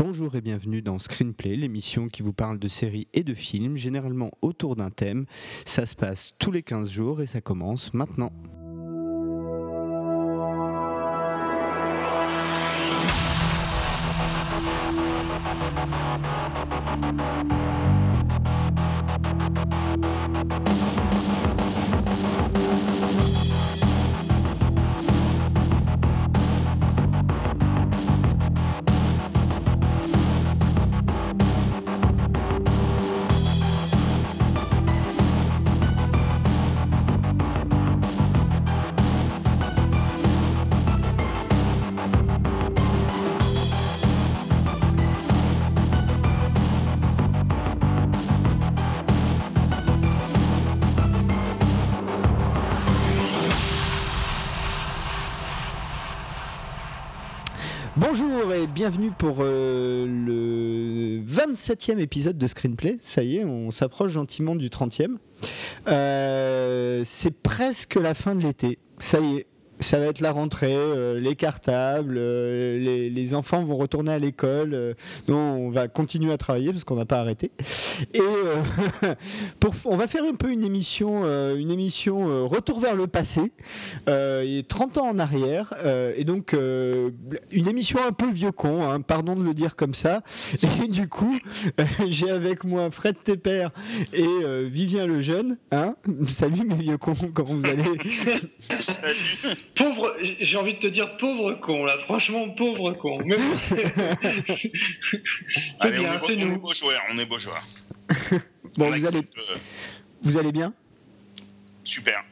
Bonjour et bienvenue dans Screenplay, l'émission qui vous parle de séries et de films, généralement autour d'un thème. Ça se passe tous les 15 jours et ça commence maintenant. 27e épisode de Screenplay. Ça y est, on s'approche gentiment du 30e. Euh, c'est presque la fin de l'été. Ça y est, ça va être la rentrée, euh, les cartables, euh, les, les enfants vont retourner à l'école. euh, on va continuer à travailler parce qu'on n'a pas arrêté. Et euh, pour, on va faire un peu une émission, euh, une émission euh, retour vers le passé, et 30 ans en arrière, et donc une émission un peu vieux con, hein, pardon de le dire comme ça. Et du coup, j'ai avec moi Fred Tepper et Vivien Lejeune. Hein Salut mes vieux cons, comment vous allez? Salut. Pauvre, j'ai envie de te dire pauvre con là, franchement pauvre con. Mais bon, Allez, bien, on, est beau, c'est on est joueurs, on est beaux joueurs. Bon, On vous allez, euh, vous allez bien? Super.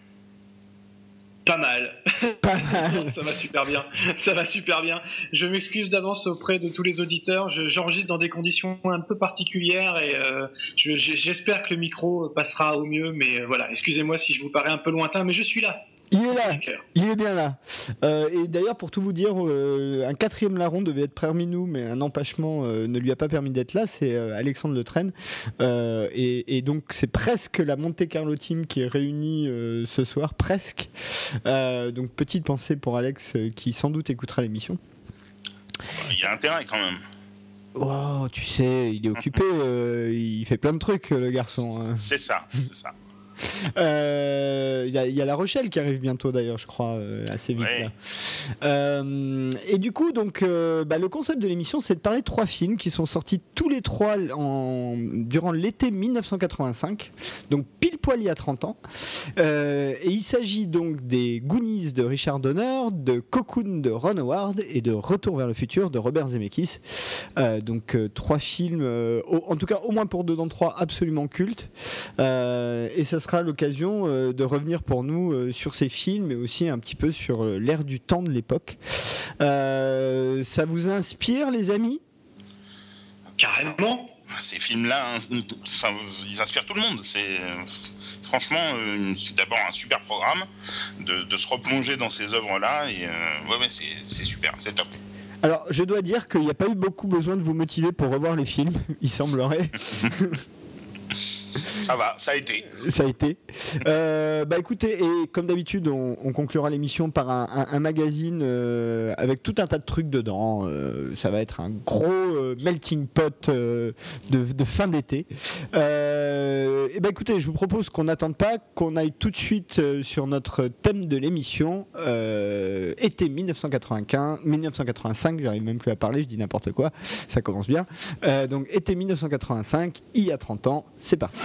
Pas mal. Pas mal. Ça va super bien. Ça va super bien. Je m'excuse d'avance auprès de tous les auditeurs. Je- J'enregistre dans des conditions un peu particulières et euh, je- j'espère que le micro passera au mieux. Mais euh, voilà, excusez-moi si je vous parais un peu lointain, mais je suis là. Il est là, il est bien là. Euh, et d'ailleurs, pour tout vous dire, euh, un quatrième larron devait être parmi nous, mais un empêchement euh, ne lui a pas permis d'être là. C'est Alexandre Le Train. Euh, et, et donc, c'est presque la Monte Carlo Team qui est réunie ce soir, presque. Donc, petite pensée pour Alex qui sans doute écoutera l'émission. Il y a intérêt quand même. Oh, tu sais, il est occupé, il fait plein de trucs, le garçon. hein. C'est ça, c'est ça. Euh, Il y, a- il y a La Rochelle qui arrive bientôt d'ailleurs, je crois, euh, assez vite. Ouais. là. Euh, et du coup, donc, euh, bah, le concept de l'émission, c'est de parler de trois films qui sont sortis tous les trois en, durant l'été 1985, donc pile poil il y a 30 ans. Euh, et il s'agit donc des Goonies de Richard Donner, de Cocoon de Ron Howard et de Retour vers le futur de Robert Zemeckis. Euh, donc euh, trois films, euh, au- en tout cas au moins pour deux d'entre trois, absolument cultes. Euh, et ça sera l'occasion euh, de revenir pour nous euh, sur ces films, mais aussi un petit peu sur euh, l'ère du temps de l'époque. Euh, ça vous inspire, les amis? Carrément. Ces films-là, hein, enfin, ils inspirent tout le monde. C'est franchement d'abord un super programme de, de se replonger dans ces œuvres-là. Et euh, ouais, ouais, c'est super, c'est top. Alors, je dois dire qu'il n'y a pas eu beaucoup besoin de vous motiver pour revoir les films, il semblerait. Ça va, ça a été. Ça a été. Euh, bah écoutez, et comme d'habitude, on, on conclura l'émission par un, magazine euh, avec tout un tas de trucs dedans. Euh, ça va être un gros melting pot de, fin d'été. Et bah écoutez, je vous propose qu'on n'attende pas, qu'on aille tout de suite sur notre thème de l'émission, été 1995, 1985. J'arrive même plus à parler, je dis n'importe quoi. Ça commence bien. Donc été 1985, il y a 30 ans. C'est parti.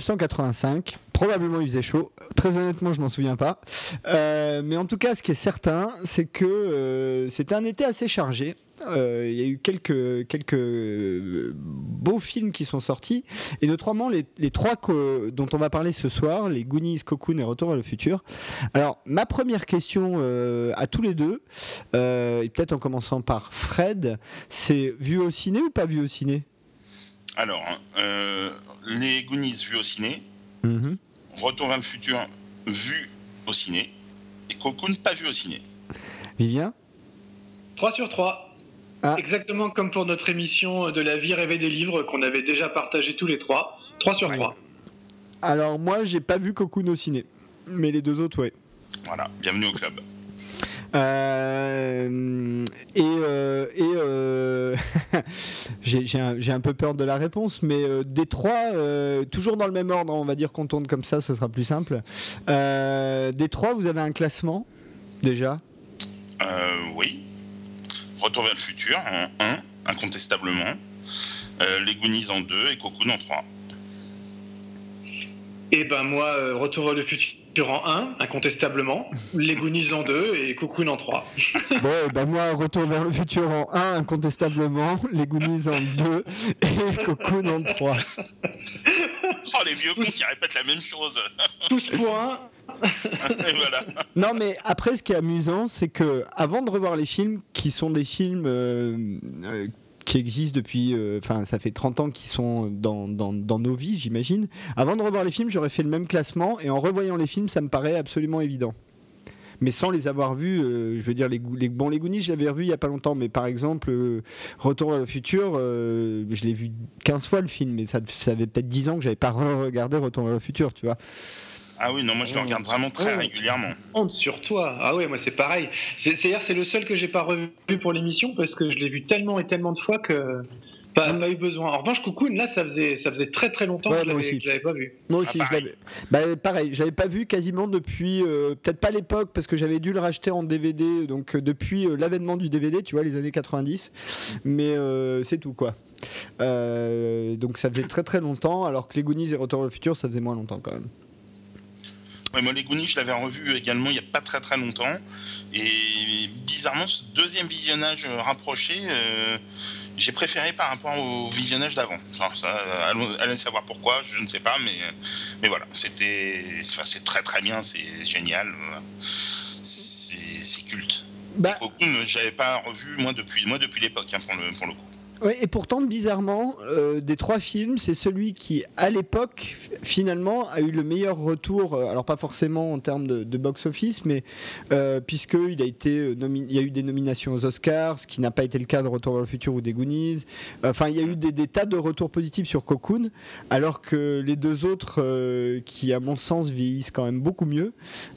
1985. Probablement il faisait chaud. Très honnêtement, je m'en souviens pas. Euh, mais en tout cas, ce qui est certain, c'est que euh, c'était un été assez chargé. Euh, il y a eu quelques, quelques beaux films qui sont sortis, et notamment les, les trois dont on va parler ce soir, les Goonies, Cocoon et Retour vers le futur. Alors, ma première question à tous les deux, et peut-être en commençant par Fred, c'est vu au ciné ou pas vu au ciné? Alors, euh, les Goonies vus au ciné, Retour vers le futur vu au ciné, et Cocoon pas vu au ciné. Vivien 3 sur 3. Ah. Exactement comme pour notre émission de la vie rêvée des livres qu'on avait déjà partagé tous les trois. 3 sur Ouais. 3. Alors, moi, j'ai pas vu Cocoon au ciné, mais les deux autres, ouais. Voilà, bienvenue au club. Euh, et euh, et euh, j'ai j'ai un, j'ai un peu peur de la réponse, mais euh, des trois, euh, toujours dans le même ordre, on va dire qu'on tourne comme ça, ce sera plus simple. Euh, des trois, vous avez un classement déjà? Euh, oui. Retour vers le futur en 1, incontestablement. Euh, les Goonies en 2 et Cocoon en 3. Et ben moi, euh, Retour vers le futur en 1, incontestablement. Les Goonies en 2 et Cocoon en 3. Bon, bah moi, Retour vers le futur en 1, incontestablement, les Goonies en 2 et Cocoon en 3. Oh, les vieux cons qui répètent la même chose. Tous pour 1. et voilà. Non, mais après, ce qui est amusant, c'est que avant de revoir les films, qui sont des films euh, euh, qui existent depuis, euh, enfin, ça fait 30 ans qu'ils sont dans, dans, dans nos vies, j'imagine. Avant de revoir les films, j'aurais fait le même classement, et en revoyant les films, ça me paraît absolument évident. Mais sans les avoir vus, euh, je veux dire, les, les, Goonies, je l'avais revu il y a pas longtemps, mais par exemple, euh, Retour vers le futur, je l'ai vu 15 fois le film, mais ça, ça avait peut-être 10 ans que j'avais pas regardé Retour vers le futur, tu vois. Ah oui, non, moi je le regarde vraiment très Oh. régulièrement. Honte sur toi. Ah ouais, moi c'est pareil. C'est- C'est-à-dire c'est le seul que j'ai pas revu pour l'émission parce que je l'ai vu tellement et tellement de fois que pas, pas eu besoin. En revanche, Cocoon, là, ça faisait, ça faisait très très longtemps Ouais, que je l'avais- aussi. que je l'avais pas vu. Moi Ah, aussi, je pareil. l'avais. Bah, pareil, je l'avais pas vu quasiment depuis, euh, peut-être pas l'époque, parce que j'avais dû le racheter en DVD, donc euh, depuis euh, l'avènement du DVD, tu vois, les années 90. Mais euh, c'est tout, quoi. Euh, donc ça faisait très très longtemps, alors que les Goonies et Retour vers le futur, ça faisait moins longtemps quand même. Ouais, moi, les Goonies, je l'avais revu également il n'y a pas très très longtemps. Et bizarrement, ce deuxième visionnage euh, rapproché, euh, j'ai préféré par rapport au visionnage d'avant. Alors ça, allons- allez savoir pourquoi, je ne sais pas, mais, mais voilà, c'était, enfin, c'est très très bien, c'est génial, c'est c'est culte. Bah, Cocoon, j'avais pas revu moi depuis, moi depuis l'époque hein, pour le pour le coup. Et pourtant, bizarrement, euh, des trois films, c'est celui qui, à l'époque, finalement, a eu le meilleur retour. euh, alors, pas forcément en termes de, de box-office, mais euh, puisqu'il a été euh, il y a eu des nominations aux Oscars, ce qui n'a pas été le cas de Retour vers le futur ou des Goonies. Enfin, il y a eu des, des tas de retours positifs sur Cocoon, alors que les deux autres, qui, à mon sens, vieillissent quand même beaucoup mieux,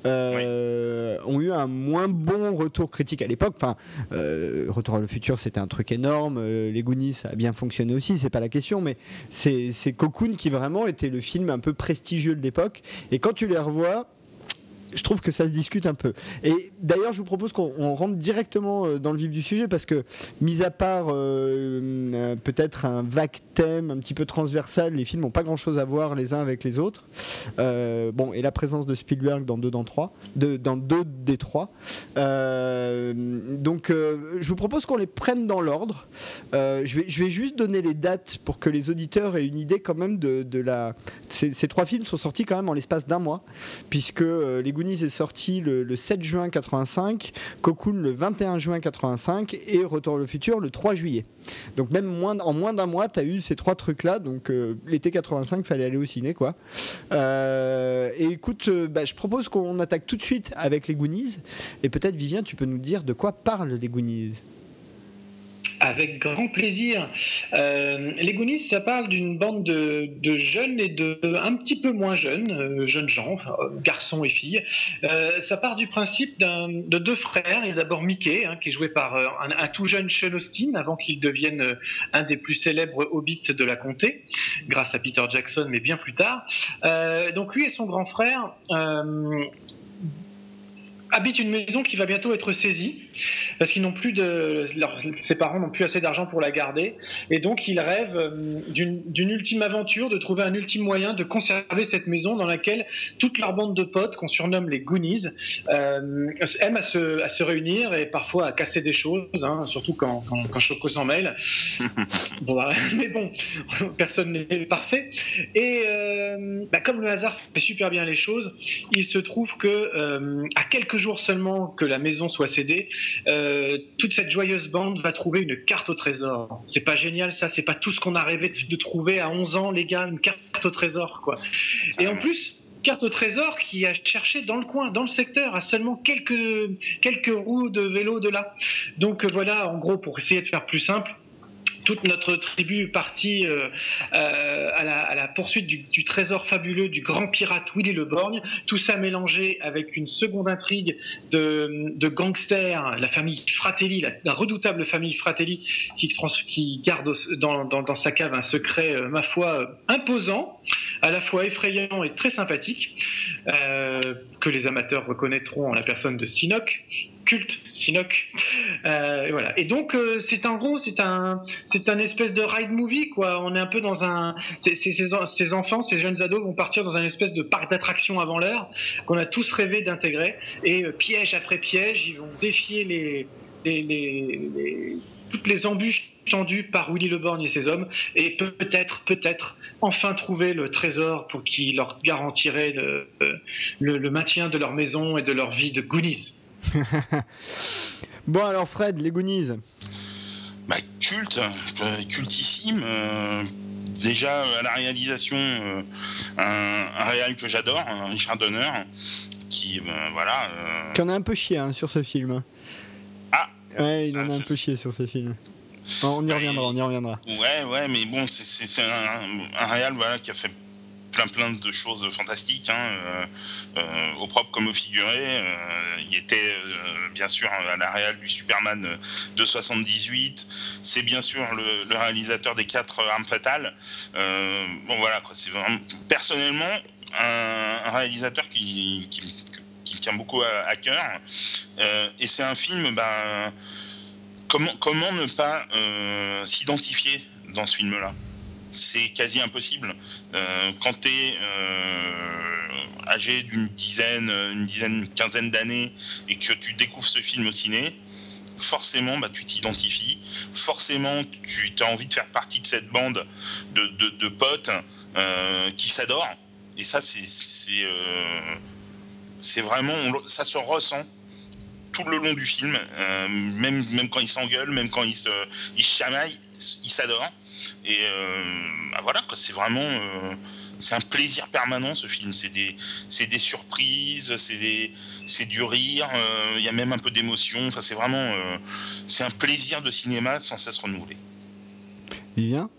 ont eu un moins bon retour critique à l'époque. Enfin, Retour vers le futur, c'était un truc énorme. les Goonies, ça a bien fonctionné aussi, c'est pas la question, mais c'est c'est Cocoon qui vraiment était le film un peu prestigieux de l'époque. Et quand tu les revois, je trouve que ça se discute un peu. Et d'ailleurs, je vous propose qu'on on rentre directement euh, dans le vif du sujet parce que, mis à part euh, euh, peut-être un vague thème un petit peu transversal, les films n'ont pas grand-chose à voir les uns avec les autres. Bon, et la présence de Spielberg dans deux dans trois, de- dans deux des trois. Donc, je vous propose qu'on les prenne dans l'ordre. Je, vais, je vais juste donner les dates pour que les auditeurs aient une idée quand même de, la. Ces, ces trois films sont sortis quand même en l'espace d'un mois, puisque Les Goonies est sorti le, le 7 juin 85, Cocoon le 21 juin 85 et Retour le futur le 3 juillet. Donc même en moins d'un mois, tu as eu ces trois trucs-là. Donc euh, l'été 85, fallait aller au ciné, quoi. Euh, et écoute, euh, bah, je propose qu'on attaque tout de suite avec les Goonies. Et peut-être, Vivien, tu peux nous dire de quoi parlent les Goonies? Avec grand plaisir. Euh, les Goonies, ça parle d'une bande de, jeunes et de un petit peu moins jeunes, euh, jeunes gens, garçons et filles. Euh, ça part du principe de deux frères. Il y a d'abord Mickey, hein, qui est joué par un, tout jeune Sean Austin, avant qu'il devienne un des plus célèbres hobbits de la comté, grâce à Peter Jackson, mais bien plus tard. Donc lui et son grand frère. Habitent une maison qui va bientôt être saisie parce qu'ils n'ont plus de, ses parents n'ont plus assez d'argent pour la garder, et donc ils rêvent euh, d'une ultime aventure, de trouver un ultime moyen de conserver cette maison dans laquelle toute leur bande de potes, qu'on surnomme les Goonies, euh, aiment à se, à se, réunir et parfois à casser des choses, hein, surtout quand, quand, quand Choco s'en mêle. bon, bah, mais bon, personne n'est parfait. Et euh, bah, comme le hasard fait super bien les choses, il se trouve que euh, à quelques seulement que la maison soit cédée, euh, toute cette joyeuse bande va trouver une carte au trésor. C'est pas génial ça, c'est pas tout ce qu'on a rêvé de trouver à 11 ans, les gars, une carte au trésor quoi. Et en plus, carte au trésor qui a cherché dans le coin, dans le secteur, à seulement quelques, quelques roues de vélo de là. Donc voilà, en gros, pour essayer de faire plus simple, toute notre tribu partie euh, euh, à, la, poursuite du, trésor fabuleux du grand pirate Willy le Borgne, tout ça mélangé avec une seconde intrigue de, gangsters, la famille Fratelli, la, redoutable famille Fratelli qui, garde dans, sa cave un secret, euh, ma foi, imposant, à la fois effrayant et très sympathique, que les amateurs reconnaîtront en la personne de Sinoc, culte Sinoc. Euh, voilà. Et donc euh, c'est en gros c'est un c'est un espèce de ride movie quoi. On est un peu dans un ces, enfants, ces jeunes ados vont partir dans un espèce de parc d'attractions avant l'heure qu'on a tous rêvé d'intégrer et euh, piège après piège ils vont défier les les, les, toutes les embûches tendues par Willy Le Borgne et ses hommes et peut-être peut-être enfin trouver le trésor pour qui leur garantirait le, le, le maintien de leur maison et de leur vie de Goonies. bon alors Fred, les Goonies. Bah, culte, cultissime. Euh, déjà à la réalisation, euh, un, un réal que j'adore, Richard Donner, qui euh, voilà. Qui en a un peu chié hein, sur ce film. Ah. Ouais, il en a un peu chié sur ce film. Non, on y reviendra, on y reviendra. Ouais, ouais, mais bon, c'est un, un réal voilà, qui a fait plein plein de choses fantastiques, hein, euh, euh, au propre comme au figuré. Euh, il était bien sûr à la réal du Superman de 78. C'est bien sûr le, réalisateur des quatre armes fatales. bon voilà c'est vraiment personnellement un, un réalisateur qui, qui, qui, tient beaucoup à, à cœur. et c'est un film, ben, comment, comment ne pas s'identifier dans ce film-là? C'est quasi impossible. Euh, quand tu es euh, âgé d'une dizaine, une dizaine, quinzaine d'années et que tu découvres ce film au ciné, forcément bah, tu t'identifies, forcément tu as envie de faire partie de cette bande de, de, de potes euh, qui s'adorent. Et ça, c'est vraiment, ça se ressent tout le long du film, même, même quand ils s'engueulent, même quand ils se, ils chamaillent, ils s'adorent. Et euh, bah voilà, c'est vraiment euh, c'est un plaisir permanent ce film. C'est des, des surprises, c'est du rire, il euh, y a même un peu d'émotion. Enfin, c'est vraiment c'est un plaisir de cinéma sans cesse renouvelé. Vivien?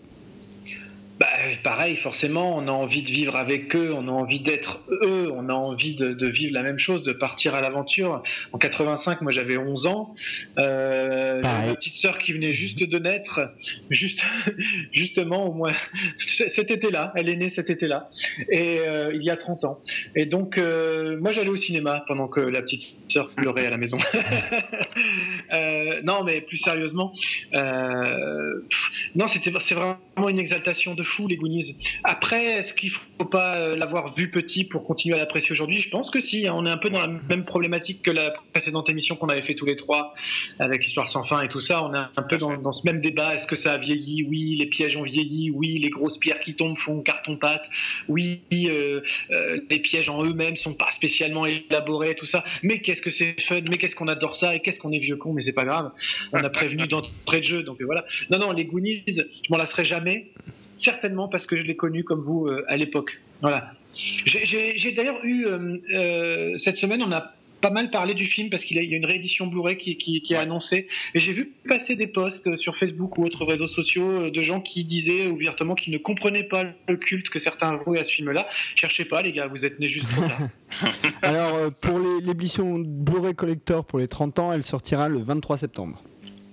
Bah, pareil, forcément, on a envie de vivre avec eux, on a envie d'être eux, on a envie de, de, vivre la même chose, de partir à l'aventure. En 85, moi j'avais 11 ans, euh, j'avais une petite sœur qui venait juste de naître, juste, justement au moins cet été-là, elle est née cet été-là, et euh, il y a 30 ans. Et donc, euh, moi j'allais au cinéma pendant que la petite sœur pleurait à la maison. Euh, non, mais plus sérieusement, euh, non, c'était c'est vraiment une exaltation de fou les Goonies. Après, est-ce qu'il faut pas l'avoir vu petit pour continuer à l'apprécier aujourd'hui? Je pense que si. Hein, on est un peu dans la même problématique que la précédente émission qu'on avait fait tous les trois avec l'histoire sans fin et tout ça. On est un peu dans, dans ce même débat. Est-ce que ça a vieilli? Oui, les pièges ont vieilli. Oui, les grosses pierres qui tombent font carton pâte. Oui, euh, euh, les pièges en eux-mêmes sont pas spécialement élaborés, tout ça. Mais qu'est-ce que c'est fun? Mais qu'est-ce qu'on adore ça? Et qu'est-ce qu'on est vieux con? Mais c'est pas grave. On a prévenu d'entrée de jeu, donc voilà. Non, non, les Goonies, je m'en lasserai jamais certainement parce que je l'ai connu comme vous euh, à l'époque. Voilà. J'ai d'ailleurs eu euh, euh, cette semaine, on a pas mal parlé du film parce qu'il y a une réédition Blu-ray qui, qui, qui, est annoncée. Et j'ai vu passer des posts sur Facebook ou autres réseaux sociaux de gens qui disaient ouvertement qu'ils ne comprenaient pas le culte que certains vouaient à ce film-là. Cherchez pas, les gars, vous êtes nés juste trop tard. Alors, pour l'édition Blu-ray Collector pour les 30 ans, elle sortira le 23 septembre.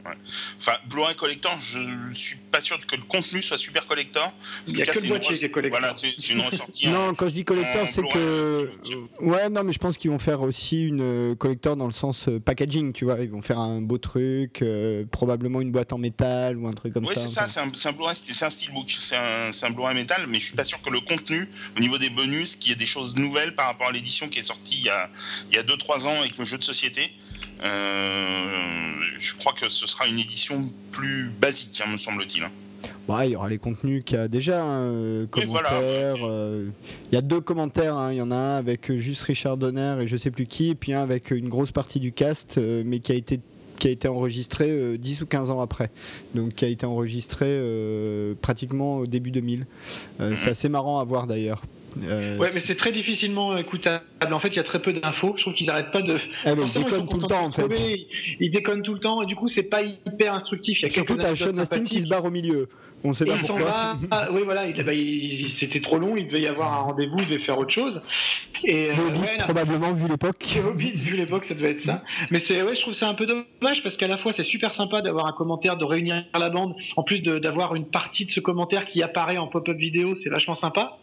Ouais. Enfin, Blu-ray Collector, je suis pas sûr que le contenu soit super collector. Il n'y a que le boîtier qui est collector. Voilà, c'est une ressortie. non, quand je dis collector, c'est que. Ouais, non, mais je pense qu'ils vont faire aussi une euh, collector dans le sens euh, packaging, tu vois. Ils vont faire un beau truc, euh, probablement une boîte en métal ou un truc comme ça. Oui, c'est ça, c'est un, un Blu-ray, c'est un steelbook, c'est un, un Blu-ray métal, mais je suis pas sûr que le contenu, au niveau des bonus, qu'il y ait des choses nouvelles par rapport à l'édition qui est sortie il y a 2-3 ans avec le jeu de société. Euh, je crois que ce sera une édition plus basique, hein, me semble-t-il. Bah, il y aura les contenus qu'il y a déjà, hein, commentaires. Euh, il y a deux commentaires, hein. il y en a un avec juste Richard Donner et je sais plus qui, et puis un avec une grosse partie du cast, euh, mais qui a été qui a été enregistré 10 ou 15 ans après. Donc qui a été enregistré pratiquement au début 2000. C'est mhm. assez marrant à voir d'ailleurs. Euh, ouais, mais c'est très difficilement écoutable. En fait, il y a très peu d'infos. Je trouve qu'ils n'arrêtent pas de. Ah, ils déconnent tout le temps, en fait. Ils, déconnent tout le temps, et du coup, c'est pas hyper instructif. Il y a Surtout, t'as Sean Astin qui se barre au milieu. On sait pas pourquoi. Ah, oui, voilà, c'était trop long. Il devait y avoir un rendez-vous, il devait faire autre chose. Et euh, probablement vu l'époque. vu l'époque, ça devait être ça. Mais c'est, ouais, je trouve ça un peu dommage parce qu'à la fois, c'est super sympa d'avoir un commentaire, de réunir la bande, en plus d'avoir une partie de ce commentaire qui apparaît en pop-up vidéo, c'est vachement sympa.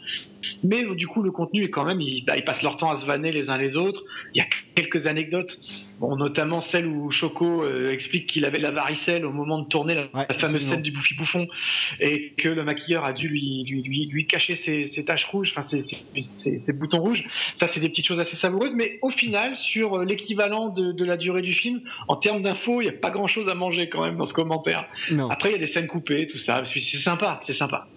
Mais du coup, le contenu est quand même, ils, bah, ils passent leur temps à se vanner les uns les autres. Il y a quelques anecdotes, bon, notamment celle où Choco euh, explique qu'il avait la varicelle au moment de tourner la, fameuse scène du bouffi bouffon et que le maquilleur a dû lui, lui, lui, cacher ses, taches rouges, enfin ses, boutons rouges. Ça, c'est des petites choses assez savoureuses, mais au final, sur euh, l'équivalent de, la durée du film, en termes d'infos, il n'y a pas grand chose à manger quand même dans ce commentaire. Après, il y a des scènes coupées, tout ça. C'est sympa, c'est sympa.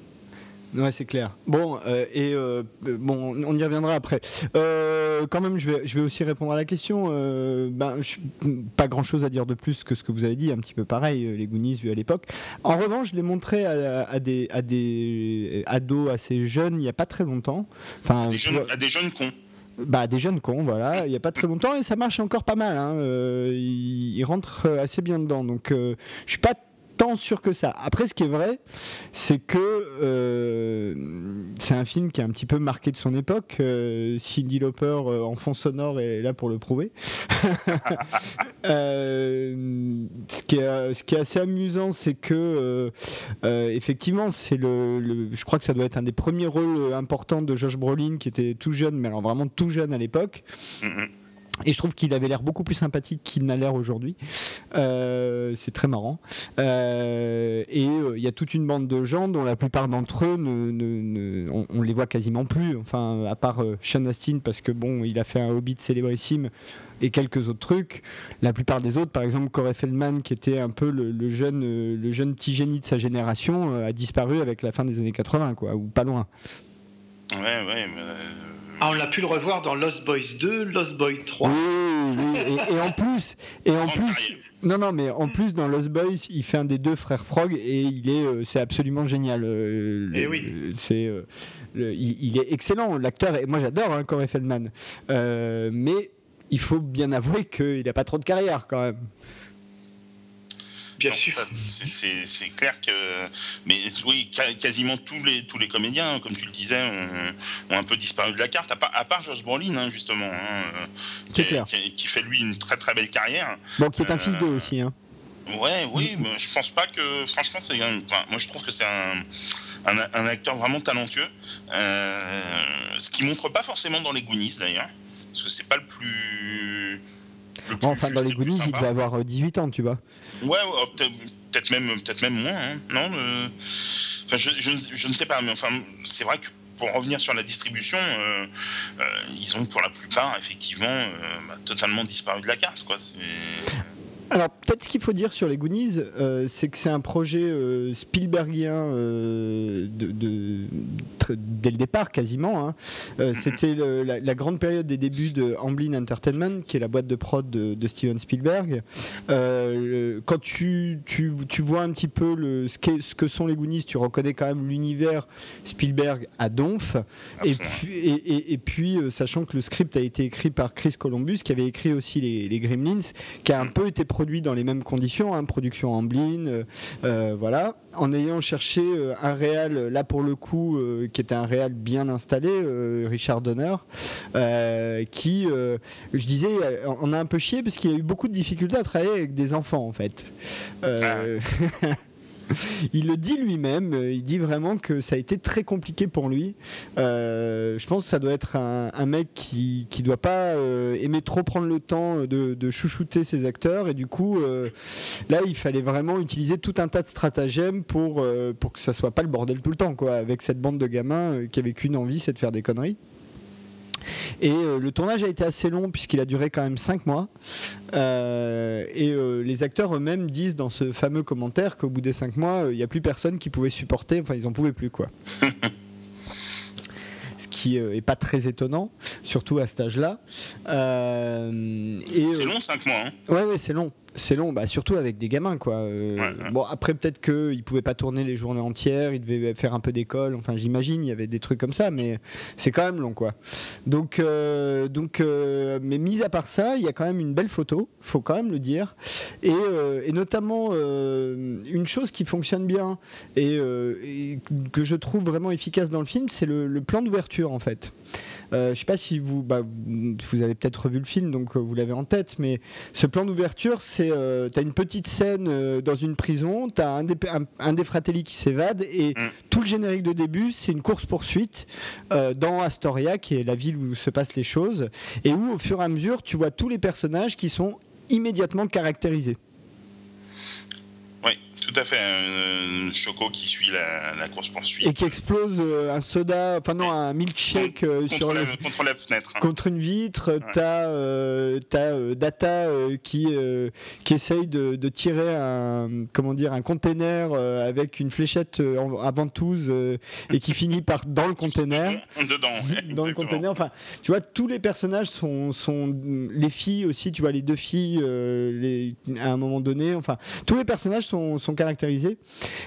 Ouais, c'est clair. Bon, euh, et euh, bon, on y reviendra après. Euh, quand même, je vais, je vais aussi répondre à la question. ben, pas grand chose à dire de plus que ce que vous avez dit, un petit peu pareil, les Goonies vus à l'époque. En revanche, je l'ai montré à, des, à des ados assez jeunes il n'y a pas très longtemps. Enfin, à des jeunes cons bah, des jeunes cons, voilà, il n'y a pas très longtemps et ça marche encore pas mal. Hein. ils, rentrent assez bien dedans. Donc, je suis pas tant sûr que ça. Après, ce qui est vrai, c'est que euh, c'est un film qui est un petit peu marqué de son époque. Euh, Cindy Lauper euh, en fond sonore est là pour le prouver. ce, qui est, ce qui est assez amusant, c'est que effectivement, c'est le, je crois que ça doit être un des premiers rôles importants de Josh Brolin, qui était tout jeune, mais alors vraiment tout jeune à l'époque. Mm-hmm. Et je trouve qu'il avait l'air beaucoup plus sympathique qu'il n'a l'air aujourd'hui. Euh, c'est très marrant. Euh, et euh, il y a toute une bande de gens dont la plupart d'entre eux, ne, on, les voit quasiment plus. Enfin, à part Sean Astin, parce que bon, il a fait un Hobbit célébrissime et quelques autres trucs. La plupart des autres, par exemple Corey Feldman, qui était un peu le, jeune, le jeune petit génie de sa génération, a disparu avec la fin des années 80, quoi, ou pas loin. Ouais, ouais. Mais ah, on l'a pu le revoir dans Lost Boys 2, Lost Boys 3. Oui, oui. Et, en plus, et en plus, non, non, mais en plus dans Lost Boys, il fait un des deux frères Frog et il est, euh, c'est absolument génial. Euh, et eh oui. C'est, euh, il, est excellent, l'acteur. Et moi, j'adore hein, Corey Feldman. mais il faut bien avouer qu'il n'a pas trop de carrière quand même. Bien sûr. C'est clair que. Mais oui, quasiment tous les, tous les comédiens, comme tu le disais, ont, un peu disparu de la carte, à part, à part Josh Brolin, hein, justement. Hein, qui, clair. Qui, fait lui une très très belle carrière. Bon, qui est un fils d'eux euh, aussi. Hein. Ouais, oui, mais je pense pas que. Franchement, c'est. moi, je trouve que c'est un, un, acteur vraiment talentueux. Euh, ce qui montre pas forcément dans les Goonies, d'ailleurs. Parce que c'est pas le plus enfin, dans les Goonies, il devait avoir 18 euh, ans, tu vois. Ouais, oh, peut-être même, peut même moins. Hein. Non, enfin, je, je, ne sais pas, mais enfin, c'est vrai que pour revenir sur la distribution, euh, euh, ils ont pour la plupart effectivement bah, totalement disparu de la carte. Quoi. Alors peut-être ce qu'il faut dire sur les Goonies, euh, c'est que c'est un projet euh, Spielbergien euh, de, dès le départ quasiment. Hein. C'était la, grande période des débuts de Amblin Entertainment, qui est la boîte de prod de, Steven Spielberg. quand tu, tu, tu, vois un petit peu le, ce, ce, que sont les Goonies, tu reconnais quand même l'univers Spielberg à Donf. Et puis, et, et, puis sachant que le script a été écrit par Chris Columbus, qui avait écrit aussi les, les Gremlins, qui a un peu été produit dans les mêmes conditions, hein, production en euh, euh, voilà, en ayant cherché euh, un réal, là pour le coup, qui était un réal bien installé, Richard Donner, qui, je disais, on a un peu chié parce qu'il a eu beaucoup de difficultés à travailler avec des enfants en fait. Ah. il le dit lui-même. Il dit vraiment que ça a été très compliqué pour lui. Euh, je pense que ça doit être un, mec qui qui doit pas euh, aimer trop prendre le temps de, chouchouter ses acteurs et du coup euh, là il fallait vraiment utiliser tout un tas de stratagèmes pour que ça soit pas le bordel tout le temps quoi. Avec cette bande de gamins qui avaient qu'une envie, c'est de faire des conneries. Et euh, le tournage a été assez long puisqu'il a duré quand même 5 mois. Euh, et euh, les acteurs eux-mêmes disent dans ce fameux commentaire qu'au bout des 5 mois, il n'y a plus personne qui pouvait supporter, enfin ils n'en pouvaient plus quoi. ce qui est pas très étonnant, surtout à cet âge-là. c'est long 5 mois. Hein. Ouais, ouais, c'est long c'est long, bah, surtout avec des gamins, quoi. Euh, bon, après, peut-être qu'ils pouvaient pas tourner les journées entières, ils devaient faire un peu d'école, enfin, j'imagine, il y avait des trucs comme ça, mais c'est quand même long, quoi. Donc, euh, donc euh, mais mis à part ça, il y a quand même une belle photo, faut quand même le dire, et, notamment une chose qui fonctionne bien et, que je trouve vraiment efficace dans le film, c'est le plan d'ouverture, en fait. Euh, je ne sais pas si vous, bah, vous avez peut-être revu le film, donc euh, vous l'avez en tête, mais ce plan d'ouverture, c'est, euh, tu as une petite scène dans une prison, tu as un des, un, des fratelli qui s'évade, et mm. tout le générique de début, c'est une course-poursuite dans Astoria, qui est la ville où se passent les choses, et où au fur et à mesure, tu vois tous les personnages qui sont immédiatement caractérisés. Tout à fait. Un, Choco qui suit la, course poursuite. Et qui explose euh, un soda, enfin non, un milkshake euh, contre, sur la, contre la fenêtre. Contre une vitre. T'as euh, Data qui, qui essaye de, de, tirer un, comment dire, un container avec une fléchette à ventouse et qui finit par dans le container. Dedans. dans le container. Enfin, tu vois, tous les personnages sont, sont les filles aussi. Tu vois, les deux filles, les, à un moment donné. Enfin, tous les personnages sont, caractérisés.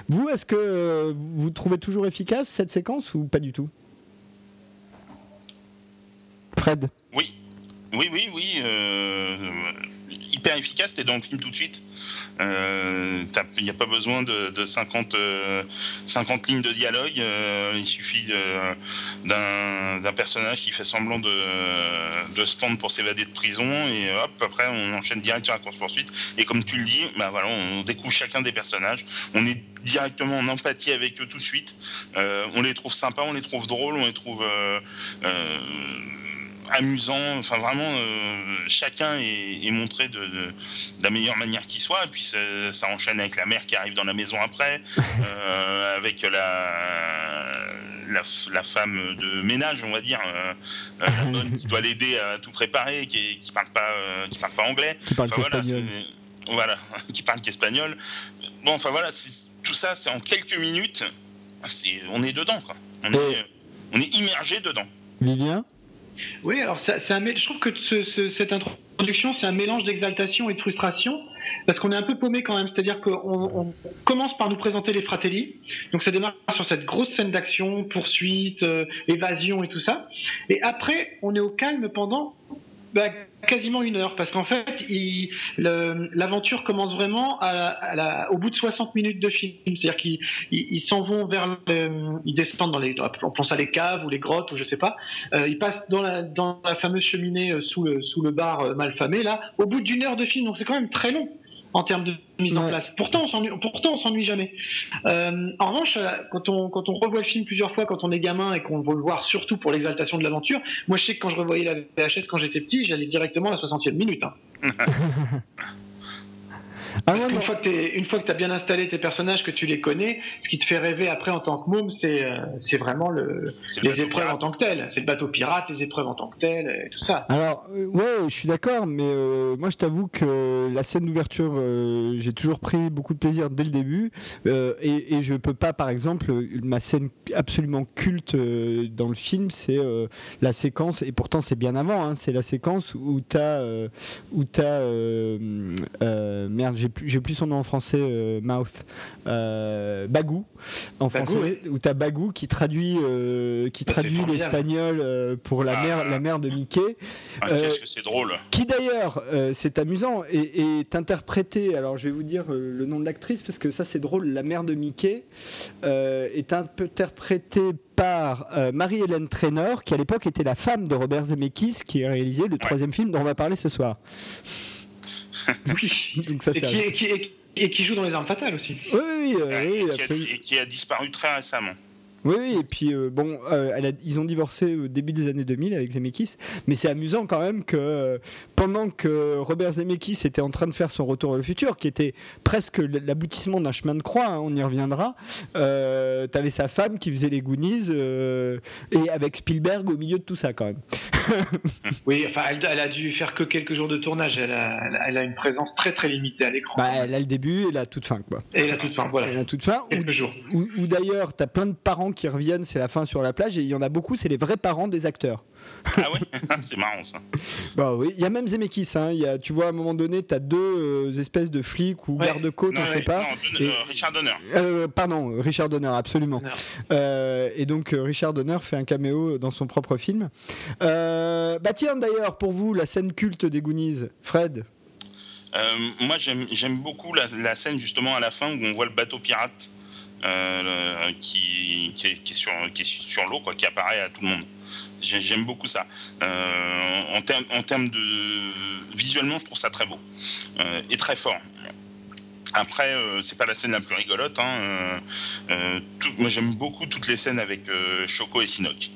Vous, est-ce que euh, vous trouvez toujours efficace cette séquence ou pas du tout? Fred? Oui, oui, oui, oui. Euh, hyper efficace, t'es dans le film tout de suite. Il euh, n'y a pas besoin de, 50, 50 euh, lignes de dialogue. Euh, il suffit d'un personnage qui fait semblant de, se pour s'évader de prison et hop, après on enchaîne direct sur la course-poursuite. Et comme tu le dis, bah voilà, on découvre chacun des personnages. On est directement en empathie avec eux tout de suite. on les trouve sympas, on les trouve drôles, on les trouve amusant. Enfin, vraiment, euh, chacun est, montré de, la meilleure manière qui soit. Et puis, ça, enchaîne avec la mère qui arrive dans la maison après, euh, avec la, la, femme de ménage, on va dire, euh, la bonne qui doit l'aider à tout préparer, qui, qui parle pas, qui parle pas anglais. Qui parle voilà, voilà, qui parle qu'espagnol. Bon, enfin voilà, tout ça, c'est en quelques minutes. on est dedans, quoi. On, est, on est immergé dedans. Lilian oui, alors ça, un, je trouve que cette introduction, c'est un mélange d'exaltation et de frustration, parce qu'on est un peu paumé quand même. C'est-à-dire qu'on commence par nous présenter les fratelli, donc ça démarre sur cette grosse scène d'action, poursuite, euh, évasion et tout ça, et après, on est au calme pendant bah, quasiment une heure, parce qu'en fait, l'aventure commence vraiment au bout de 60 minutes de film. C'est-à-dire qu'ils s'en vont vers, ils descendent dans les, on pense à les caves ou les grottes ou je sais pas. Euh, ils passent dans la, dans la fameuse cheminée euh, sous le, le bar euh, malfamé là, au bout d'une heure de film. Donc c'est quand même très long en termes de mise en place. Pourtant, on s'ennuie, pourtant, on s'ennuie jamais. Euh, en revanche, euh, quand on, quand on revoit le film plusieurs fois, quand on est gamin et qu'on veut le voir surtout pour l'exaltation de l'aventure, moi je sais que quand je revoyais la VHS quand j'étais petit, j'allais directement à la 60e minute. Hein. Ah une, fois que tu as bien installé tes personnages, que tu les connais, ce qui te fait rêver après en tant que môme, c'est euh, vraiment le, les épreuves en tant que telles. C'est le bateau pirate, les épreuves en tant que telles, et tout ça. Alors, euh, ouais, je suis d'accord, mais euh, moi je t'avoue que la scène d'ouverture, j'ai toujours pris beaucoup de plaisir dès le début. Et, et, je peux pas, par exemple, ma scène absolument culte dans le film, c'est la séquence, et pourtant c'est bien avant, hein, c'est la séquence où tu as. où as merde, j'ai plus, son nom en français, euh, Mouth, euh, Bagou, en français, où tu as Bagou qui traduit, euh, qui traduit l'espagnol pour la, mère, la mère de Mickey. Ah, Qu'est-ce que c'est drôle. Qui d'ailleurs, c'est amusant, et est interprété, alors je vais vous dire le nom de l'actrice parce que ça c'est drôle, la mère de Mickey est interprétée par Marie-Hélène Trainor, qui à l'époque était la femme de Robert Zemeckis, qui a réalisé le troisième film dont on va parler ce soir. Oui. Donc ça, et, qui, et qui joue dans les armes fatales aussi. Oui, oui, euh, oui, et, qui a, absolument. et qui a disparu très récemment. Oui, oui, et puis euh, bon, euh, elle a- ils ont divorcé au début des années 2000 avec Zemeckis, mais c'est amusant quand même que euh, pendant que Robert Zemeckis était en train de faire son Retour vers le futur, qui était presque l'aboutissement d'un chemin de croix, hein, on y reviendra, t'avais sa femme qui faisait les Goonies, et avec Spielberg au milieu de tout ça quand même. Oui, enfin, elle, elle a dû faire que quelques jours de tournage. Elle a, elle une présence très très limitée à l'écran. Bah, elle a le début et la toute fin, quoi. Et la toute fin, voilà. a toute fin. Ou, Quelques jours. ou- ou d'ailleurs, t'as plein de parents qui reviennent, c'est la fin sur la plage, et il y en a beaucoup, c'est les vrais parents des acteurs. Ah ouais C'est marrant ça. Bah oui, il y a même Zemeckis. Hein. Il y a, tu vois, à un moment donné, tu as deux euh, espèces de flics ou Ouais. gardes-côtes, Non, on ouais, sait pas. non, Et- euh, Richard Donner. Euh, pardon, Richard Donner, absolument. Euh, et donc, euh, Richard Donner fait un caméo dans son propre film. Euh, bah tiens, d'ailleurs, pour vous, la scène culte des Goonies, Fred Euh, moi, j'aime j'aime beaucoup la, la scène justement à la fin où on voit le bateau pirate euh, qui, qui, est, qui est sur, qui est sur l'eau, quoi, qui apparaît à tout le monde. J'ai- J'aime beaucoup ça. Euh, en termes en de visuellement, je trouve ça très beau euh, et très fort. Après, euh, c'est pas la scène la plus rigolote. Hein, tout- moi, j'aime beaucoup toutes les scènes avec Choco et Sinoc.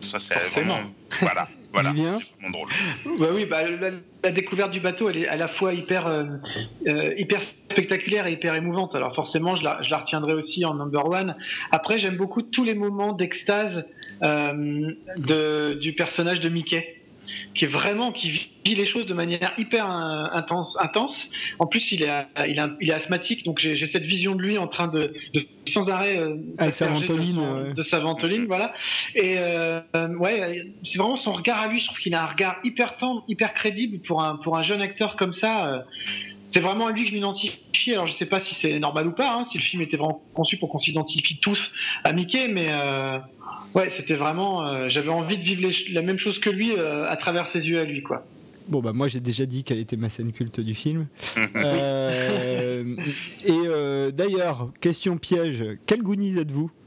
Ça, c'est vraiment. Voilà, voilà. Julien C'est vraiment drôle. Bah oui, bah, la, la découverte du bateau, elle est à la fois hyper, euh, euh, hyper spectaculaire et hyper émouvante. Alors forcément, je la, je la retiendrai aussi en number one. Après, j'aime beaucoup tous les moments d'extase euh, de, du personnage de Mickey, qui est vraiment qui vit les choses de manière hyper euh, intense. intense. En plus, il est, il est, il est asthmatique, donc j'ai cette vision de lui en train de, de sans arrêt euh, Avec sa de ventoline, son- ouais. de sa ventoline, voilà. Et euh, ouais, c'est vraiment son regard à lui. Je trouve qu'il a un regard hyper tendre, hyper crédible pour un pour un jeune acteur comme ça. euh, c'est vraiment à lui que je m'identifie. Alors je sais pas si c'est normal ou pas, hein, si le film était vraiment conçu pour qu'on s'identifie tous à Mickey, mais euh, ouais, c'était vraiment. euh, J'avais envie de vivre les- la même chose que lui euh, à travers ses yeux à lui, quoi. Bon, bah moi j'ai déjà dit quelle était ma scène culte du film. Euh, et euh, d'ailleurs, question piège, quel Goonies êtes-vous?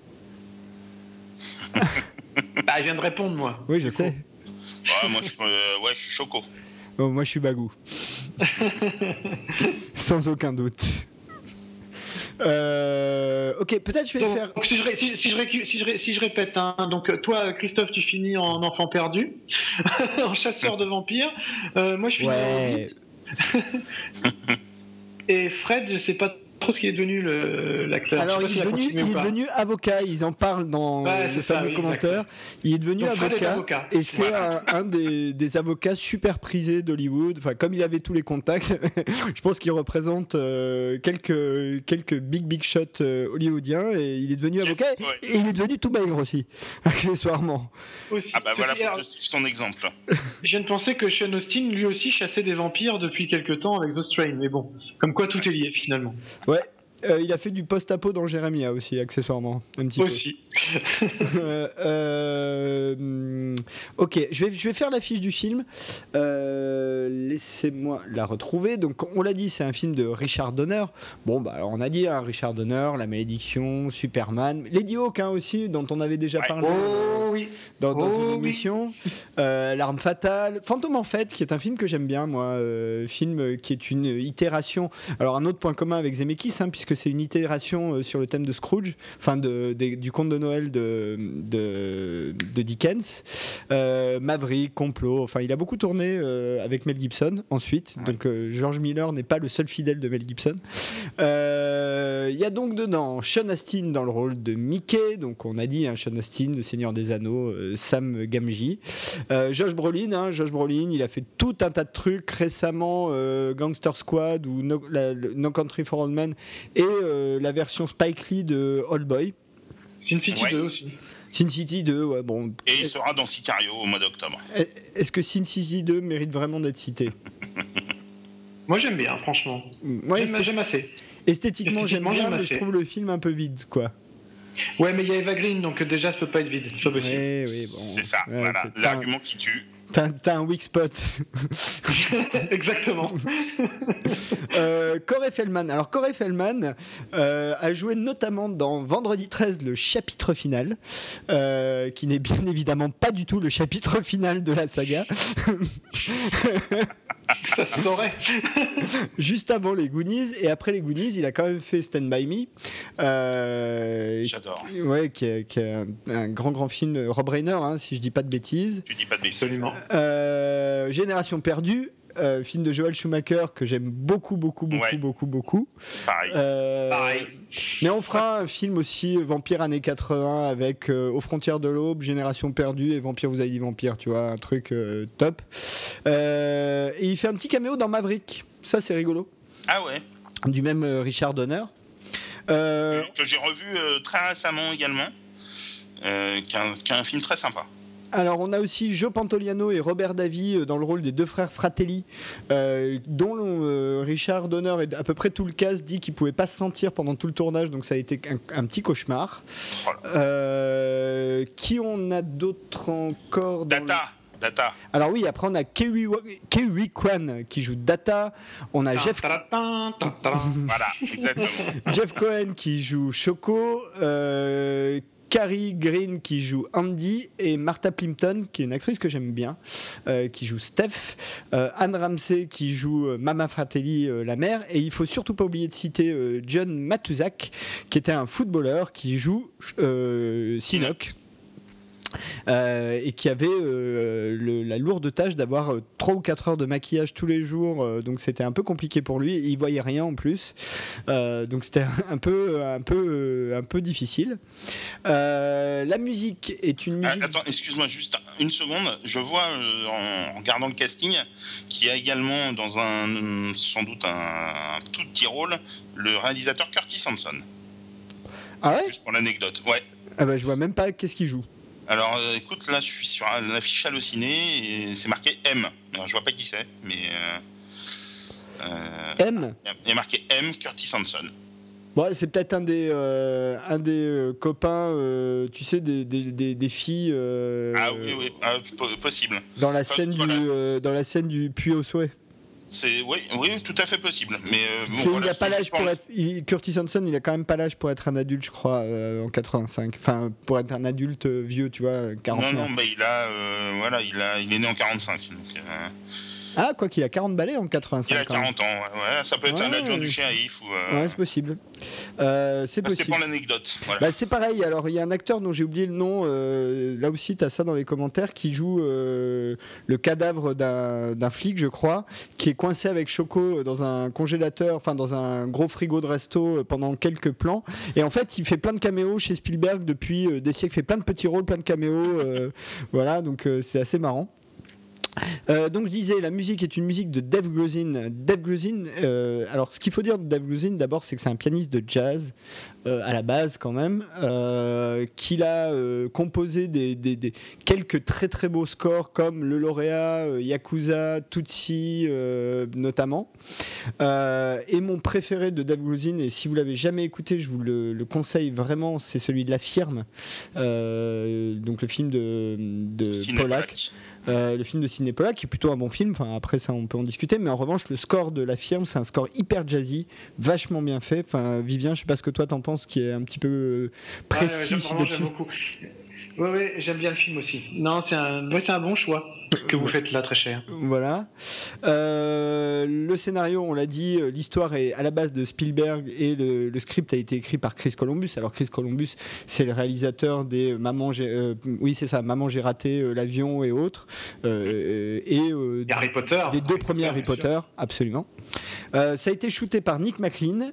Bah, il vient de répondre, moi. Oui, je sais. Ouais, moi, je, euh, ouais, je suis Choco. Bon, moi je suis Bagou. Sans aucun doute. Euh, ok, peut-être je vais Donc, faire. si, je, ré- si, si je récu- si je ré- si je répète, hein, donc euh, toi, Christophe, tu finis en enfant perdu, en chasseur de vampires. Euh, moi, je finis en. Et Fred, je sais pas trop ce qu'il est devenu l'acteur. Alors il est, devenu, il est avocat, ils en parlent dans Ouais, le fameux oui, commentaire. Il est devenu Donc, avocat, avocat. et c'est Voilà. un, un des, des avocats super prisés d'Hollywood. Enfin, comme il avait tous les contacts, je pense qu'il représente euh, quelques, quelques big big shots euh, hollywoodiens et il est devenu Yes, avocat ouais. et il est devenu tout maigre aussi, accessoirement. Aussi. Ah bah voilà, faut alors, que je suive son exemple. Je viens de penser que Sean Austin, lui aussi, chassait des vampires depuis quelques temps avec The Strain. Mais bon, comme quoi tout est lié finalement. Ouais. Euh, il a fait du post-apo dans Jérémia aussi, accessoirement, un petit peu. Aussi. Euh, euh, ok, je vais, je vais faire la fiche du film. Euh, Laissez-moi la retrouver. Donc, on l'a dit, c'est un film de Richard Donner. Bon, bah, alors, on a dit hein, Richard Donner, La Malédiction, Superman, Lady Hawk hein, aussi, dont on avait déjà Ouais. parlé Oh oui. dans, dans Oh, une émission. L'arme fatale, Fantôme en fait, qui est un film que j'aime bien, moi. film qui est une itération. Alors un autre point commun avec Zemeckis, hein, puisque c'est une itération sur le thème de Scrooge, enfin de, du conte de Noël de, de, de Dickens. Euh, Maverick, complot. Enfin, il a beaucoup tourné euh, avec Mel Gibson ensuite. Donc euh, George Miller n'est pas le seul fidèle de Mel Gibson. Il y a donc dedans Sean Astin dans le rôle de Mickey, donc on a dit hein, Sean Astin, le Seigneur des Anneaux, Sam Gamgee. Josh Brolin, hein, Josh Brolin, il a fait tout un tas de trucs récemment, Gangster Squad ou no, la- le no Country for Old Men et euh, la version Spike Lee de Old Boy. Sin City Ouais. 2 aussi. Sin City 2, ouais, bon. Et il sera dans Sicario au mois d'octobre. Est-ce que Sin City 2 mérite vraiment d'être cité? Moi j'aime bien, franchement. Ouais, J'aime assez. esthétiquement, j'aime bien, mais je trouve le film un peu vide, quoi. Ouais, mais il y a Eva Green, donc déjà ça peut pas être vide. C'est pas possible. Ouais, oui, bon. c'est ça, Ouais, voilà, l'argument qui tue. T'as un weak spot. Exactement. Euh, Corey Feldman. Alors Corey Feldman euh, a joué notamment dans Vendredi 13 le chapitre final, euh, qui n'est bien évidemment pas du tout le chapitre final de la saga. Ça se saurait. Juste avant les Goonies et après les Goonies, il a quand même fait Stand By Me. Euh, J'adore. Ouais, qui est, qui est un, un grand grand film. euh, Rob Reiner, hein, si je dis pas de bêtises. Tu dis pas de bêtises. Absolument. Euh, Génération perdue. Euh, film de Joel Schumacher que j'aime beaucoup, beaucoup, beaucoup, Ouais. beaucoup, beaucoup. Pareil. Euh, Pareil. Mais on fera un film aussi euh, Vampire années 80 avec euh, Aux frontières de l'aube, Génération perdue et Vampire vous avez dit Vampire, tu vois, un truc top. Et il fait un petit caméo dans Maverick. Ça c'est rigolo. Ah ouais. Du même Richard Donner. Que j'ai revu très récemment également. Qui est un- qui est un film très sympa. Alors on a aussi Joe Pantoliano et Robert Davy euh, dans le rôle des deux frères Fratelli, euh, dont euh, Richard Donner et à peu près tout le cast dit qu'il pouvait pas se sentir pendant tout le tournage, donc ça a été un, un petit cauchemar. Euh, qui on a d'autres encore dans le- Data. Data. Alors oui, après on a Kiwi, Kiwi Kwan qui joue Data, on a Jeff, Tan, tan, tan, tan. Voilà, exactement. Jeff Cohen qui joue Choco, euh, Carrie Green qui joue Andy et Martha Plimpton qui est une actrice que j'aime bien euh, qui joue Steph, euh, Anne Ramsey qui joue euh, Mama Fratelli la mère et il faut surtout pas oublier de citer John Matuzak qui était un footballeur qui joue Sinoc. Euh, et qui avait euh, le- la lourde tâche d'avoir 3 ou 4 heures de maquillage tous les jours, euh, donc c'était un peu compliqué pour lui. Il voyait rien en plus, Euh, donc c'était un peu, un peu, euh, un peu difficile. Euh, la musique est une musique. attends, excuse-moi juste une seconde. Je vois euh, en, en regardant le casting qu'il y a également dans un sans doute un, tout petit rôle le réalisateur Curtis Hanson. Ah ouais? Juste pour l'anecdote. Ouais. Ah bah je vois même pas qu'est-ce qu'il joue. Alors euh, écoute, là je suis sur l'affiche Allociné et c'est marqué M. Alors, je vois pas qui c'est, mais euh, euh, M? il y a marqué M Curtis Hanson. Bon, c'est peut-être un des, euh, un des euh, copains, euh, tu sais, des, des, des- des filles Ah oui, oui, ah, po- possible. dans la scène du, voilà. dans la scène du puits au souhait. C'est oui, oui, tout à fait possible. Mais euh, bon, voilà, a pas l'âge pour être. il- Curtis Hanson, il a quand même pas l'âge pour être un adulte, je crois, euh, en 85. Enfin, pour être un adulte euh, vieux, tu vois, 40 Non, non, mais il a, euh, voilà, il a, il est né en 45. Donc, Ah, quoi qu'il a 40 balais en 85. il a quand même. 40 ans. Ouais, ouais, ça peut être un adjoint du ouais. shérif ou. euh, Ouais, c'est possible. Euh, c'est possible. pour l'anecdote. Voilà. Bah, c'est pareil, alors il y a un acteur dont j'ai oublié le nom, euh, là aussi tu as ça dans les commentaires, qui joue le cadavre d'un flic, je crois, qui est coincé avec Choco dans un congélateur, enfin dans un gros frigo de resto pendant quelques plans. Et en fait, il fait plein de caméos chez Spielberg depuis des siècles, il fait plein de petits rôles, plein de caméos, voilà, donc c'est assez marrant. Euh, donc je disais, la musique est une musique de Dave Grusin. Dave Grusin, euh, alors ce qu'il faut dire de Dave Grusin, d'abord, c'est que c'est un pianiste de jazz euh, à la base quand même, euh, qu'il a euh, composé des, des- des- quelques très très beaux scores comme Le Lauréat, euh, Yakuza, Tutsi notamment. Et mon préféré de Dave Grusin, et si vous l'avez jamais écouté, je vous le, le conseille vraiment, c'est celui de La Firme, donc le film de, de. Euh, le film de Sidney Pollack, qui est plutôt un bon film. Enfin, après ça, on peut en discuter. Mais en revanche, le score de la firme, c'est un score hyper jazzy, vachement bien fait. Enfin, Vivien, je sais pas ce que toi t'en penses, qui est un petit peu euh, Ouais, ouais, précis j'aime- dessus. j'aime beaucoup. Ouais, ouais, j'aime bien le film aussi. Non, c'est un, ouais, un bon choix que vous faites là, très cher. Voilà. Euh, le scénario, on l'a dit, euh, l'histoire est à la base de Spielberg et le, le script a été écrit par Chris Columbus. Alors Chris Columbus, c'est le réalisateur des Maman, j'ai, euh, oui c'est ça, Maman j'ai raté euh, l'avion et autres, et Harry Potter. des deux premiers Harry. Potter, absolument. Ça a été shooté par Nick McLean,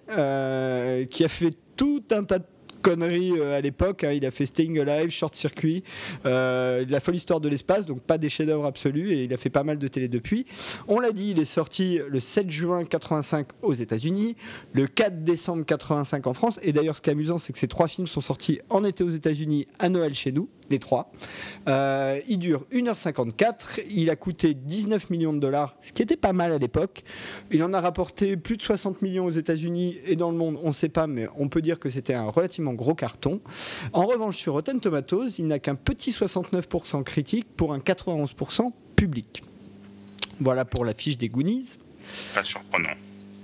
qui a fait tout un tas de conneries euh, à l'époque. hein. Il a fait Staying Alive, Short Circuit, euh, La folle histoire de l'espace, donc pas des chefs-d'œuvre absolus, et il a fait pas mal de télé depuis. On l'a dit, il est sorti le 7 juin 85 aux États-Unis, le 4 décembre 85 en France. Et d'ailleurs, ce qui est amusant, c'est que ces trois films sont sortis en été aux États-Unis, à Noël chez nous, les trois. Euh, il dure 1h54, il a coûté 19 millions de dollars, ce qui était pas mal à l'époque. Il en a rapporté plus de 60 millions aux États-Unis et dans le monde, on ne sait pas, mais on peut dire que c'était un relativement gros carton. En revanche, sur Rotten Tomatoes, il n'a qu'un petit 69% critique pour un 91% public. Voilà pour la fiche des Goonies. Pas surprenant.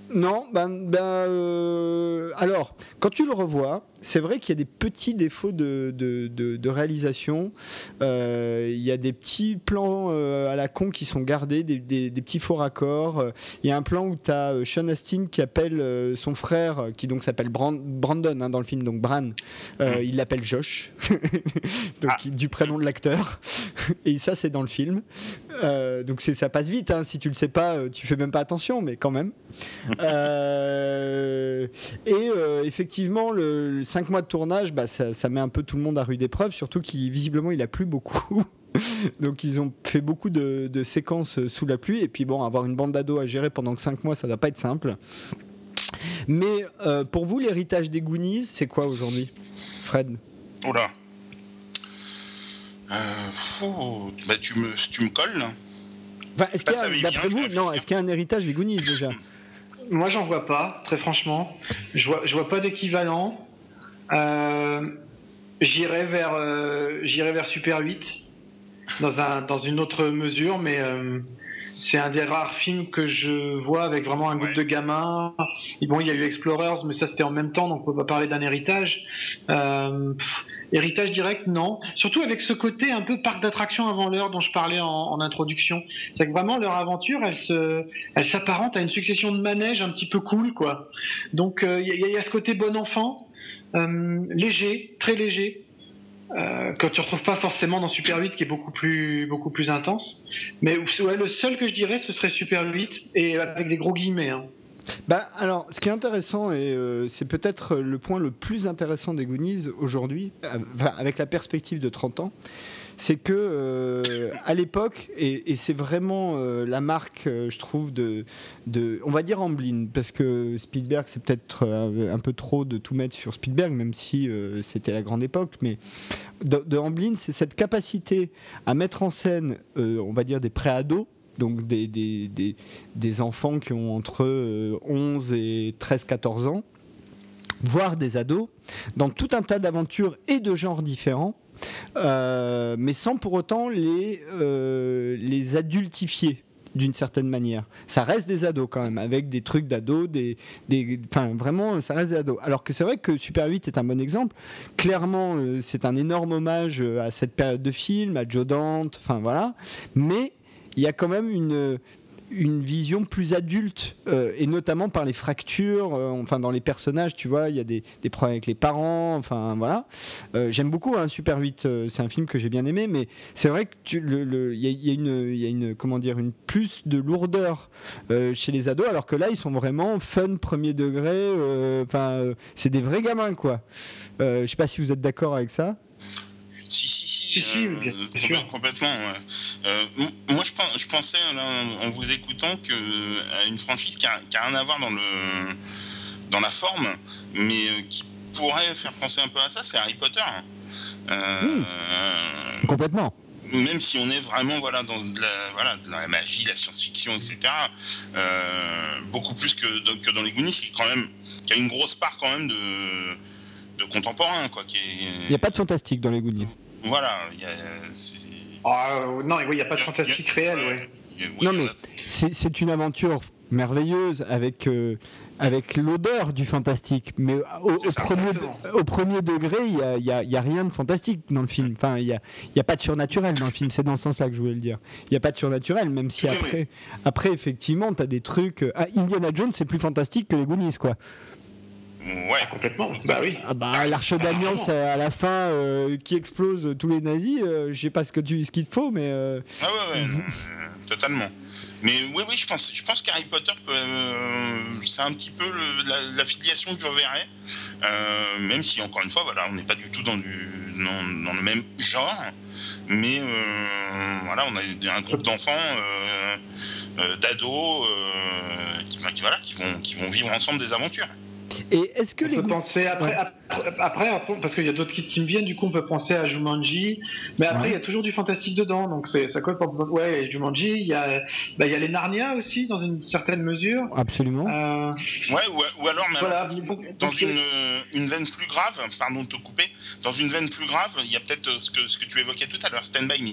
Non, ben, ben euh, alors, quand tu le revois, c'est vrai qu'il y a des petits défauts de, de, de, réalisation. Euh, il y a des petits plans euh, à la con qui sont gardés, des, des, petits faux raccords. Il y a un plan où tu as Sean Astin qui appelle son frère, qui donc s'appelle Brandon hein, dans le film, donc Bran. il l'appelle Josh, donc, ah. du prénom de l'acteur. Et ça, c'est dans le film. donc ça passe vite. Hein. Si tu le sais pas, tu fais même pas attention, mais quand même. Euh, et euh, effectivement, le, 5 mois de tournage, bah, ça, met un peu tout le monde à rude épreuve, surtout qu'il visiblement il a plu beaucoup. Donc ils ont fait beaucoup de, séquences sous la pluie. Et puis bon, avoir une bande d'ados à gérer pendant 5 mois, ça va pas être simple. Mais euh, pour vous, l'héritage des Goonies, c'est quoi aujourd'hui, Fred? Oula. bah, tu, me, tu me colles est-ce qu'il y a, d'après vous, non, est-ce qu'il y a un héritage des Goonies déjà? Moi, j'en vois pas, très franchement. Je vois, je vois pas d'équivalent. Euh, j'irai vers, euh, j'irai vers Super 8 dans, un, dans une autre mesure, mais euh, c'est un des rares films que je vois avec vraiment un groupe de gamins. bon, il y a eu Explorers, mais ça c'était en même temps, donc on peut pas parler d'un héritage. Héritage direct, non. Surtout avec ce côté un peu parc d'attractions avant l'heure dont je parlais en, introduction. C'est que vraiment leur aventure, elle se, elle s'apparente à une succession de manèges un petit peu cool, quoi. Donc il euh, y, a ce côté bon enfant, euh, léger, très léger. Euh, que tu retrouves pas forcément dans Super 8 qui est beaucoup plus beaucoup plus intense mais le seul que je dirais ce serait Super 8 et avec des gros guillemets hein. Bah, alors, ce qui est intéressant, et euh, c'est peut-être le point le plus intéressant des Goonies aujourd'hui, euh, avec la perspective de 30 ans, c'est que euh, à l'époque, et, c'est vraiment la marque, je trouve, de, de, on va dire Amblin, parce que Spielberg, c'est peut-être un peu trop de tout mettre sur Spielberg, même si c'était la grande époque, mais de, de Amblin, c'est cette capacité à mettre en scène, on va dire, des pré-ados donc des, des, des, enfants qui ont entre 11 euh, et 13-14 ans, voire des ados, dans tout un tas d'aventures et de genres différents. Euh, mais sans pour autant les, euh, les adultifier d'une certaine manière. Ça reste des ados quand même, avec des trucs d'ados, des, des, enfin vraiment, ça reste des ados. Alors que c'est vrai que Super 8 est un bon exemple. Clairement, c'est un énorme hommage à cette période de film, à Joe Dante, enfin voilà. Mais il y a quand même une une vision plus adulte euh, et notamment par les fractures euh, enfin dans les personnages tu vois il y a des, problèmes avec les parents enfin voilà. Euh, j'aime beaucoup hein, Super 8 c'est un film que j'ai bien aimé mais c'est vrai que il le, y, a une y a une comment dire une plus de lourdeur chez les ados alors que là ils sont vraiment fun premier degré enfin c'est des vrais gamins quoi. Je sais pas si vous êtes d'accord avec ça. Si si euh, complètement. Euh, moi, je, je pensais en vous écoutant que euh, une franchise qui a, rien à voir dans le dans la forme, mais qui pourrait faire penser un peu à ça, c'est Harry Potter. Hmm. Complètement même si on est vraiment voilà dans la, voilà, la magie, la science-fiction, etc. beaucoup plus que, que dans les Goonies, qui quand même qui a une grosse part quand même de, de contemporain quoi. Il n'y a pas de fantastique dans les Goonies. Voilà. Ah, non, il n'y a pas de fantastique réel, non, mais c'est une aventure merveilleuse avec, euh, avec l'odeur du fantastique. Mais au, premier, au premier, degré, il n'y a, y a, rien de fantastique dans le film. Enfin, il n'y a, y a pas de surnaturel dans le film. C'est dans ce sens-là que je voulais le dire. Il n'y a pas de surnaturel, même si après, après effectivement, tu as des trucs. Euh, ah, Indiana Jones, c'est plus fantastique que les Goonies, quoi. Ouais, ah, complètement. Bah oui. Ah bah, l'arche d'alliance euh, à la fin euh, qui explose tous les nazis, euh, je sais pas ce que tu, ce qu'il faut, mais. Ah ouais, ouais, totalement. Mais oui, oui, je pense, je pense qu'Harry Potter, c'est un petit peu la, filiation que je verrais, même si encore une fois, voilà, on n'est pas du tout dans, du, dans, le même genre, mais voilà, on a un groupe d'enfants, d'ados, qui, qui, voilà, qui vont, qui vont vivre ensemble des aventures. Et est-ce que on les peut penser après, après, parce qu'il y a d'autres kits qui me viennent, du coup on peut penser à Jumanji, mais après il y a toujours du fantastique dedans, donc ça colle pour ouais Jumanji, il y a bah, il y a les Narnia aussi dans une certaine mesure. Absolument. Euh... Ouais ou, alors dans une, une, veine plus grave, pardon de te couper, dans une veine plus grave, il y a peut-être ce que ce que tu évoquais tout à l'heure, Stand by Me.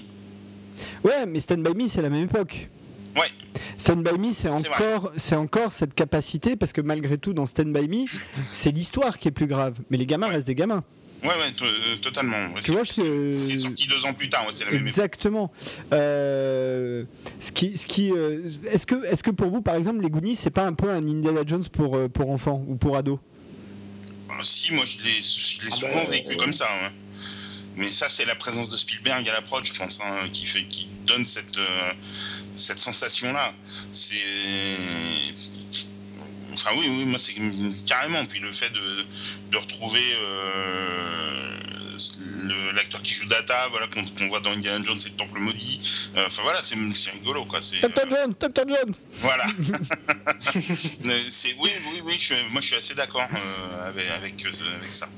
Ouais, mais Stand by Me c'est la même époque. Ouais. Stand By Me, c'est encore, c'est encore cette capacité, parce que malgré tout, dans Stand By Me, c'est l'histoire qui est plus grave. Mais les gamins restent des gamins. Ouais, ouais, euh, totalement. tu vois c'est sorti deux ans plus tard, c'est la même Exactement. Euh, ce qui, ce qui, euh, est-ce que, est-ce que pour vous, par exemple, les Goonies, c'est pas un peu un Indiana Jones pour pour enfants ou pour ados? Bah, Si, moi, je l'ai, ah souvent bah, vécu comme ça. Mais ça, c'est la présence de Spielberg à l'approche, je pense, hein, qui fait, qui donne cette cette sensation-là. C'est Enfin oui, oui, moi c'est carrément. Puis le fait de, de retrouver euh, l'acteur qui joue Data, voilà, qu'on voit dans Indiana Jones, c'est le Temple maudit. Euh, enfin voilà, c'est rigolo quoi. Dr euh, Jones, Dr Jones. Voilà. oui, oui, oui. Je, moi je suis assez d'accord avec, avec, avec ça.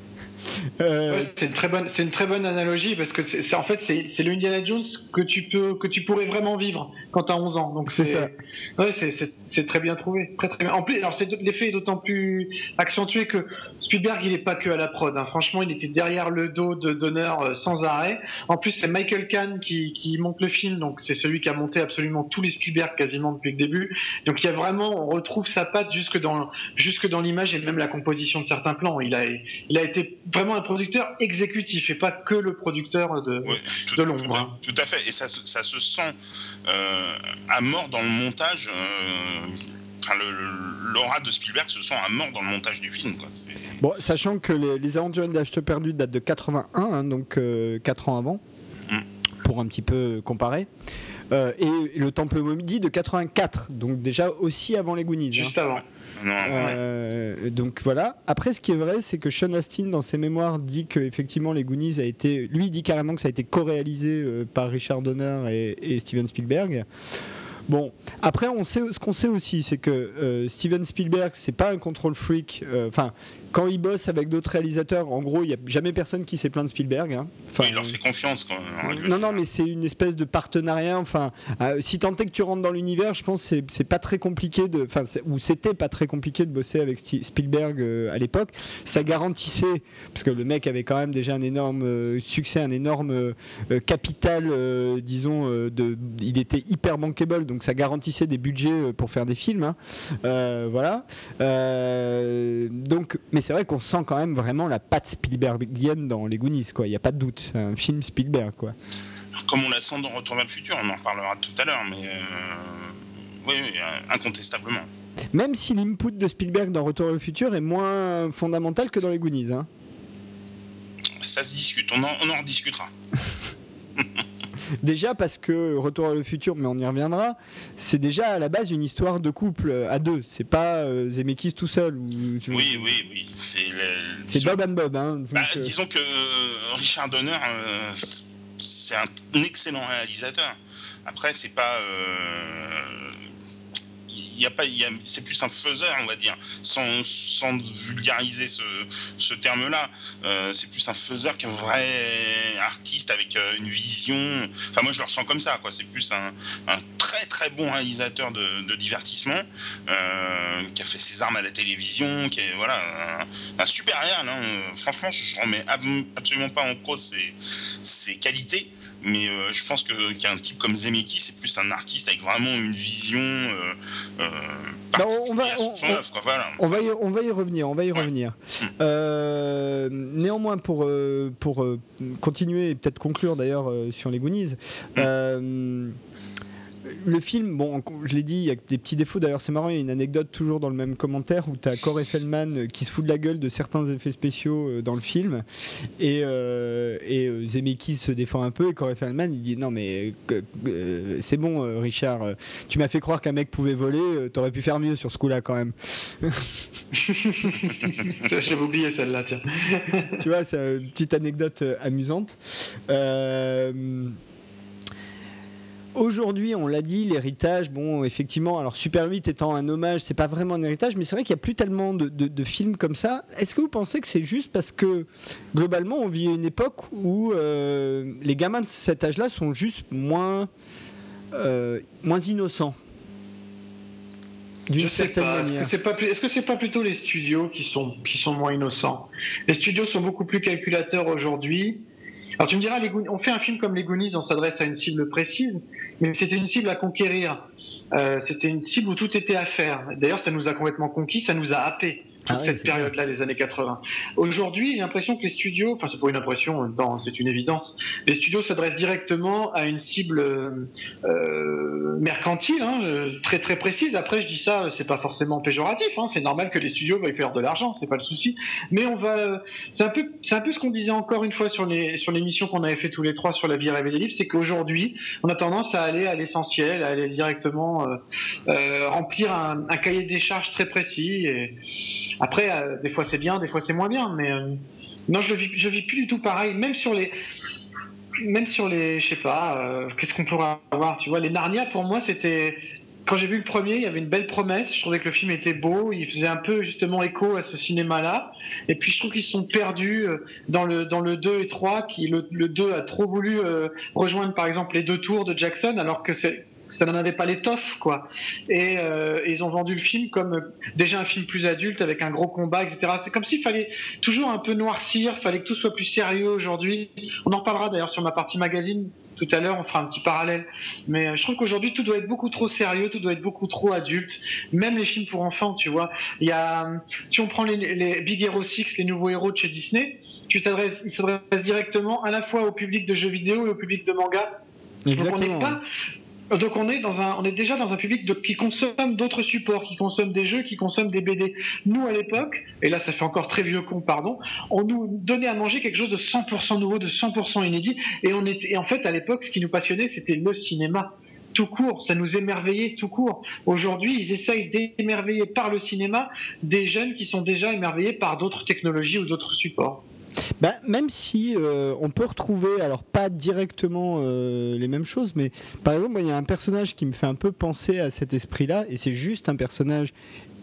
Euh, c'est une très bonne, c'est une très bonne analogie parce que c'est en fait c'est le Indiana Jones que tu peux, que tu pourrais vraiment vivre quand tu as 11 ans. Donc c'est ça. Ouais, c'est très bien trouvé, très très bien. En plus, alors l'effet est d'autant plus accentué que Spielberg il est pas que à la prod. Hein. Franchement, il était derrière le dos de Donner euh, sans arrêt. En plus, c'est Michael Kahn qui, qui monte le film, donc c'est celui qui a monté absolument tous les Spielberg quasiment depuis le début. Donc il y a vraiment, on retrouve sa patte jusque dans jusque dans l'image et même la composition de certains plans. Il a il a été vraiment un producteur exécutif et pas que le producteur de, de l'ombre. Hein. Tout, à fait, et ça, ça se sent euh, à mort dans le montage. Euh, enfin, l'aura de Spielberg se sent à mort dans le montage du film. Quoi. Bon, sachant que les, les aventures de l'âge perdu datent de 81, hein, donc 4 euh, ans avant, mm. pour un petit peu comparer. et le Temple Maudit de 84, donc déjà aussi avant les Goonies. Hein. Juste Euh, donc voilà. Après, ce qui est vrai, c'est que Sean Astin, dans ses mémoires, dit que effectivement les Goonies a été, lui, dit carrément que ça a été co-réalisé euh, par Richard Donner et, Steven Spielberg. Bon, après, on sait, ce qu'on sait aussi, c'est que euh, Steven Spielberg, c'est pas un control freak. Enfin, quand il bosse avec d'autres réalisateurs, en gros, il n'y a jamais personne qui s'est plaint de Spielberg. Hein. Enfin, il leur fait confiance. Quand non, non, mais c'est une espèce de partenariat. Enfin, euh, si tant est que tu rentres dans l'univers, je pense que c'est pas très compliqué de, enfin, ou c'était pas très compliqué de bosser avec Spielberg euh, à l'époque. Ça garantissait, parce que le mec avait quand même déjà un énorme euh, succès, un énorme capital, disons, de, il était hyper bankable, donc ça garantissait des budgets pour faire des films. Hein. voilà. donc, mais c'est vrai qu'on sent quand même vraiment la patte Spielbergienne dans les Goonies, quoi. Il n'y a pas de doute. C'est un film Spielberg, quoi. Comme on la sent dans Retour vers le futur, on en reparlera tout à l'heure, mais euh, oui, incontestablement. Même si l'input de Spielberg dans Retour vers le futur est moins fondamental que dans les Goonies, hein. Ça se discute, on en, on en rediscutera. Déjà parce que Retour à le futur, mais on y reviendra, c'est déjà à la base une histoire de couple à deux. C'est pas euh, Zemeckis tout seul. oui, oui, oui. C'est Bob and Bob. Hein, bah, euh, disons que euh, Richard Donner, c'est un excellent réalisateur. Après, c'est pas y a pas, c'est plus un faiseur, on va dire, sans, vulgariser ce, ce terme-là. Euh, c'est plus un faiseur qu'un vrai artiste avec euh, une vision. Enfin, moi, je le ressens comme ça, quoi. C'est plus un, très très bon réalisateur de, divertissement euh, qui a fait ses armes à la télévision, qui est voilà un, super réel. Hein. Franchement, je remets absolument pas en cause ses, ses qualités mais euh, je pense que qu'un type comme Zemeckis c'est plus un artiste avec vraiment une vision euh, euh on, va, son œuvre, Voilà. on, va y, on va y revenir on va y revenir. Euh, néanmoins pour pour continuer et peut-être conclure d'ailleurs sur les Goonies hmm le film, bon, je l'ai dit, il y a des petits défauts. D'ailleurs, c'est marrant, il y a une anecdote toujours dans le même commentaire où tu as Corey Feldman euh, qui se fout de la gueule de certains effets spéciaux euh, dans le film. Et, euh, et Zemeckis se défend un peu. Et Corey Feldman, il dit Non, mais c'est bon, Richard, tu m'as fait croire qu'un mec pouvait voler, t'aurais pu faire mieux sur ce coup-là quand même. J'avais oublié celle-là, tiens. tu vois, c'est une petite anecdote amusante. Euh. Aujourd'hui, on l'a dit, l'héritage, bon, effectivement, alors Super 8 étant un hommage, c'est pas vraiment un héritage, mais c'est vrai qu'il n'y a plus tellement de, films comme ça. Est-ce que vous pensez que c'est juste parce que globalement, on vit une époque où euh, les gamins de cet âge-là sont juste moins, euh, moins innocents? D'une certaine manière. Est-ce que c'est pas, plutôt les studios qui sont, qui sont moins innocents? Les studios sont beaucoup plus calculateurs aujourd'hui Alors tu me diras, on fait un film comme Les Goonies, on s'adresse à une cible précise, mais c'était une cible à conquérir. Euh, c'était une cible où tout était à faire. D'ailleurs, ça nous a complètement conquis, ça nous a happé toute ah cette période-là des années 80. Aujourd'hui, j'ai l'impression que les studios, enfin c'est pas une impression, c'est une évidence, les studios s'adressent directement à une cible euh, mercantile, hein, euh, très très précise. Après, je dis ça, c'est pas forcément péjoratif, hein, c'est normal que les studios veuillent faire de l'argent, c'est pas le souci. Mais on va, c'est un peu, c'est un peu ce qu'on disait encore une fois sur les sur l'émission qu'on avait fait tous les trois sur la vie rêvée des livres, c'est qu'aujourd'hui, on a tendance à aller à l'essentiel, à aller directement euh, remplir un, un, cahier des charges très précis. Et, après, euh, des fois c'est bien, des fois c'est moins bien, mais euh, non, je vis, je vis plus du tout pareil, même sur les, même sur les, je sais pas, euh, qu'est-ce qu'on pourrait avoir, tu vois, les Narnia pour moi c'était, quand j'ai vu le premier, il y avait une belle promesse, je trouvais que le film était beau, il faisait un peu justement écho à ce cinéma-là, et puis je trouve qu'ils se sont perdus dans le, dans le 2 et 3, qui le, le 2 a trop voulu rejoindre par exemple les deux tours de Jackson, alors que c'est ça n'en avait pas l'étoffe, quoi. Et euh, ils ont vendu le film comme euh, déjà un film plus adulte avec un gros combat, etc. C'est comme s'il fallait toujours un peu noircir, fallait que tout soit plus sérieux aujourd'hui. On en parlera d'ailleurs sur ma partie magazine tout à l'heure, on fera un petit parallèle. Mais euh, je trouve qu'aujourd'hui tout doit être beaucoup trop sérieux, tout doit être beaucoup trop adulte. Même les films pour enfants, tu vois. Il y a, si on prend les, les Big Hero 6, les nouveaux héros de chez Disney, tu s'adresses, ils s'adressent directement à la fois au public de jeux vidéo et au public de manga. Exactement. Donc on n'est pas donc on est déjà dans un public qui consomme d'autres supports, qui consomme des jeux, qui consomme des BD. Nous à l'époque, et là ça fait encore très vieux con, pardon, on nous donnait à manger quelque chose de 100% nouveau, de 100% inédit, et on était, et en fait à l'époque ce qui nous passionnait c'était le cinéma tout court, ça nous émerveillait tout court. Aujourd'hui, ils essayent d'émerveiller par le cinéma des jeunes qui sont déjà émerveillés par d'autres technologies ou d'autres supports. Bah, même si euh, on peut retrouver, alors pas directement euh, les mêmes choses, mais par exemple, il y a un personnage qui me fait un peu penser à cet esprit-là, et c'est juste un personnage.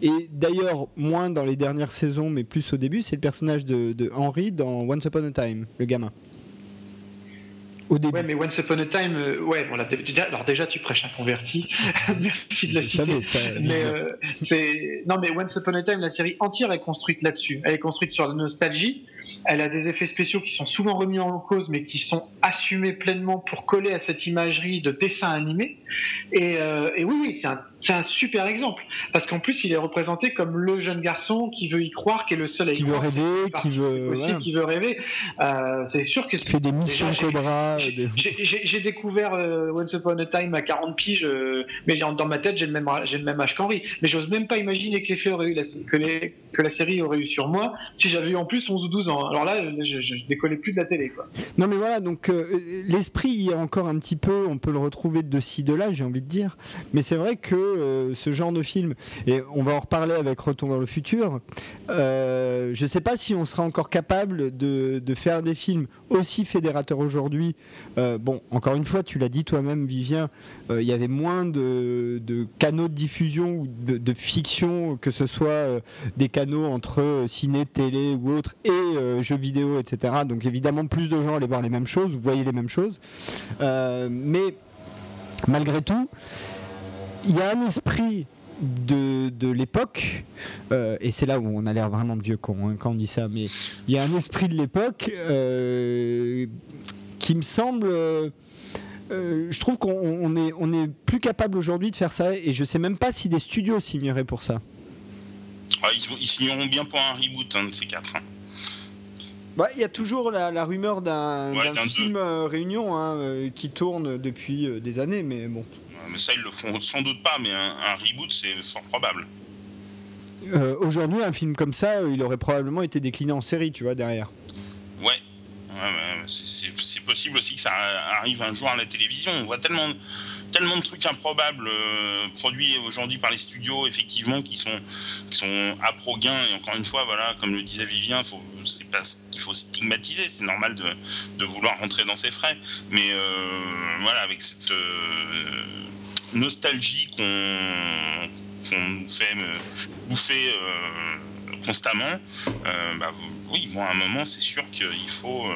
Et d'ailleurs, moins dans les dernières saisons, mais plus au début, c'est le personnage de, de Henry dans Once Upon a Time, le gamin. Au début. Ouais, mais Once Upon a Time, euh, ouais, bon, là, déjà, alors déjà, tu prêches un converti. Merci de la citer. Ça, mais, euh, non, mais Once Upon a Time, la série entière est construite là-dessus. Elle est construite sur la nostalgie, elle a des effets spéciaux qui sont souvent remis en cause, mais qui sont assumés pleinement pour coller à cette imagerie de dessin animé. Et, euh, et oui, oui, c'est un c'est un super exemple parce qu'en plus il est représenté comme le jeune garçon qui veut y croire, qui est le seul à y qui veut rêver, qui veut, qui veut rêver. Euh, c'est sûr que c'est des missions Cobra. J'ai découvert euh, Once Upon a Time à 40 piges, euh, mais dans ma tête j'ai le même j'ai le même âge qu'Henri. Mais j'ose même pas imaginer que l'effet aurait eu que, les, que la série aurait eu sur moi si j'avais eu en plus 11 ou 12 ans. Alors là, je, je décollais plus de la télé quoi. Non mais voilà, donc l'esprit est encore un petit peu, on peut le retrouver de ci de là, j'ai envie de dire. Mais c'est vrai que euh, ce genre de film, et on va en reparler avec Retour dans le futur, euh, je ne sais pas si on sera encore capable de, faire des films aussi fédérateurs aujourd'hui. Euh, bon, encore une fois, tu l'as dit toi-même, Vivien, il y avait moins de, canaux de diffusion ou de, fiction, que ce soit des canaux entre ciné, télé ou autres, et jeux vidéo, etc. Donc évidemment, plus de gens allaient voir les mêmes choses, vous voyez les mêmes choses. mais malgré tout, il y a un esprit de, l'époque, euh, et c'est là où on a l'air vraiment de vieux con hein, quand on dit ça, mais il y a un esprit de l'époque euh, qui me semble. Euh, je trouve qu'on est, on est plus capable aujourd'hui de faire ça, et je sais même pas si des studios signeraient pour ça. Ah, ils, signeront bien pour un reboot, un de ces quatre. Hein. Bah, il y a toujours la, rumeur d'un film Réunion hein, qui tourne depuis des années, mais bon mais ça, ils le font sans doute pas, mais un, reboot, c'est fort probable. Euh, aujourd'hui, un film comme ça, il aurait probablement été décliné en série, tu vois, derrière. Ouais, c'est possible aussi que ça arrive un jour à la télévision. On voit tellement, tellement de trucs improbables euh, produits aujourd'hui par les studios, effectivement, qui sont, qui sont à pro gain. Et encore une fois, voilà, comme le disait Vivien, c'est pas qu'il faut stigmatiser. C'est normal de, de, vouloir rentrer dans ses frais. Mais euh, voilà, avec cette nostalgie qu'on nous fait bouffer euh, constamment, euh, bah, oui, bon, à un moment, c'est sûr qu'il faut.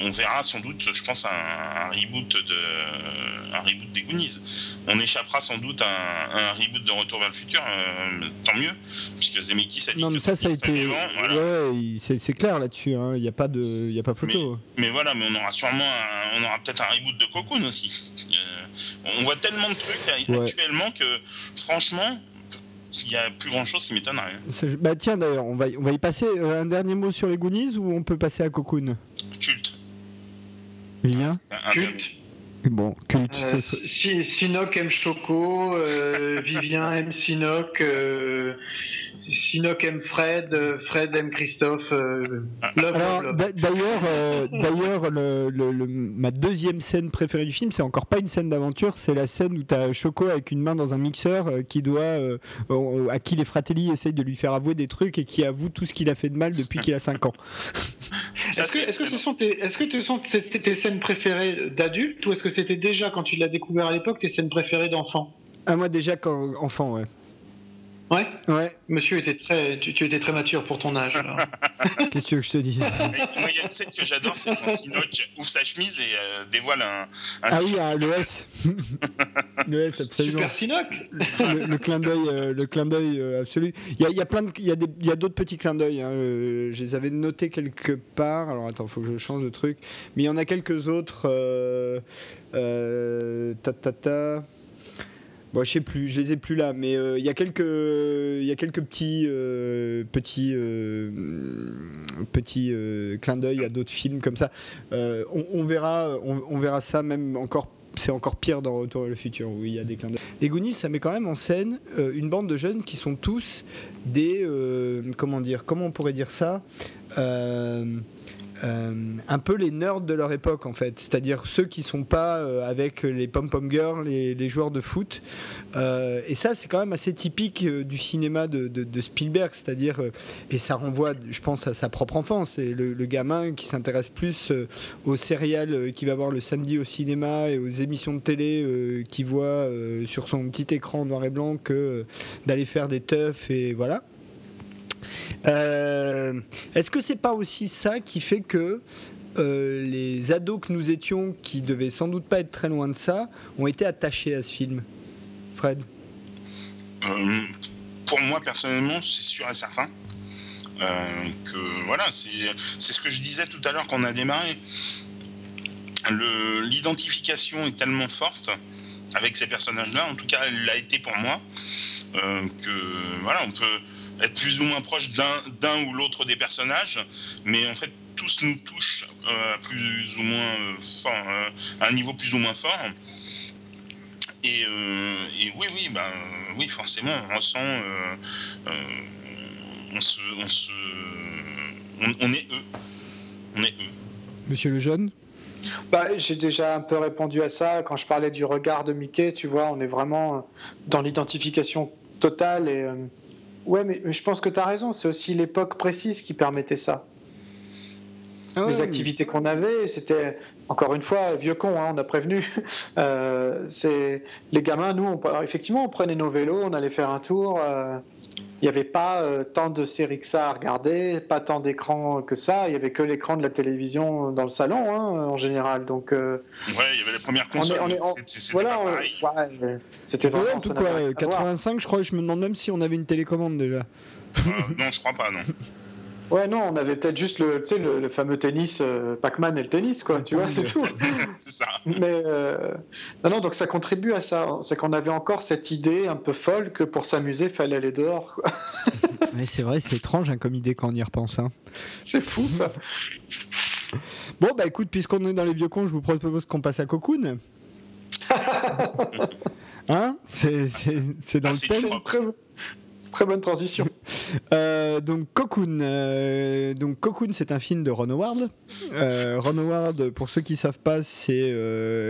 On verra sans doute, je pense, un, reboot de un reboot des Goonies. On échappera sans doute à un, reboot de Retour vers le futur, euh, tant mieux, puisque Zemeckis a dit non, mais ça, ça a été. Ouais, c'est clair là-dessus. Hein. Il n'y a pas de, il a pas photo. Mais, voilà, mais on aura sûrement, on aura peut-être un reboot de Cocoon aussi. Euh, on voit tellement de trucs actuellement que, franchement, il n'y a plus grand chose qui m'étonnerait. Bah tiens d'ailleurs, on va, on va y passer. Euh, un dernier mot sur les Goonies ou on peut passer à Cocoon? Culte. Bien. Culte. Bon, culte. Euh, Sinoc aime Choco, euh, Vivien aime Sinoc. Euh, Sinoc aime Fred, euh, Fred aime Christophe. Euh, d'ailleurs, euh, d'ailleurs, ma deuxième scène préférée du film, c'est encore pas une scène d'aventure, c'est la scène où tu as Choco avec une main dans un mixeur qui doit, à qui les Fratelli essayent de lui faire avouer des trucs et qui avoue tout ce qu'il a fait de mal depuis qu'il a 5 ans. Est-ce que, ce sont tes, est-ce que ce sont tes scènes préférées d'adulte ou est-ce que c'était déjà quand tu l'as découvert à l'époque tes scènes préférées d'enfant Ah moi déjà quand enfant ouais. Ouais. Ouais. Monsieur était très, tu, étais très mature pour ton âge. Qu'est-ce que tu veux que je te dise Moi, il y a une scène que j'adore, c'est quand Sinoc ouvre sa chemise et euh, dévoile un. ah oui, ah, le S. le S, absolument. Super Sinoc. Le, clin d'œil, euh, le clin d'œil euh, absolu. Il y a, il y a plein de, il y a des, il y a d'autres petits clins d'œil. Hein, je les avais notés quelque part. Alors attends, faut que je change de truc. Mais il y en a quelques autres. ta ta ta. Bon, je sais plus, je les ai plus là, mais euh, il y a quelques, y a quelques petits, euh, petits, euh, petits clins d'œil à d'autres films comme ça. On, verra, on, verra ça même encore. C'est encore pire dans Retour vers le futur où il y a des clins d'œil. Les Goonies, ça met quand même en scène une bande de jeunes qui sont tous des, comment dire, comment on pourrait dire ça euh, un peu les nerds de leur époque en fait, c'est-à-dire ceux qui sont pas euh, avec les pom-pom girls, les, joueurs de foot. Euh, et ça, c'est quand même assez typique du cinéma de, de, Spielberg, c'est-à-dire, et ça renvoie, je pense, à sa propre enfance. Et le, gamin qui s'intéresse plus aux céréales qu'il va voir le samedi au cinéma et aux émissions de télé qu'il voit sur son petit écran noir et blanc que d'aller faire des teufs et voilà. Euh, est-ce que c'est pas aussi ça qui fait que euh, les ados que nous étions, qui devaient sans doute pas être très loin de ça, ont été attachés à ce film? Fred? Euh, Pour moi, personnellement, c'est sûr et certain. que voilà, c'est ce que je disais tout à l'heure quand on a démarré. L'identification est tellement forte avec ces personnages-là, en tout cas, elle l'a été pour moi, que voilà, on peut être plus ou moins proche d'un ou l'autre des personnages, mais en fait tous nous touchent euh, plus ou moins euh, fort, euh, à un niveau plus ou moins fort. Et, oui, oui, ben, oui, forcément, on ressent, on se, on se, on, est eux, on est eux. Monsieur le jeune? Bah, j'ai déjà un peu répondu à ça quand je parlais du regard de Mickey. Tu vois, on est vraiment dans l'identification totale et Ouais, mais je pense que tu as raison. C'est aussi l'époque précise qui permettait ça. Ah les activités qu'on avait, c'était encore une fois vieux con, hein, on a prévenu. Euh, c'est les gamins, nous, on, effectivement, on prenait nos vélos, on allait faire un tour. Euh, il n'y avait pas euh, tant de séries que ça à regarder, pas tant d'écrans que ça. Il n'y avait que l'écran de la télévision dans le salon, hein, en général. Donc, euh, ouais, il y avait les premières consoles. C'était voilà, ouais, c'était vraiment. tout quoi, 85, je crois. Je me demande même si on avait une télécommande déjà. Euh, non, je crois pas, non. Ouais, non, on avait peut-être juste le, le, le fameux tennis, euh, Pac-Man et le tennis, quoi, tu vois, c'est tout. c'est ça. Mais euh, non, non, donc ça contribue à ça. C'est qu'on avait encore cette idée un peu folle que pour s'amuser, il fallait aller dehors. Quoi. Mais c'est vrai, c'est étrange hein, comme idée quand on y repense. Hein. C'est fou, ça. bon, bah écoute, puisqu'on est dans les vieux cons, je vous propose qu'on passe à Cocoon. hein C'est dans ah, le thème. Très bonne transition. Euh, donc Cocoon, euh, donc Cocoon, c'est un film de Ron Howard. Euh, Ron Howard, pour ceux qui savent pas, c'est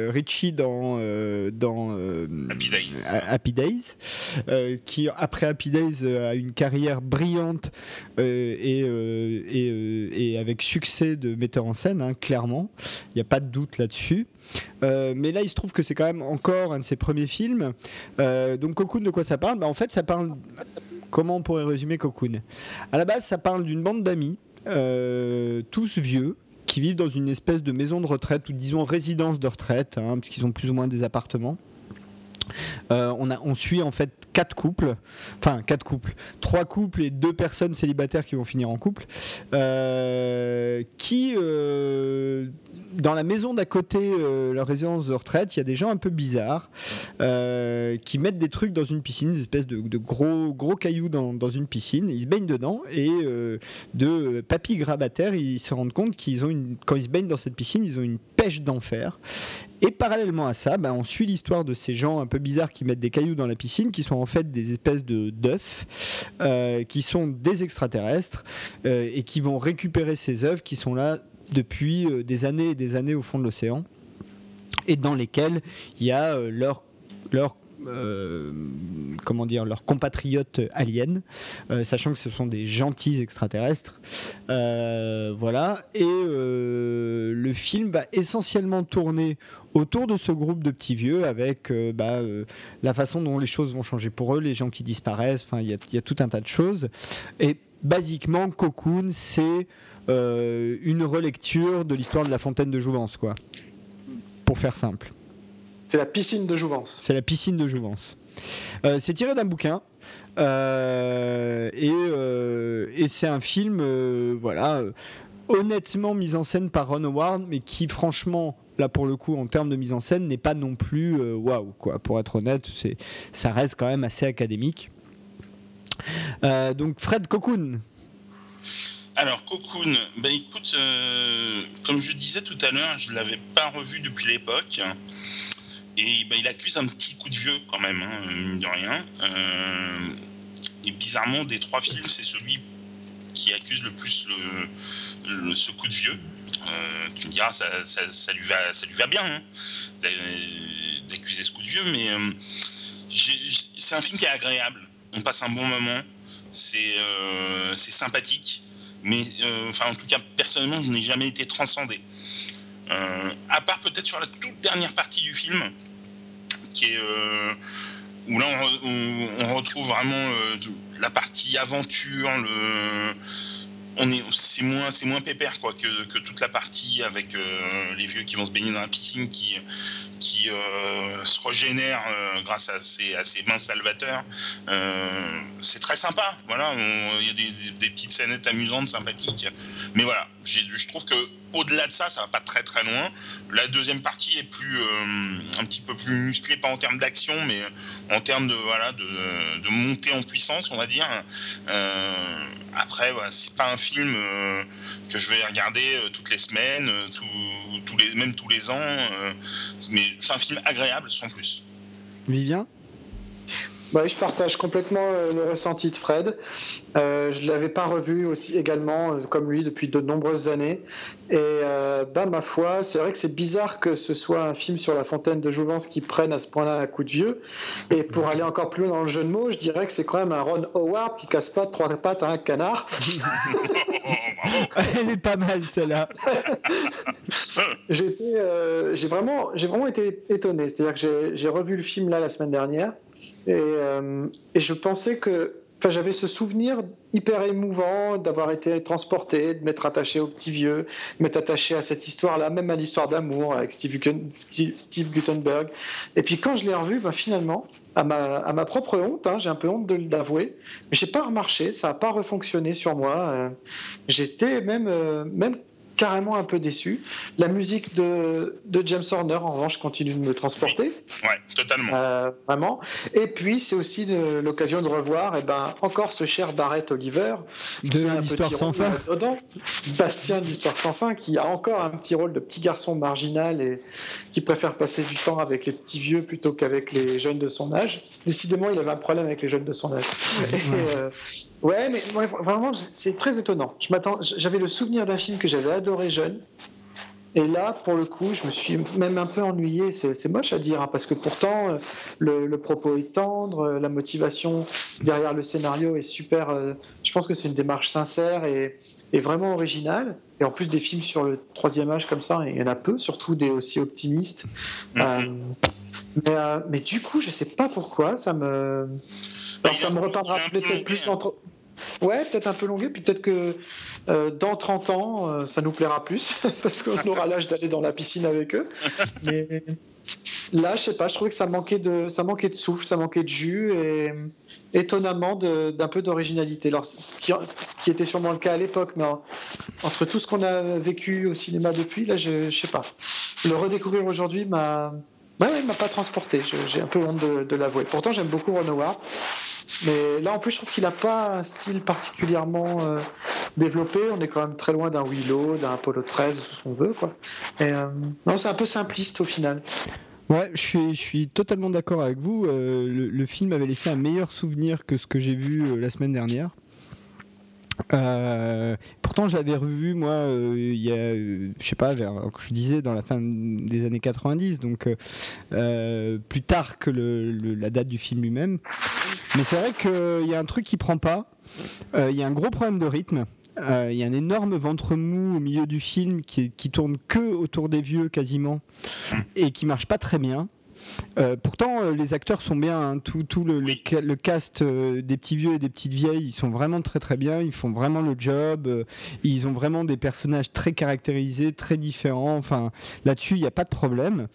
Richie dans dans Happy Days, qui après Happy Days a une carrière brillante et, et, et, avec succès de metteur en scène, hein, clairement. Il n'y a pas de doute là-dessus. mais là, il se trouve que c'est quand même encore un de ses premiers films. donc Cocoon, de quoi ça parle? Bah, En fait, ça parle Comment on pourrait résumer Cocoon? À la base, ça parle d'une bande d'amis, euh, tous vieux, qui vivent dans une espèce de maison de retraite ou disons résidence de retraite, hein, puisqu'ils ont plus ou moins des appartements. Euh, on, suit en fait quatre couples, enfin quatre couples, trois couples et deux personnes célibataires qui vont finir en couple, euh, qui euh, dans la maison d'à côté, leur résidence de retraite, il y a des gens un peu bizarres qui mettent des trucs dans une piscine, des espèces de, gros, gros cailloux dans, une piscine, ils se baignent dedans et de papy grabataires, ils se rendent compte qu'ils ont une, quand ils se baignent dans cette piscine, ils ont une pêche d'enfer et parallèlement à ça, ben, on suit l'histoire de ces gens un peu bizarres qui mettent des cailloux dans la piscine, qui sont en fait des espèces de d'œufs, euh, qui sont des extraterrestres euh, et qui vont récupérer ces œufs qui sont là depuis euh, des années et des années au fond de l'océan et dans lesquels il y a leur leur comment dire, leurs compatriotes aliens, euh, sachant que ce sont des gentils extraterrestres. Euh, voilà. Et le film va essentiellement tourner autour de ce groupe de petits vieux avec bah, la façon dont les choses vont changer pour eux, les gens qui disparaissent, enfin il y, a tout un tas de choses. Et basiquement, Cocoon, c'est une relecture de l'histoire de la fontaine de Jouvence, quoi. Pour faire simple. C'est la piscine de Jouvence. C'est la piscine de Jouvence. Euh, c'est tiré d'un bouquin. Euh, euh, et, c'est un film, voilà, honnêtement mis en scène par Ron Howard, mais qui, franchement, là pour le coup, en termes de mise en scène, n'est pas non plus waouh, quoi. Pour être honnête, ça reste quand même assez académique. donc, Fred Cocoon. Alors, Cocoon, ben écoute, comme je disais tout à l'heure, je ne l'avais pas revu depuis l'époque. Et ben, il accuse un petit coup de vieux quand même, hein, mine de rien. Euh, et bizarrement, des trois films, c'est celui qui accuse le plus le, ce coup de vieux. Euh, tu me diras, ça, ça, lui, va, ça lui va bien hein, d'accuser ce coup de vieux, mais euh, c'est un film qui est agréable. On passe un bon moment, c'est sympathique, mais enfin, en tout cas, personnellement, je n'ai jamais été transcendé. Euh, à part peut-être sur la toute dernière partie du film, qui est euh, où là on, retrouve vraiment euh, la partie aventure, on est c'est moins c'est moins pépère quoi que, que, toute la partie avec les vieux qui vont se baigner dans la piscine qui qui se régénèrent grâce à ces, à ces bains salvateurs. c'est très sympa, voilà. Il y a des, des, petites scénettes amusantes, sympathiques. Mais voilà, je trouve que au-delà de ça, ça va pas très très loin. La deuxième partie est plus euh, un petit peu plus musclée, pas en termes d'action, mais en termes de voilà de, montée en puissance, on va dire. Euh, après, voilà, c'est pas un film euh, que je vais regarder toutes les semaines, tous les même tous les ans, mais c'est un film agréable sans plus. Vivien? Bah, je partage complètement le ressenti de Fred. Euh, je ne l'avais pas revu aussi également, comme lui, depuis de nombreuses années. Et euh, bah, ma foi, c'est vrai que c'est bizarre que ce soit un film sur la fontaine de Jouvence qui prenne à ce point-là un coup de vieux. Et pour aller encore plus loin dans le jeu de mots, je dirais que c'est quand même un Ron Howard qui casse pas trois pattes à un canard. Elle est pas mal celle-là. Euh, j'ai vraiment, j'ai vraiment été étonné. C'est-à-dire que j'ai revu le film là la semaine dernière et, euh, et je pensais que Enfin, j'avais ce souvenir hyper émouvant d'avoir été transporté, de m'être attaché au petit vieux, m'être attaché à cette histoire-là, même à l'histoire d'amour avec Steve, Gutenberg. Et puis quand je l'ai revu, ben, finalement, à ma, à ma, propre honte, hein, j'ai un peu honte de l'avouer, mais j'ai pas remarché, ça n'a pas refonctionné sur moi. Euh, j'étais même, euh, même carrément un peu déçu. La musique de, de, James Horner, en revanche, continue de me transporter. Oui, ouais, totalement. Euh, vraiment. Et puis, c'est aussi l'occasion de revoir eh ben, encore ce cher Barrett Oliver. De l'histoire sans fin. Dedans. Bastien de l'histoire sans fin, qui a encore un petit rôle de petit garçon marginal et qui préfère passer du temps avec les petits vieux plutôt qu'avec les jeunes de son âge. Décidément, il avait un problème avec les jeunes de son âge. Euh, Ouais, mais vraiment, c'est très étonnant. Je m'attends, j'avais le souvenir d'un film que j'avais adoré jeune. Et là, pour le coup, je me suis même un peu ennuyé. C'est moche à dire, hein, parce que pourtant, euh, le, propos est tendre, euh, la motivation derrière le scénario est super. Euh, je pense que c'est une démarche sincère et, vraiment originale. Et en plus, des films sur le troisième âge comme ça, il y en a peu, surtout des aussi optimistes. Mm-hmm. mais, mais, du coup, je sais pas pourquoi, ça me. ça me reparlera peut-être plus entre. Ouais, peut-être un peu longué, puis peut-être que euh, dans 30 ans, euh, ça nous plaira plus, parce qu'on aura l'âge d'aller dans la piscine avec eux. Mais là, je sais pas, je trouvais que ça manquait de, ça manquait de souffle, ça manquait de jus, et étonnamment d'un peu d'originalité. Alors, ce qui, ce qui, était sûrement le cas à l'époque, mais entre tout ce qu'on a vécu au cinéma depuis, là, je, je sais pas. Le redécouvrir aujourd'hui m'a Ouais, il m'a pas transporté. J'ai un peu honte de, l'avouer. Pourtant, j'aime beaucoup Ron Howard. Mais là, en plus, je trouve qu'il n'a pas un style particulièrement euh, développé. On est quand même très loin d'un Willow, d'un Apollo 13, tout ce qu'on veut. Quoi. Euh, non, c'est un peu simpliste au final. Ouais, je suis, je suis totalement d'accord avec vous. Euh, le, le, film avait laissé un meilleur souvenir que ce que j'ai vu la semaine dernière. Euh, pourtant, j'avais revu moi euh, y a, euh, je sais pas, je disais dans la fin des années 90, donc plus tard que la date du film lui-même. Mais c'est vrai qu'il y a un truc qui prend pas. Il y a un gros problème de rythme. Il y a un énorme ventre mou au milieu du film qui, qui tourne que autour des vieux quasiment et qui marche pas très bien. Euh, pourtant, euh, les acteurs sont bien. Hein. Tout, tout le, le, cast euh, des petits vieux et des petites vieilles, ils sont vraiment très très bien. Ils font vraiment le job. ils ont vraiment des personnages très caractérisés, très différents. Enfin, là-dessus, il n'y a pas de problème.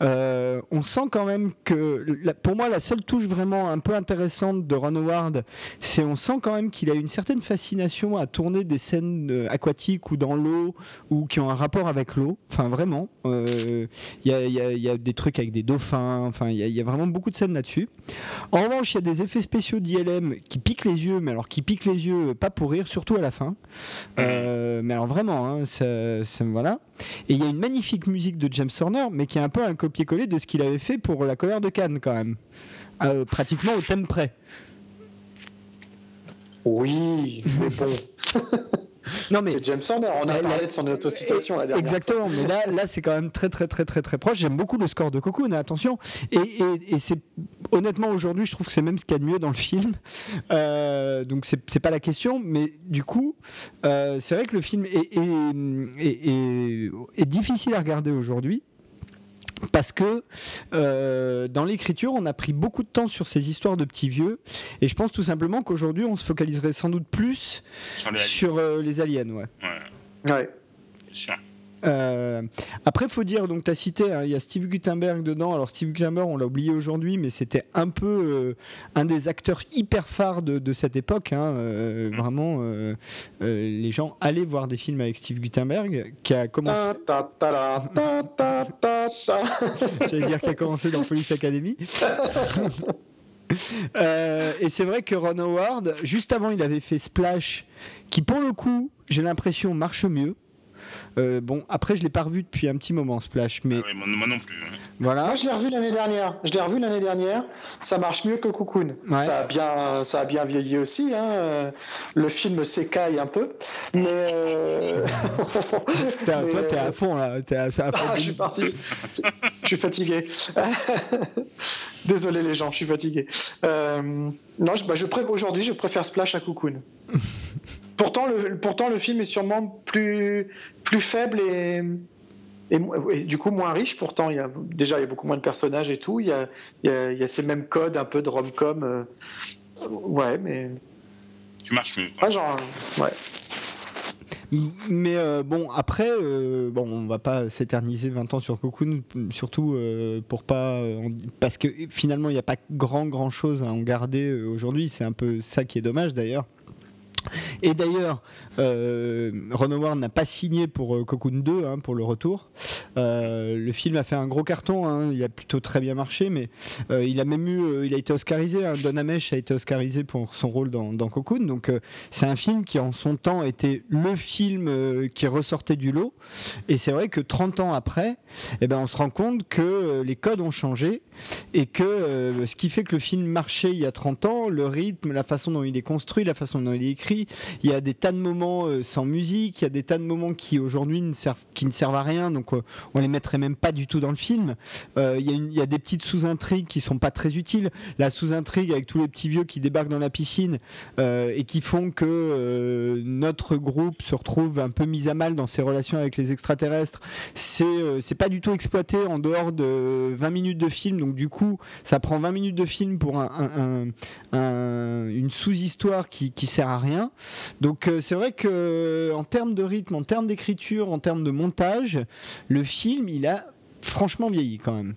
on sent quand même que, pour moi, la seule touche vraiment un peu intéressante de Ron Howard, c'est on sent quand même qu'il a une certaine fascination à tourner des scènes aquatiques ou dans l'eau ou qui ont un rapport avec l'eau. Enfin, vraiment. Il y, y a des trucs avec des dauphins Enfin, il y, a vraiment beaucoup de scènes là-dessus. En revanche, il y a des effets spéciaux d'ILM qui piquent les yeux, mais alors qui piquent les yeux, pas pour rire, surtout à la fin. Euh, mais alors vraiment, hein, voilà. Et il y a une magnifique musique de James Horner, mais qui est un peu un copier-coller de ce qu'il avait fait pour La colère de Cannes, quand même. Euh, pratiquement au thème près. Oui, mais bon. Non mais c'est James Horner. On a parlé de son autocitation la dernière Exactement. Mais là, là, c'est quand même très, très, très, très, très proche. J'aime beaucoup le score de Cocoon. Attention. Et, et, c'est honnêtement aujourd'hui, je trouve que c'est même ce qu'il y a de mieux dans le film. Euh, donc c'est pas la question, mais du coup, euh, c'est vrai que le film est, est, est difficile à regarder aujourd'hui parce que euh, dans l'écriture, on a pris beaucoup de temps sur ces histoires de petits vieux, et je pense tout simplement qu'aujourd'hui, on se focaliserait sans doute plus sur les, aliens. Euh, ouais. Ouais. ouais. Sûr. Euh, après, faut dire, donc tu as cité, hein, il y a Steve Gutenberg dedans. Alors, Steve Gutenberg, on l'a oublié aujourd'hui, mais c'était un peu euh, un des acteurs hyper phares de, cette époque. Hein, euh, mm. Vraiment, euh, les gens allaient voir des films avec Steve Gutenberg, qui a commencé. J'allais dire qui a commencé dans Police Academy. et c'est vrai que Ron Howard, juste avant, il avait fait Splash, qui pour le coup, j'ai l'impression, marche mieux. Euh, bon, après, je l'ai pas revu depuis un petit moment, Splash. Mais... Ah moi, non plus. Voilà. Moi, je l'ai revu l'année dernière. Je l'ai revu l'année dernière. Ça marche mieux que Cocoon. Ça, a bien, ça a bien vieilli aussi. Hein. Le film s'écaille un peu. Mais. Euh... toi, t'es à fond, là. Es à, fond ah, je suis parti. je suis fatigué. Désolé, les gens, je suis fatigué. Euh... Non, je, bah, je aujourd'hui, je préfère Splash à Cocoon. pourtant, le, pourtant, le film est sûrement plus, plus faible et, et, du coup moins riche. Pourtant, il y a, déjà, il y a beaucoup moins de personnages et tout. Il y a, il y a, ces mêmes codes un peu de rom-com. Euh, ouais, mais. Tu marches mieux. Ah, genre, ouais. Mais euh, bon, après, euh, bon, on va pas s'éterniser 20 ans sur Cocoon, surtout pour pas. parce que finalement, il n'y a pas grand grand chose à en garder aujourd'hui. C'est un peu ça qui est dommage d'ailleurs. Et d'ailleurs, euh, Ron Howard n'a pas signé pour euh, Cocoon 2, hein, pour le retour. Euh, le film a fait un gros carton, hein, il a plutôt très bien marché, mais euh, il a même eu, il a été oscarisé. Hein, Don Amesh a été oscarisé pour son rôle dans, Cocoon. Donc c'est un film qui en son temps était le film qui ressortait du lot. Et c'est vrai que 30 ans après, eh ben, on se rend compte que les codes ont changé et que ce qui fait que le film marchait il y a 30 ans, le rythme, la façon dont il est construit, la façon dont il est écrit, il y a des tas de moments euh, sans musique, il y a des tas de moments qui aujourd'hui ne servent, qui ne servent à rien, donc euh, on les mettrait même pas du tout dans le film. Euh, il, y a des petites sous-intrigues qui sont pas très utiles. La sous-intrigue avec tous les petits vieux qui débarquent dans la piscine et qui font que notre groupe se retrouve un peu mis à mal dans ses relations avec les extraterrestres, c'est c'est pas du tout exploité en dehors de 20 minutes de film, donc du coup, ça prend 20 minutes de film pour un, une sous-histoire qui, sert à rien. Donc euh, c'est vrai que en termes de rythme, en termes d'écriture, en termes de montage, le film, il a franchement vieilli quand même.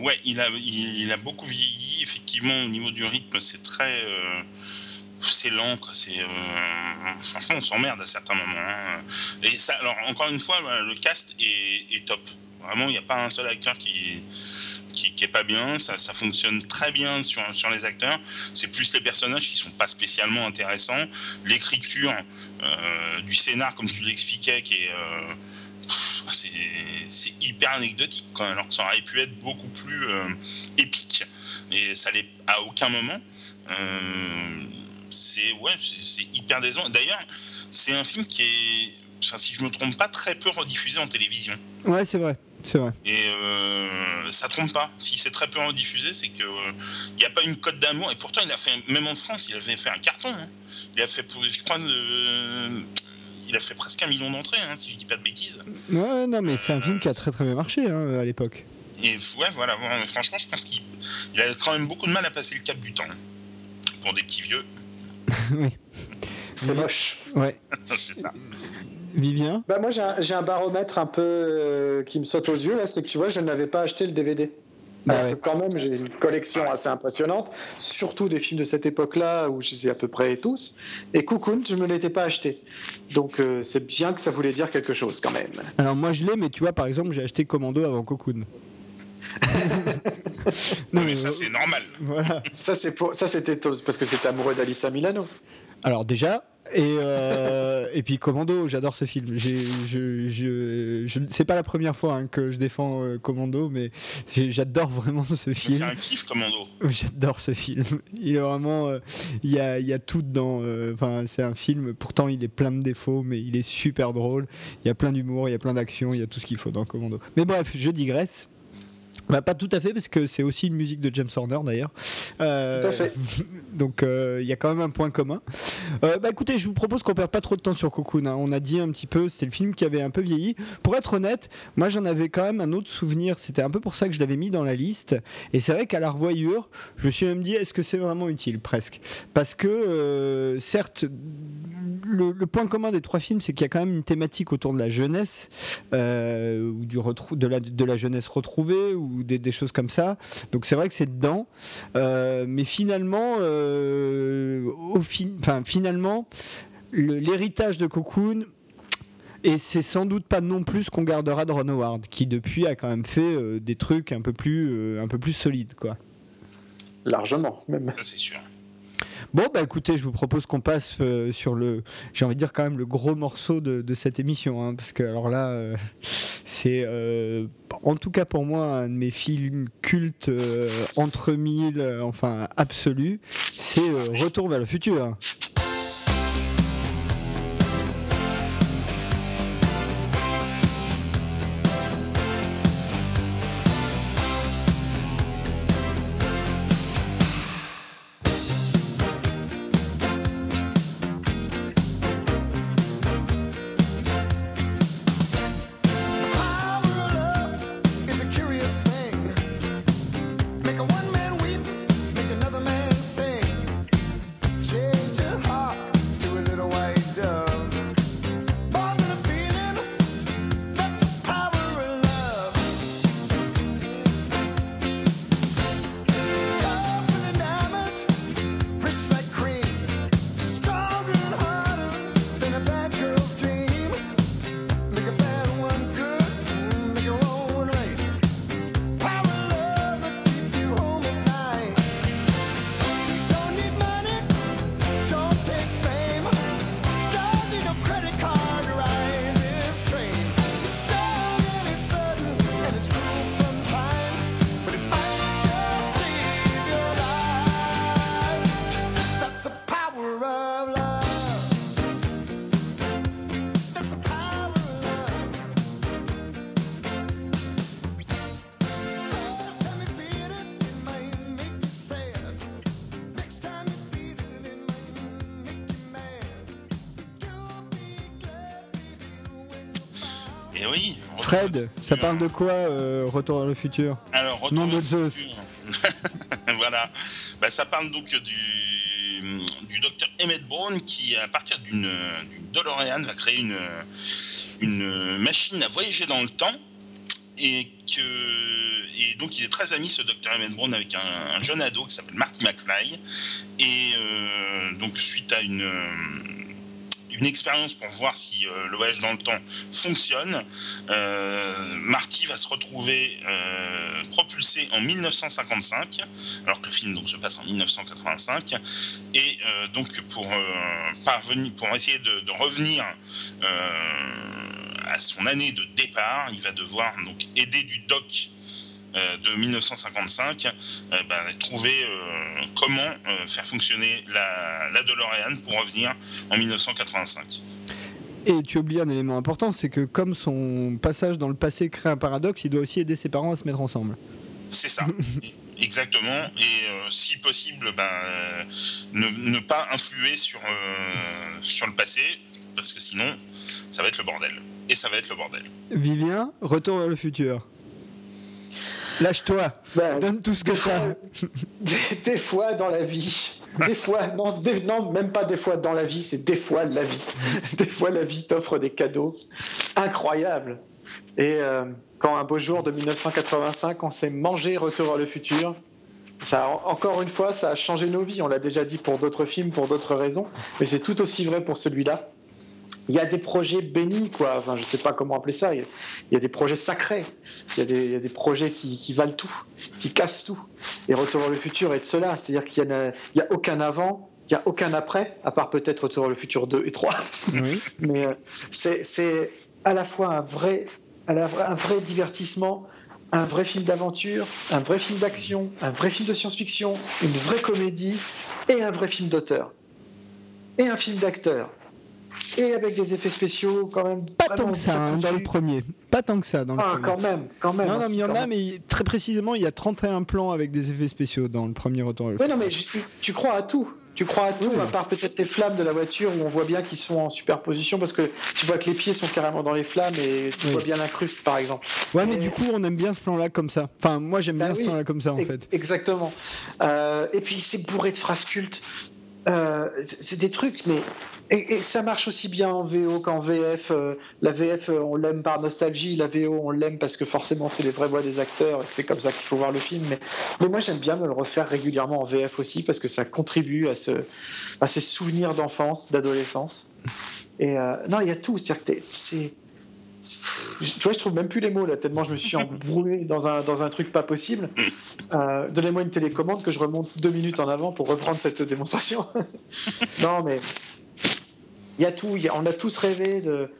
Ouais, il a, beaucoup vieilli. Effectivement, au niveau du rythme, c'est très. Euh, c'est lent. C'est, euh, franchement, on s'emmerde à certains moments. Hein. Et ça, alors, encore une fois, le cast est, top. Vraiment, il n'y a pas un seul acteur qui, qui, est pas bien. Ça, fonctionne très bien sur, sur les acteurs. C'est plus les personnages qui sont pas spécialement intéressants. L'écriture euh, du scénar, comme tu l'expliquais, qui est c'est hyper anecdotique, alors que ça aurait pu être beaucoup plus euh, épique. Et ça l'est à aucun moment. Euh, c'est ouais, hyper décevant. D'ailleurs, c'est un film qui est, enfin, si je me trompe pas, très peu rediffusé en télévision. Ouais, c'est vrai. C'est vrai. Et euh, ça trompe pas. Si c'est très peu rediffusé, c'est que il n'y a pas une cote d'amour. Et pourtant, il a fait, même en France, il avait fait un carton. Hein. Il a fait, je crois, il a fait presque un million d'entrées, hein, si je dis pas de bêtises. Ouais, non, mais c'est un film qui a très très bien marché hein, à l'époque. Et ouais, voilà, franchement, je pense qu'il a quand même beaucoup de mal à passer le cap du temps. Pour des petits vieux. oui. C'est moche. Ouais. c'est ça. Vivien bah Moi, j'ai un, baromètre un peu euh, qui me saute aux yeux, c'est que tu vois, je n'avais pas acheté le DVD. Bah quand même, j'ai une collection assez impressionnante, surtout des films de cette époque-là où je les ai à peu près tous. Et Cocoon, je ne me l'étais pas acheté. Donc euh, c'est bien que ça voulait dire quelque chose quand même. Alors moi je l'ai, mais tu vois, par exemple, j'ai acheté Commando avant Cocoon. non, mais ça c'est normal. Voilà. Ça c'était parce que tu étais amoureux d'Alissa Milano. Alors déjà, et, euh, et puis Commando, j'adore ce film. Je, je, c'est pas la première fois hein, que je défends euh, Commando, mais j'adore vraiment ce film. C'est un kiff Commando. J'adore ce film. Il est vraiment, euh, il y, a, y, a, tout dedans. Enfin, c'est un film. Pourtant, il est plein de défauts, mais il est super drôle. Il y a plein d'humour, il y a plein d'action, il y a tout ce qu'il faut dans Commando. Mais bref, je digresse. Bah, pas tout à fait, parce que c'est aussi une musique de James Horner d'ailleurs. Euh, tout à fait. Donc euh, il y a quand même un point commun. Euh, bah écoutez, je vous propose qu'on perde pas trop de temps sur Cocoon. Hein. On a dit un petit peu, c'était le film qui avait un peu vieilli. Pour être honnête, moi j'en avais quand même un autre souvenir. C'était un peu pour ça que je l'avais mis dans la liste. Et c'est vrai qu'à la revoyure, je me suis même dit, est-ce que c'est vraiment utile presque? Parce que certes, le, point commun des trois films, c'est qu'il y a quand même une thématique autour de la jeunesse, ou du de la, de la jeunesse retrouvée, ou des, choses comme ça. Donc c'est vrai que c'est dedans. Euh, mais finalement, euh, au fin, finalement, l'héritage de Cocoon, et c'est sans doute pas non plus qu'on gardera de Ron Howard, qui depuis a quand même fait euh, des trucs un peu plus, un peu plus solides, quoi. Largement, même. c'est sûr. Bon, bah écoutez, je vous propose qu'on passe euh, sur le, j'ai envie de dire quand même le gros morceau de, cette émission, hein, parce que alors là, euh, c'est euh, en tout cas pour moi un de mes films cultes entre mille, enfin absolu, c'est Retour vers le futur. Ça parle de quoi euh, Retour vers le futur Alors, Retour Nom de le Zeus. futur. voilà. Bah, ça parle donc du, du docteur Emmett Brown qui, à partir d'une d'une DeLorean, va créer une, une machine à voyager dans le temps. Et, que, et donc, il est très ami, ce docteur Emmett Brown, avec un, un jeune ado qui s'appelle Marty McFly. Et euh, donc, suite à une, euh, une expérience pour voir si euh, le voyage dans le temps fonctionne, euh, Marty va se retrouver euh, propulsé en 1955, alors que le film donc, se passe en 1985. Et euh, donc, pour, parvenir, pour essayer de, de revenir à son année de départ, il va devoir donc aider du doc de 1955 euh, bah, trouver euh, comment euh, faire fonctionner la, la DeLorean pour revenir en 1985. Et tu oublies un élément important, c'est que comme son passage dans le passé crée un paradoxe, il doit aussi aider ses parents à se mettre ensemble. C'est ça. Exactement. Et euh, si possible, ben, euh, ne, ne pas influer sur, euh, sur le passé, parce que sinon, ça va être le bordel. Et ça va être le bordel. Vivien, retour vers le futur. Lâche-toi, Ben, donne tout ce que t'as. des, des fois dans la vie, des fois, non, des- non, même pas des fois dans la vie, c'est des fois la vie. Des fois la vie t'offre des cadeaux incroyables. Et euh, quand un beau jour de 1985, on s'est mangé Retour vers le futur, ça encore une fois, ça a changé nos vies. On l'a déjà dit pour d'autres films, pour d'autres raisons, mais c'est tout aussi vrai pour celui-là. Il y a des projets bénis, quoi. Enfin, je sais pas comment appeler ça. Il y a, des projets sacrés. Il y a des, il y a des projets qui, qui valent tout, qui cassent tout. Et Retour vers le futur est de cela. C'est-à-dire qu'il n'y a, il y a aucun avant, il n'y a aucun après, à part peut-être Retour vers le futur 2 et 3. Oui. Mais euh, c'est c'est à la fois un vrai, à la- un vrai divertissement, un vrai film d'aventure, un vrai film d'action, un vrai film de science-fiction, une vraie comédie et un vrai film d'auteur. Et un film d'acteur. Et avec des effets spéciaux quand même. Pas tant que ça hein, dans le premier. Pas tant que ça dans le Ah, premier. quand même, quand même. Non, hein, non, mais il y en a, mais très précisément, il y a 31 plans avec des effets spéciaux dans le premier retour. Oui, non, mais je- tu crois à tout. Tu crois à tout, Oui. à part peut-être les flammes de la voiture où on voit bien qu'ils sont en superposition parce que tu vois que les pieds sont carrément dans les flammes et tu Oui. vois bien l'incruste, par exemple. Ouais, mais du coup, on aime bien ce plan-là comme ça. Enfin, moi, j'aime Bah bien oui. ce plan-là comme ça, en fait. Exactement. Euh, et puis c'est bourré de phrases cultes. Euh, c'est des trucs, mais. Et, ça marche aussi bien en VO qu'en VF. Euh, la VF, euh, on l'aime par nostalgie. La VO, on l'aime parce que forcément, c'est les vraies voix des acteurs. et C'est comme ça qu'il faut voir le film. Mais, mais moi, j'aime bien me le refaire régulièrement en VF aussi parce que ça contribue à, ce, à ces souvenirs d'enfance, d'adolescence. Et non, il y a tout. C'est. Tu vois, je trouve même plus les mots là, tellement je me suis embrouillé dans un, dans un truc pas possible. Euh, Donnez-moi une télécommande que je remonte deux minutes en avant pour reprendre cette démonstration. non, mais il y a tout. il y a- on a tous rêvé de,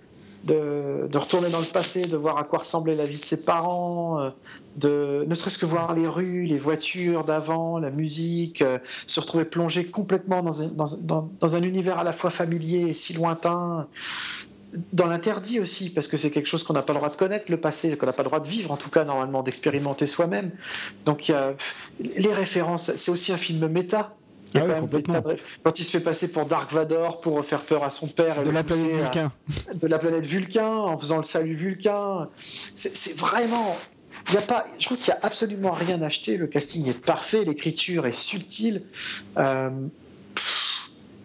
de, de retourner dans le passé, de voir à quoi ressemblait la vie de ses parents, euh, de ne serait-ce que voir les rues, les voitures d'avant, la musique, euh, se retrouver plongé complètement dans un, dans, dans- dans un univers à la fois familier et si lointain. Dans l'interdit aussi, parce que c'est quelque chose qu'on n'a pas le droit de connaître, le passé, qu'on n'a pas le droit de vivre, en tout cas, normalement, d'expérimenter soi-même. Donc, il y a les références, c'est aussi un film méta. Il y a Ah oui, quand même des tas de Quand il se fait passer pour Dark Vador pour faire peur à son père et De la planète à- Vulcain. de la planète Vulcain, en faisant le salut Vulcain. C'est c'est vraiment. Il y a pas, je trouve qu'il n'y a absolument rien à acheter. Le casting est parfait, l'écriture est subtile. Euh, pff,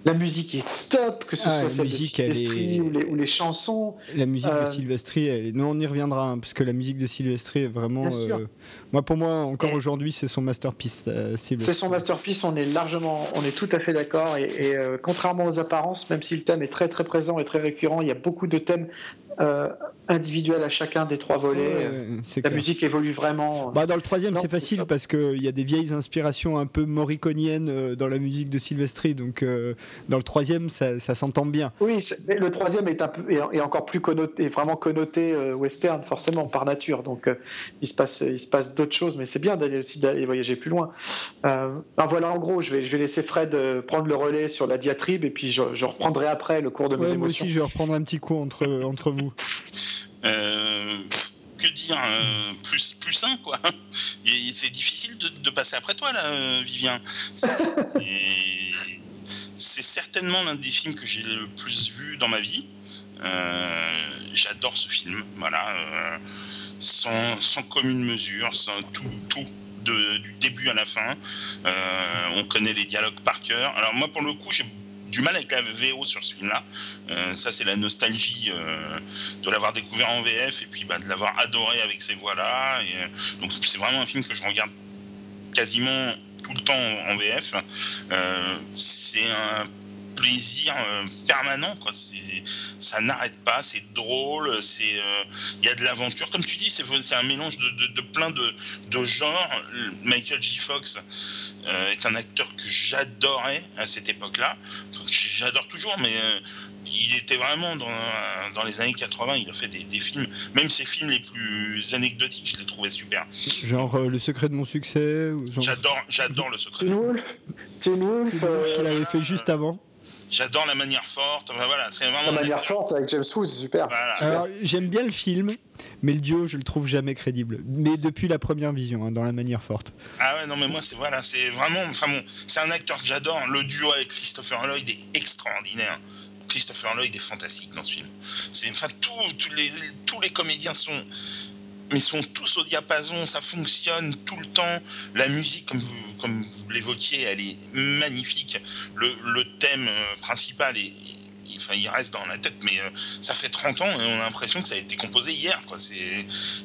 la musique est top, que ce Ah, soit la celle musique, de est- ou, les, ou les chansons. La musique Euh, de Sylvestri, elle- nous on y reviendra, hein, parce que la musique de Sylvestri est vraiment. Bien sûr. euh, Moi, pour moi, encore aujourd'hui, c'est son masterpiece. euh. C'est son masterpiece, on est largement, on est tout à fait d'accord. Et, et, euh, contrairement aux apparences, même si le thème est très très présent et très récurrent, il y a beaucoup de thèmes euh, individuels à chacun des trois volets. Ouais, La clair. musique évolue vraiment. Bah, dans le troisième, c'est facile parce qu'il y a des vieilles inspirations un peu morriconiennes dans la musique de Sylvestri. Donc, dans le troisième, ça, ça s'entend bien. Oui, mais le troisième est, un peu, est, est encore plus connoté, est vraiment connoté western, forcément, par nature. Donc, il se passe, il se passe d'autres choses, mais c'est bien d'aller aussi d'aller voyager plus loin. Euh, ben voilà, en gros, je vais, je vais laisser Fred euh, prendre le relais sur la diatribe et puis je, je reprendrai après le cours de mes Ouais, moi émotions. aussi, je vais reprendre un petit coup entre, entre vous. Euh, que dire euh, plus, plus sain, quoi. Et C'est difficile de, de passer après toi, là, Vivien. C'est certainement l'un des films que j'ai le plus vu dans ma vie. J'adore ce film, voilà, sans, sans, commune mesure, sans tout, tout du début à la fin. on connaît les dialogues par cœur. Alors moi, pour le coup, j'ai du mal avec la VO sur ce film-là. Euh, ça, c'est la nostalgie euh, de l'avoir découvert en VF et puis bah, de l'avoir adoré avec ces voix-là. Euh, donc, c'est vraiment un film que je regarde quasiment tout le temps en VF. c'est un plaisir permanent quoi ça n'arrête pas c'est drôle c'est il y a de l'aventure comme tu dis c'est un mélange de, plein de, de genres Michael J Fox euh, est un acteur que j'adorais à cette époque-là. J'adore toujours, mais euh, il était vraiment dans, dans, les années 80. Il a fait des, films, même ses films les plus anecdotiques, je les trouvais super. Genre euh, Le secret de mon succès J'adore, j'adore Le secret. Teen Wolf. Teen Wolf. qu'il avait fait juste avant. J'adore la manière forte. voilà, c'est vraiment la manière forte avec James Woods, c'est super. j'aime bien le film, mais le duo, je le trouve jamais crédible. Mais depuis la première vision, hein, dans la manière forte. Ah ouais, non, mais moi, c'est voilà, c'est vraiment, enfin bon, c'est un acteur que j'adore. Le duo avec Christopher Lloyd est extraordinaire. Christopher Lloyd est fantastique dans ce film. C'est, enfin, tous les, tous les comédiens sont mais sont tous au diapason, ça fonctionne tout le temps. La musique, comme vous, l'évoquiez, elle est magnifique. Le, thème euh, principal est, enfin, il reste dans la tête, mais euh, ça fait 30 ans et on a l'impression que ça a été composé hier.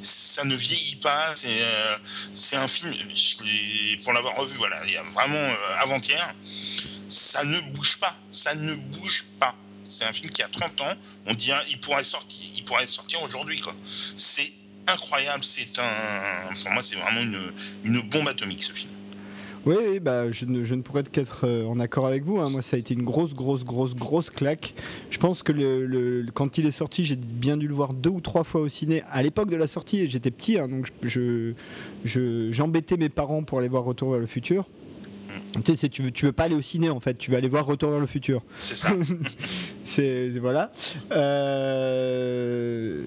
Ça ne vieillit pas. C'est, euh, un film, pour l'avoir revu, voilà, il vraiment avant-hier, ça ne bouge pas. Ça ne bouge pas. C'est un film qui a 30 ans. On dirait, il pourrait sortir, il pourrait sortir aujourd'hui. C'est incroyable. C'est un, pour moi, c'est vraiment une, bombe atomique ce film. Oui, bah, je, ne, je ne pourrais qu'être euh, en accord avec vous. Hein. Moi, ça a été une grosse, grosse, grosse, grosse claque. Je pense que quand il est sorti, j'ai bien dû le voir deux ou trois fois au ciné à l'époque de la sortie. J'étais petit, hein, donc je, j'embêtais mes parents pour aller voir Retour vers le futur. Tu sais, tu veux, tu veux pas aller au ciné en fait, tu veux aller voir Retour vers le futur. C'est ça. c'est voilà. Euh,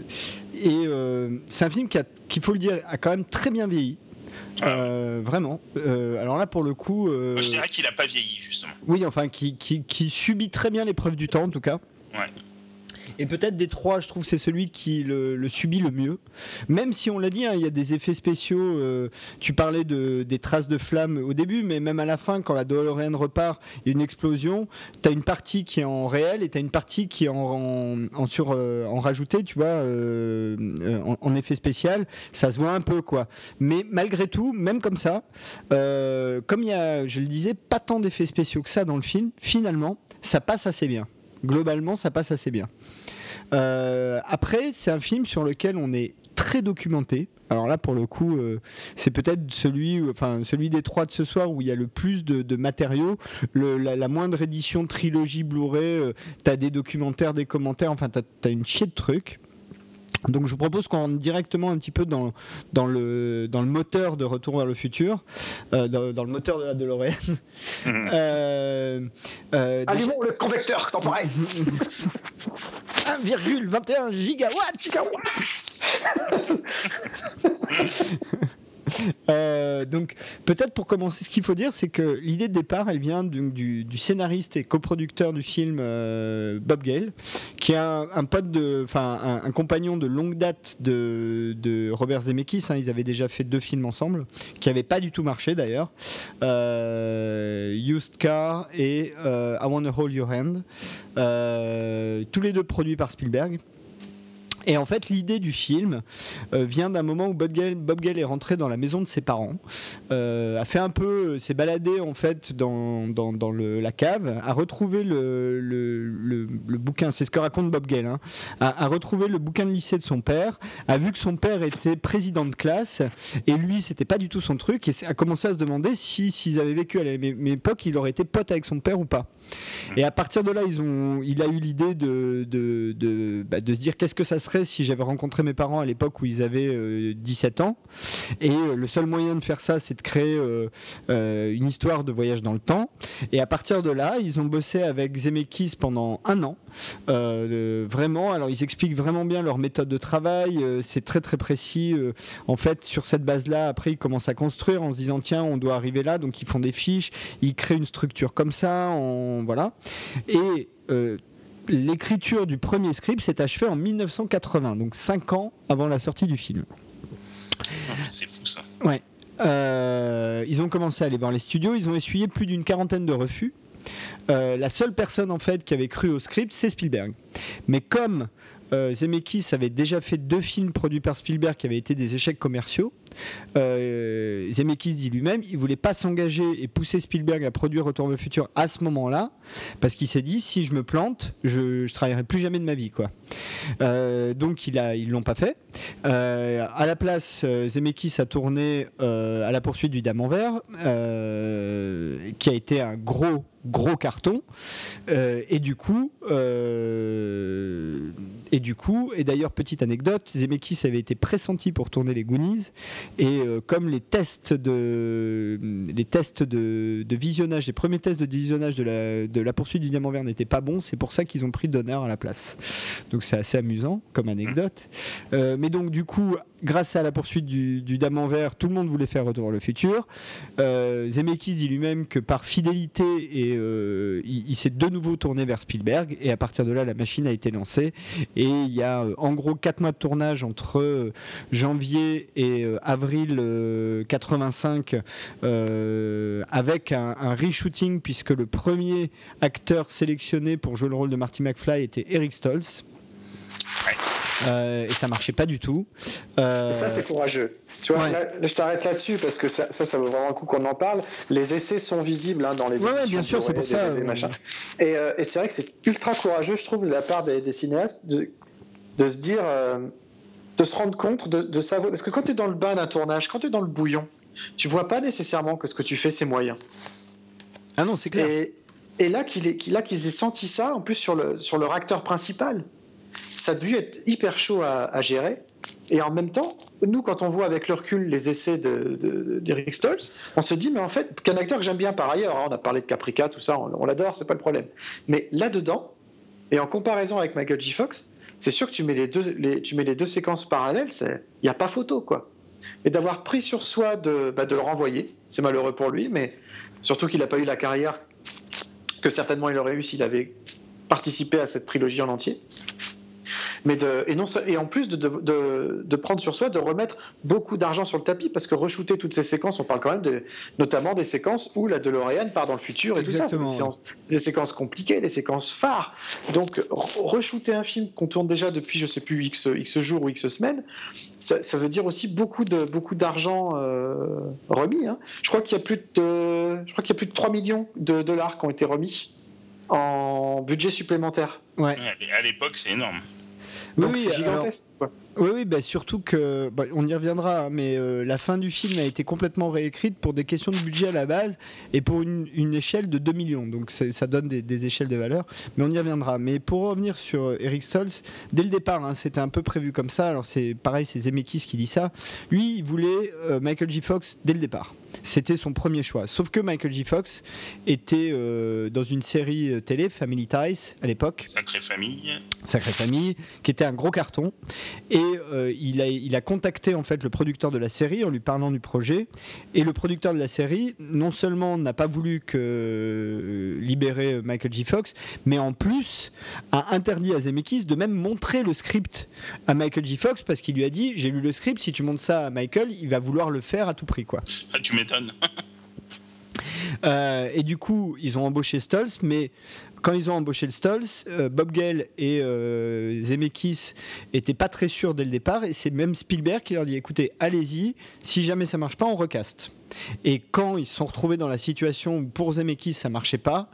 et euh, c'est un film qui, qu'il faut le dire, a quand même très bien vieilli. Ah euh, vraiment. Alors là, pour le coup. je dirais qu'il n'a pas vieilli, justement. Oui, enfin, qui, qui, qui subit très bien l'épreuve du temps, en tout cas. Ouais. Et peut-être des trois, je trouve c'est celui qui le, subit le mieux. Même si on l'a dit, hein, il y a des effets spéciaux. Euh, tu parlais de, des traces de flammes au début, mais même à la fin, quand la DeLorean repart, il y a une explosion. Tu as une partie qui est en réel et tu as une partie qui est en, en, sur, euh, en rajouté, tu vois, euh, en, effet spécial. Ça se voit un peu, quoi. Mais malgré tout, même comme ça, comme il y a, je le disais, pas tant d'effets spéciaux que ça dans le film, finalement, ça passe assez bien. Globalement, ça passe assez bien. Euh, après, c'est un film sur lequel on est très documenté. Alors là, pour le coup, euh, c'est peut-être celui, enfin, celui des trois de ce soir où il y a le plus de, matériaux. la, moindre édition trilogie Blu-ray, euh, tu as des documentaires, des commentaires, enfin, tu as, une chier de trucs. Donc je vous propose qu'on rentre directement un petit peu dans, dans, le, dans le moteur de Retour vers le futur, euh, dans, le moteur de la DeLorean. Euh, euh, Allumons le convecteur temporel. 1,21 gigawatts. Gigawatts Euh, donc peut-être pour commencer, ce qu'il faut dire, c'est que l'idée de départ, elle vient du, scénariste et coproducteur du film euh, Bob Gale, qui est un, pote enfin un, compagnon de longue date de, Robert Zemeckis. Hein. ils avaient déjà fait deux films ensemble, qui n'avaient pas du tout marché d'ailleurs, euh, Used Car et I Wanna Hold Your Hand, tous les deux produits par Spielberg. Et en fait, l'idée du film euh, vient d'un moment où Bob Gale, est rentré dans la maison de ses parents, euh, a fait un peu, euh, s'est baladé en fait dans, dans, la cave, a retrouvé le, le, bouquin, c'est ce que raconte Bob Gale, hein, a, retrouvé le bouquin de lycée de son père, a vu que son père était président de classe et lui, c'était pas du tout son truc, et a commencé à se demander si s'ils avaient vécu à la même époque, il aurait été pote avec son père ou pas. Et à partir de là, ils ont, il a eu l'idée de, de, de, bah, de se dire qu'est-ce que ça serait si j'avais rencontré mes parents à l'époque où ils avaient 17 euh, ans. Et euh, le seul moyen de faire ça, c'est de créer euh, une histoire de voyage dans le temps. Et à partir de là, ils ont bossé avec Zemeckis pendant un an. vraiment, alors ils expliquent vraiment bien leur méthode de travail. c'est très très précis. en fait, sur cette base-là, après, ils commencent à construire en se disant tiens, on doit arriver là. Donc ils font des fiches, ils créent une structure comme ça. Voilà. Et l'écriture du premier script s'est achevée en 1980, donc 5 ans avant la sortie du film. C'est fou ça. Ouais. Euh, ils ont commencé à aller voir les studios, ils ont essuyé plus d'une quarantaine de refus. Euh, la seule personne en fait qui avait cru au script, c'est Spielberg. Mais comme euh, Zemeckis avait déjà fait deux films produits par Spielberg qui avaient été des échecs commerciaux, euh, Zemeckis dit lui-même, il voulait pas s'engager et pousser Spielberg à produire Retour vers le futur à ce moment-là, parce qu'il s'est dit si je me plante, je, travaillerai plus jamais de ma vie. Euh, donc il a, ils l'ont pas fait. Euh, à la place, Zemeckis a tourné à la poursuite du Diamant Vert, euh, qui a été un gros gros carton et du coup et du coup et d'ailleurs petite anecdote Zemeckis avait été pressenti pour tourner les Goonies. Et euh, comme les tests de les tests de, visionnage les premiers tests de visionnage de la, de la poursuite du diamant vert n'étaient pas bons c'est pour ça qu'ils ont pris Donner à la place. Donc c'est assez amusant comme anecdote. Euh, mais donc du coup grâce à la poursuite du, du diamant vert tout le monde voulait faire Retour vers le futur. Euh, Zemeckis dit lui-même que par fidélité euh, il, s'est de nouveau tourné vers Spielberg et à partir de là la machine a été lancée. Et il y a euh, en gros 4 mois de tournage entre euh, janvier et avril euh, 85 euh, avec un, un reshooting puisque le premier acteur sélectionné pour jouer le rôle de Marty McFly était Eric Stoltz. Euh, et ça marchait pas du tout. Euh, Et ça, c'est courageux. Tu vois, ouais. là, là, je t'arrête là-dessus parce que ça, ça, ça vaut vraiment le coup qu'on en parle. Les essais sont visibles hein, dans les Ouais, bien sûr, c'est pour Blu-ray, ça, DVD, euh. Et, euh, et c'est vrai que c'est ultra courageux, je trouve, de la part des, des cinéastes de, de se dire, de se rendre compte, de, de savoir. Parce que quand tu es dans le bain d'un tournage, quand tu es dans le bouillon, tu vois pas nécessairement que ce que tu fais, c'est moyen. Ah non, c'est clair. Et, et là qu'ils aient senti ça, en plus sur, le, sur leur acteur principal, ça a dû être hyper chaud à, gérer. Et en même temps, nous, quand on voit avec le recul les essais de- de- d'Eric Stoltz, on se dit, mais en fait, qu'un acteur que j'aime bien par ailleurs, hein, on a parlé de Caprica, tout ça, on, on l'adore, c'est pas le problème. Mais là-dedans, et en comparaison avec Michael J. Fox, c'est sûr que tu mets les deux, les, tu mets les deux séquences parallèles, il n'y a pas photo, quoi. Et d'avoir pris sur soi de, bah, de le renvoyer, c'est malheureux pour lui, mais surtout qu'il n'a pas eu la carrière que certainement il aurait eu s'il avait participé à cette trilogie en entier. Mais de, et, non, et en plus de, de, de, de prendre sur soi de remettre beaucoup d'argent sur le tapis, parce que re-shooter toutes ces séquences, on parle quand même de, notamment des séquences où la DeLorean part dans le futur et Exactement, tout ça. C'est des, séances- des séquences compliquées, des séquences phares. Donc, re- re-shooter un film qu'on tourne déjà depuis, je sais plus, X, X jours ou X semaines, ça, ça veut dire aussi beaucoup de beaucoup d'argent euh, remis. hein. Je crois qu'il y a plus de je crois qu'il y a plus de 3 millions de dollars qui ont été remis en budget supplémentaire. Ouais, À l'époque, c'est énorme. Donc oui, c'est alors- gigantesque. quoi. Oui, oui, bah surtout que, bah, on y reviendra, hein, mais euh, la fin du film a été complètement réécrite pour des questions de budget à la base et pour une, une échelle de 2 millions. Donc ça donne des, des échelles de valeur, mais on y reviendra. Mais pour revenir sur euh, Eric Stoltz, dès le départ, hein, c'était un peu prévu comme ça. Alors c'est pareil, c'est Zemeckis qui dit ça. Lui, il voulait euh, Michael J. Fox dès le départ. C'était son premier choix. Sauf que Michael J. Fox était euh, dans une série télé, Family Ties, à l'époque. Sacrée famille. Sacrée Famille, qui était un gros carton. Et euh, il, a, il a contacté en fait le producteur de la série en lui parlant du projet. Et le producteur de la série, non seulement n'a pas voulu que, euh, libérer Michael J. Fox, mais en plus a interdit à Zemeckis de même montrer le script à Michael J. Fox parce qu'il lui a dit J'ai lu le script, si tu montres ça à Michael, il va vouloir le faire à tout prix. quoi. Ah, tu m'étonnes. Euh, et du coup, ils ont embauché Stolz, mais quand ils ont embauché le Stolz, euh, Bob Gale et euh, Zemeckis étaient pas très sûrs dès le départ, et c'est même Spielberg qui leur dit écoutez, allez-y, si jamais ça marche pas, on recaste. Et quand ils se sont retrouvés dans la situation où pour Zemeckis ça marchait pas,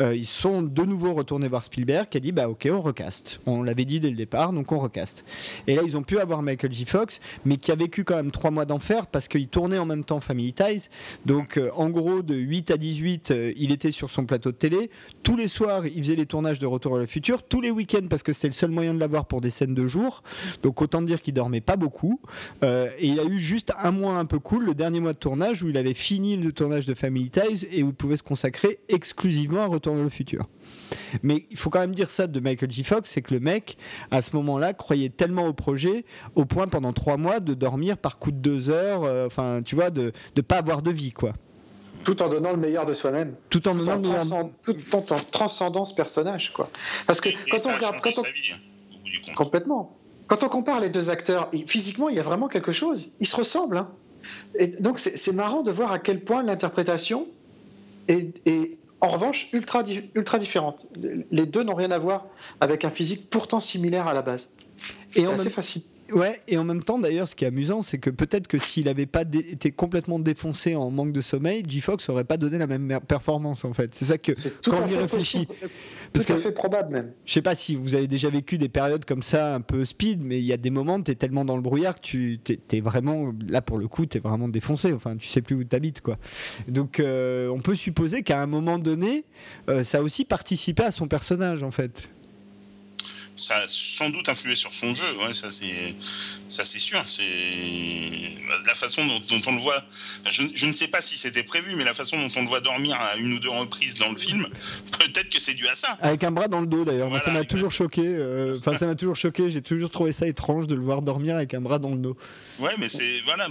euh, ils sont de nouveau retournés voir Spielberg qui a dit bah ok on recaste. On l'avait dit dès le départ donc on recaste. Et là ils ont pu avoir Michael J. Fox mais qui a vécu quand même trois mois d'enfer parce qu'il tournait en même temps Family Ties. Donc euh, en gros de 8 à 18 euh, il était sur son plateau de télé. Tous les soirs il faisait les tournages de Retour à le futur. Tous les week-ends parce que c'était le seul moyen de l'avoir pour des scènes de jour. Donc autant dire qu'il dormait pas beaucoup. Euh, et il a eu juste un mois un peu cool, le dernier mois de tournage où il avait fini le tournage de Family Ties et où il pouvait se consacrer exclusivement à Retour vers le futur. Mais il faut quand même dire ça de Michael J. Fox, c'est que le mec, à ce moment-là, croyait tellement au projet, au point pendant trois mois de dormir par coup de deux heures, euh, enfin, tu vois, de ne pas avoir de vie, quoi. tout en donnant le meilleur de soi-même. Tout en Tout donnant en, le meilleur. transcend- tout en- en transcendant ce personnage, quoi. Parce que Et- et quand ça on a regarde, changé quand on, sa vie, hein, au bout du compte. Complètement. Quand on compare les deux acteurs, physiquement, il y a vraiment quelque chose. Ils se ressemblent. hein. Et donc, c'est marrant de voir à quel point l'interprétation est, est, en revanche, ultra, ultra différente. Les deux n'ont rien à voir avec un physique pourtant similaire à la base. Et C'est en assez même- facile. Ouais, et en même temps, d'ailleurs, ce qui est amusant, c'est que peut-être que s'il n'avait pas été complètement défoncé en manque de sommeil, G-Fox aurait pas donné la même performance, en fait. C'est ça que. Tout quand on y réfléchit. Parce tout à que- fait probable même. Je sais pas si vous avez déjà vécu des périodes comme ça, un peu speed, mais il y a des moments, tu es tellement dans le brouillard que tu t'es vraiment, là pour le coup, tu es vraiment défoncé. Enfin, tu sais plus où tu habites, quoi. Donc, euh, on peut supposer qu'à un moment donné, euh, ça a aussi participé à son personnage, en fait. Ça a sans doute influé sur son jeu, ouais, ça c'est ça c'est sûr. C'est la façon dont, dont on le voit. Je, je ne sais pas si c'était prévu, mais la façon dont on le voit dormir à une ou deux reprises dans le film, peut-être que c'est dû à ça. Avec un bras dans le dos, d'ailleurs. Ça m'a toujours choqué. euh, Enfin, ça m'a toujours choqué. J'ai toujours trouvé ça étrange de le voir dormir avec un bras dans le dos. Ouais, mais c'est voilà,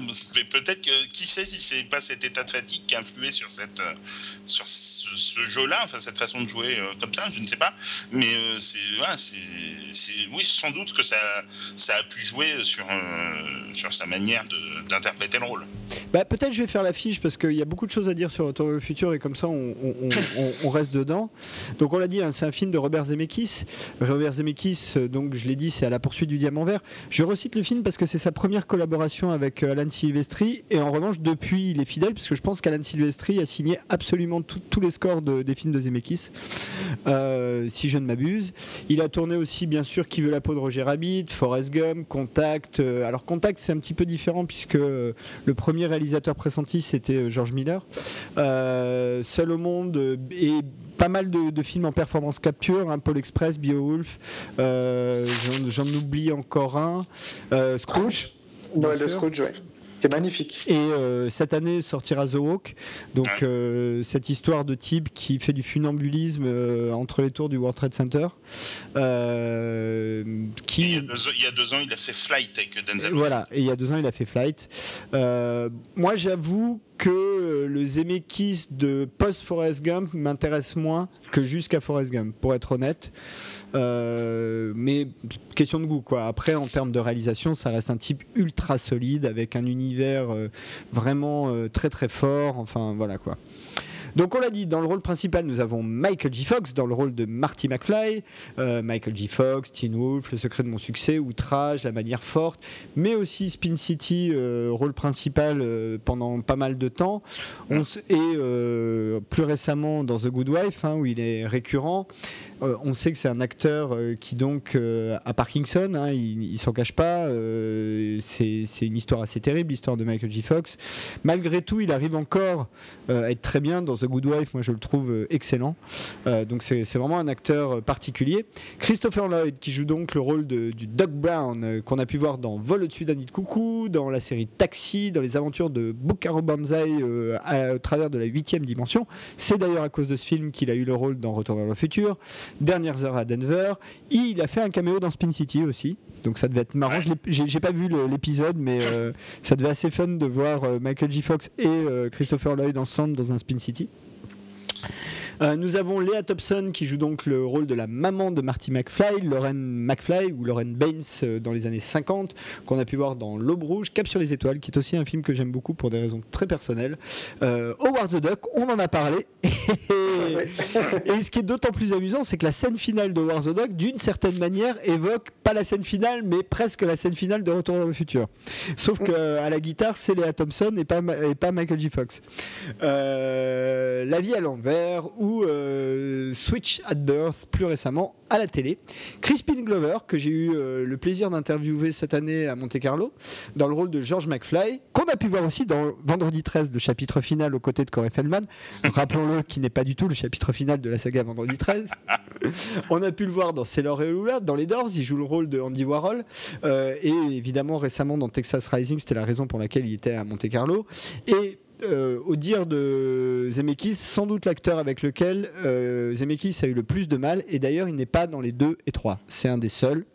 peut-être que qui sait si c'est pas cet état de fatigue qui a influé sur cette euh, sur ce, ce jeu-là, enfin cette façon de jouer euh, comme ça, je ne sais pas. Mais euh, c'est voilà, c'est- oui, sans doute que ça ça a pu jouer sur euh, sur sa manière d'interpréter le rôle. Bah, peut-être je vais faire l'affiche parce qu'il y a beaucoup de choses à dire sur Retour vers le futur et comme ça on, on- on- on- on reste dedans. Donc on l'a dit, hein, c'est un film de Robert Zemeckis. Robert Zemeckis, euh, donc je l'ai dit, c'est à la poursuite du diamant vert. Je recite le film parce que c'est sa première collaboration avec euh, Alan Silvestri et en revanche depuis il est fidèle parce que je pense qu'Alan Silvestri a signé absolument tout- tous les scores de- des films de Zemeckis, euh, si je ne m'abuse. Il a tourné aussi bien sûr Qui veut la peau de Roger Rabbit, Forrest Gump, Contact. euh, alors Contact c'est un petit peu différent puisque euh, le premier réalisateur pressenti c'était euh, George Miller. Euh, Seul au monde et pas mal de, de films en performance capture, hein, Paul Express, Beowulf, euh, j'en- oublie encore un, euh, Scrooge. Noël de. Scrooge, ouais. C'est magnifique. Et euh, cette année sortira The Walk, donc Ouais. euh, cette histoire de type qui fait du funambulisme euh, entre les tours du World Trade Center, euh, Et il, y a deux, il y a deux ans, il a fait Flight avec Denzel. voilà, et il y a deux ans, il a fait Flight. Euh, moi, j'avoue que euh, le Zemeckis de post-Forrest Gump m'intéresse moins que jusqu'à Forrest Gump, pour être honnête. Euh, mais question de goût, quoi. Après, en termes de réalisation, ça reste un type ultra solide, avec un univers euh, vraiment très très fort. Enfin, voilà, quoi. Donc on l'a dit, dans le rôle principal, nous avons Michael J. Fox dans le rôle de Marty McFly, euh, Michael J. Fox, Teen Wolf, Le secret de mon succès, Outrage, La manière forte, mais aussi Spin City, euh, rôle principal euh, pendant pas mal de temps, et plus récemment dans The Good Wife, hein, où il est récurrent. Euh, on sait que c'est un acteur euh, qui donc euh, a Parkinson, hein, il, s'en cache pas. c'est une histoire assez terrible, l'histoire de Michael J. Fox. Malgré tout, il arrive encore à être très bien dans The Good Wife. Moi, je le trouve excellent. Donc, c'est vraiment un acteur particulier. Christopher Lloyd, qui joue donc le rôle de- du Brown, qu'on a pu voir dans Vol au-dessus d'un nid de coucou, dans la série Taxi, dans les aventures de Bukaro Banzai à, au travers de la huitième dimension. C'est d'ailleurs à cause de ce film qu'il a eu le rôle dans Retour vers le futur. Dernières heures à Denver. Il a fait un caméo dans Spin City aussi. Donc ça devait être marrant. Ouais. J'ai pas vu l'épisode, mais euh, ça devait être assez fun de voir euh, Michael J. Fox et euh, Christopher Lloyd ensemble dans un Spin City. Euh, nous avons Léa Thompson qui joue donc le rôle de la maman de Marty McFly, Lauren McFly ou Lauren Baines euh, dans les années 50, qu'on a pu voir dans L'Aube Rouge, Cap sur les étoiles, qui est aussi un film que j'aime beaucoup pour des raisons très personnelles. Euh, Howard the Duck, on en a parlé. Et ce qui est d'autant plus amusant, c'est que la scène finale de Howard the Duck, d'une certaine manière, évoque pas la scène finale, mais presque la scène finale de Retour vers le futur. Sauf qu'à la guitare, c'est Léa Thompson et pas, Michael J. Fox. Euh, la vie à l'envers euh, Switch at Birth plus récemment à la télé. Crispin Glover, que j'ai eu euh, le plaisir d'interviewer cette année à Monte Carlo, dans le rôle de George McFly, qu'on a pu voir aussi dans Vendredi 13, le chapitre final aux côtés de Corey Feldman. Rappelons-le, qui n'est pas du tout le chapitre final de la saga Vendredi 13. On a pu le voir dans Sailor et Lula, dans Les Doors, il joue le rôle de Andy Warhol. Euh, et évidemment, récemment dans Texas Rising, c'était la raison pour laquelle il était à Monte Carlo. Et euh, au dire de Zemeckis, sans doute l'acteur avec lequel euh, Zemeckis a eu le plus de mal. Et d'ailleurs, il n'est pas dans les deux et trois. C'est un des seuls.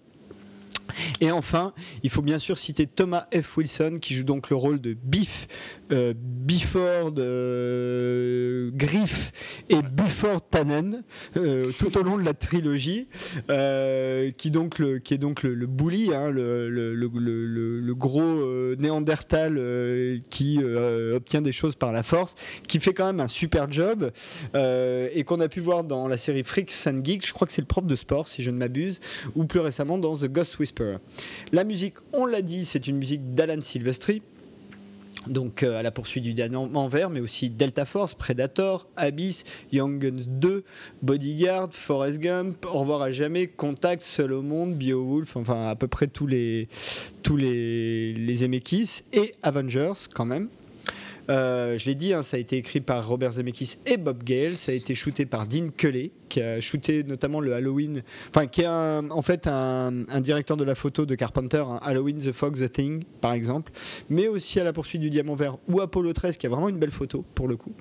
Et enfin, il faut bien sûr citer Thomas F. Wilson qui joue donc le rôle de Biff, euh, Bifford euh, Griff et Bufford Tannen euh, tout au long de la trilogie, euh, qui, donc le, qui est donc le, le bully, hein, le, gros néandertal qui obtient des choses par la force, qui fait quand même un super job et qu'on a pu voir dans la série Freaks and Geeks, je crois que c'est le prof de sport si je ne m'abuse, ou plus récemment dans The Ghost Whisperer. La musique, on l'a dit, c'est une musique d'Alan Silvestri. Donc euh, à la poursuite du diamant vert, mais aussi Delta Force, Predator, Abyss, Young Guns 2, Bodyguard, Forrest Gump, Au revoir à jamais, Contact, Seul au monde, Beowulf, enfin à peu près tous les tous les, les et Avengers quand même. Euh, je l'ai dit, hein, ça a été écrit par Robert Zemeckis et Bob Gale. Ça a été shooté par Dean Kelly, qui a shooté notamment le Halloween, enfin qui est en fait un, directeur de la photo de Carpenter, Halloween, The Fog, The Thing, par exemple, mais aussi à la poursuite du diamant vert ou Apollo 13, qui a vraiment une belle photo pour le coup.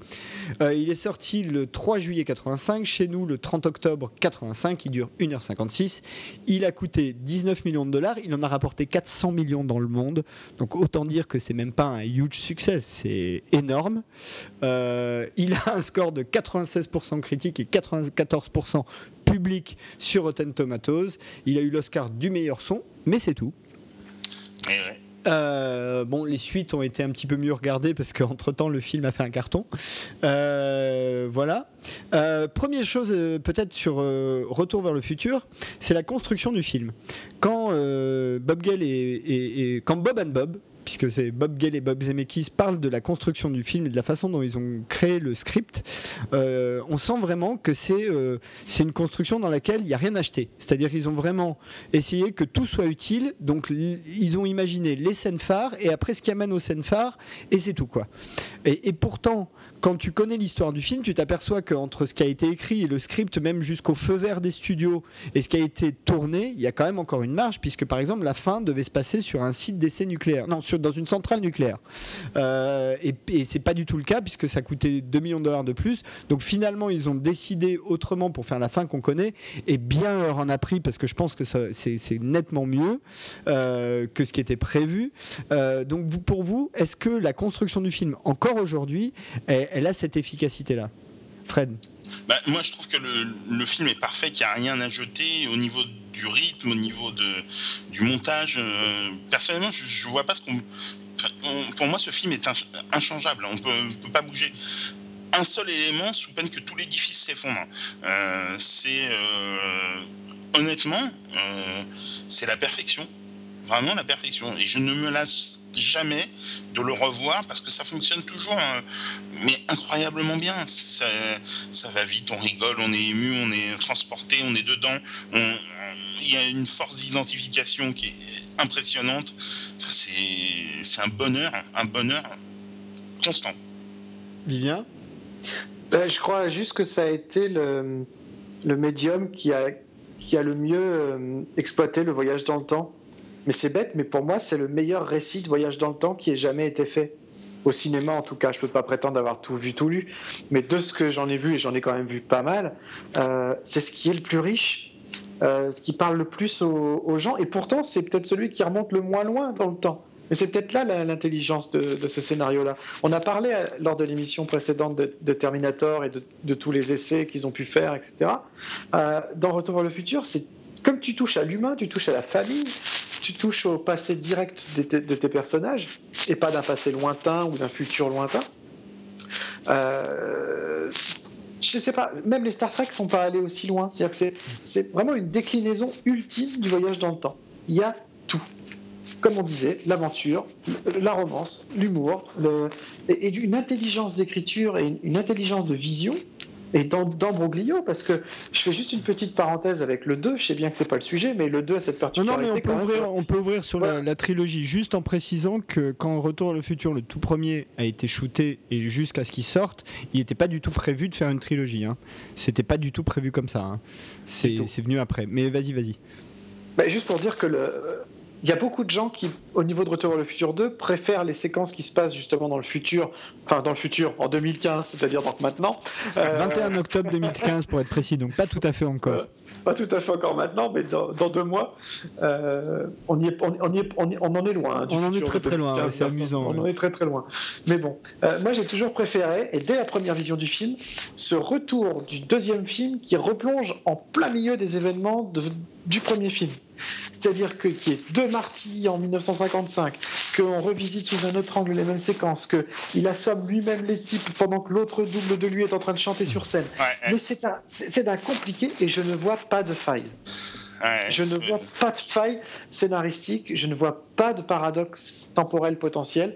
Euh, il est sorti le 3 juillet 85, chez nous le 30 octobre 85, il dure 1h56. Il a coûté 19 millions de dollars, il en a rapporté 400 millions dans le monde, donc autant dire que c'est même pas un huge succès, c'est énorme. Euh, il a un score de 96% critique et 94% public sur Rotten Tomatoes. Il a eu l'Oscar du meilleur son, mais c'est tout. Et ouais. Euh, bon, les suites ont été un petit peu mieux regardées parce qu'entre temps le film a fait un carton. Euh, voilà. Euh, première chose, peut-être sur Retour vers le futur, c'est la construction du film. Quand Bob Gale et, et- et- quand Bob and Bob, puisque c'est Bob Gale et Bob Zemeckis parlent de la construction du film et de la façon dont ils ont créé le script, euh, on sent vraiment que c'est euh, c'est une construction dans laquelle il n'y a rien acheté. C'est-à-dire qu'ils ont vraiment essayé que tout soit utile. Donc ils ont imaginé les scènes phares et après ce qui amène aux scènes phares et c'est tout quoi. Et pourtant, quand tu connais l'histoire du film, tu t'aperçois qu'entre ce qui a été écrit et le script, même jusqu'au feu vert des studios et ce qui a été tourné, il y a quand même encore une marge puisque par exemple la fin devait se passer sur un site d'essai nucléaire, non, sur, dans une centrale nucléaire. Euh, et et c'est pas du tout le cas puisque ça coûtait 2 millions de dollars de plus. Donc finalement, ils ont décidé autrement pour faire la fin qu'on connaît et bien leur en a pris parce que je pense que c'est nettement mieux euh, que ce qui était prévu. Euh, donc pour vous, est-ce que la construction du film, encore aujourd'hui, elle, elle a cette efficacité-là Fred? Bah, moi, je trouve que le, film est parfait, qu'il n'y a rien à jeter au niveau du rythme, au niveau du montage. euh, personnellement, je ne vois pas ce qu'on. on- pour moi, ce film est inch- inchangeable. On peut, ne peut pas bouger un seul élément sous peine que tout l'édifice s'effondre. Euh, c'est. euh, honnêtement, c'est la perfection. Vraiment la perfection. Et je ne me lasse jamais de le revoir parce que ça fonctionne toujours, euh, mais incroyablement bien. Ça, ça va vite, on rigole, on est ému, on est transporté, on est dedans. Il y a une force d'identification qui est impressionnante. Enfin, c'est c'est un bonheur, un bonheur constant. Vivien? Euh, je crois juste que ça a été le, le médium qui a, qui a le mieux euh, exploité le voyage dans le temps. Mais c'est bête, mais pour moi, c'est le meilleur récit de voyage dans le temps qui ait jamais été fait. Au cinéma, en tout cas, je peux pas prétendre avoir tout vu, tout lu. Mais de ce que j'en ai vu, et j'en ai quand même vu pas mal, euh, c'est ce qui est le plus riche, euh, ce qui parle le plus aux, gens. Et pourtant, c'est peut-être celui qui remonte le moins loin dans le temps. Mais c'est peut-être là l'intelligence de, ce scénario-là. On a parlé euh, lors de l'émission précédente de, Terminator et de, tous les essais qu'ils ont pu faire, etc. Dans Retour vers le futur, c'est comme tu touches à l'humain, tu touches à la famille, tu touches au passé direct de tes, personnages et pas d'un passé lointain ou d'un futur lointain. Euh, je sais pas, même les Star Trek sont pas allés aussi loin. C'est-à-dire que c'est- vraiment une déclinaison ultime du voyage dans le temps. Il y a tout comme on disait, l'aventure, la romance, l'humour, et, une intelligence d'écriture et une intelligence de vision. Et dans, dans Broglio, parce que je fais juste une petite parenthèse avec le 2, je sais bien que c'est pas le sujet, mais le 2 a cette Non, non, particularité. mais on peut, même, ouvrir, on peut ouvrir sur la, Voilà. la trilogie, juste en précisant que quand Retour à le futur, le tout premier, a été shooté et jusqu'à ce qu'il sorte, il n'était pas du tout prévu de faire une trilogie. Hein. C'était pas du tout prévu comme ça. hein. C'est venu après. Mais vas-y, vas-y. Bah, juste pour dire que le, il y a beaucoup de gens qui, au niveau de Retour vers le futur 2, préfèrent les séquences qui se passent justement dans le futur, enfin dans le futur, en 2015, c'est-à-dire donc maintenant. 21 euh, octobre 2015 pour être précis, donc pas tout à fait encore. Euh, pas tout à fait encore maintenant, mais dans, deux mois, euh, on, y est, on, y est, on, en est loin. Hein, on en est très très loin, c'est amusant. On en est très très loin. Mais bon, moi j'ai toujours préféré, et dès la première vision du film, ce retour du deuxième film qui replonge en plein milieu des événements de, du premier film. C'est-à-dire qu'il y ait deux Marty en 1955, qu'on revisite sous un autre angle les mêmes séquences, qu'il assomme lui-même les types pendant que l'autre double de lui est en train de chanter sur scène. Mais c'est d'un compliqué et je ne vois pas de faille. je ne vois pas de faille scénaristique, je ne vois pas de paradoxe temporel potentiel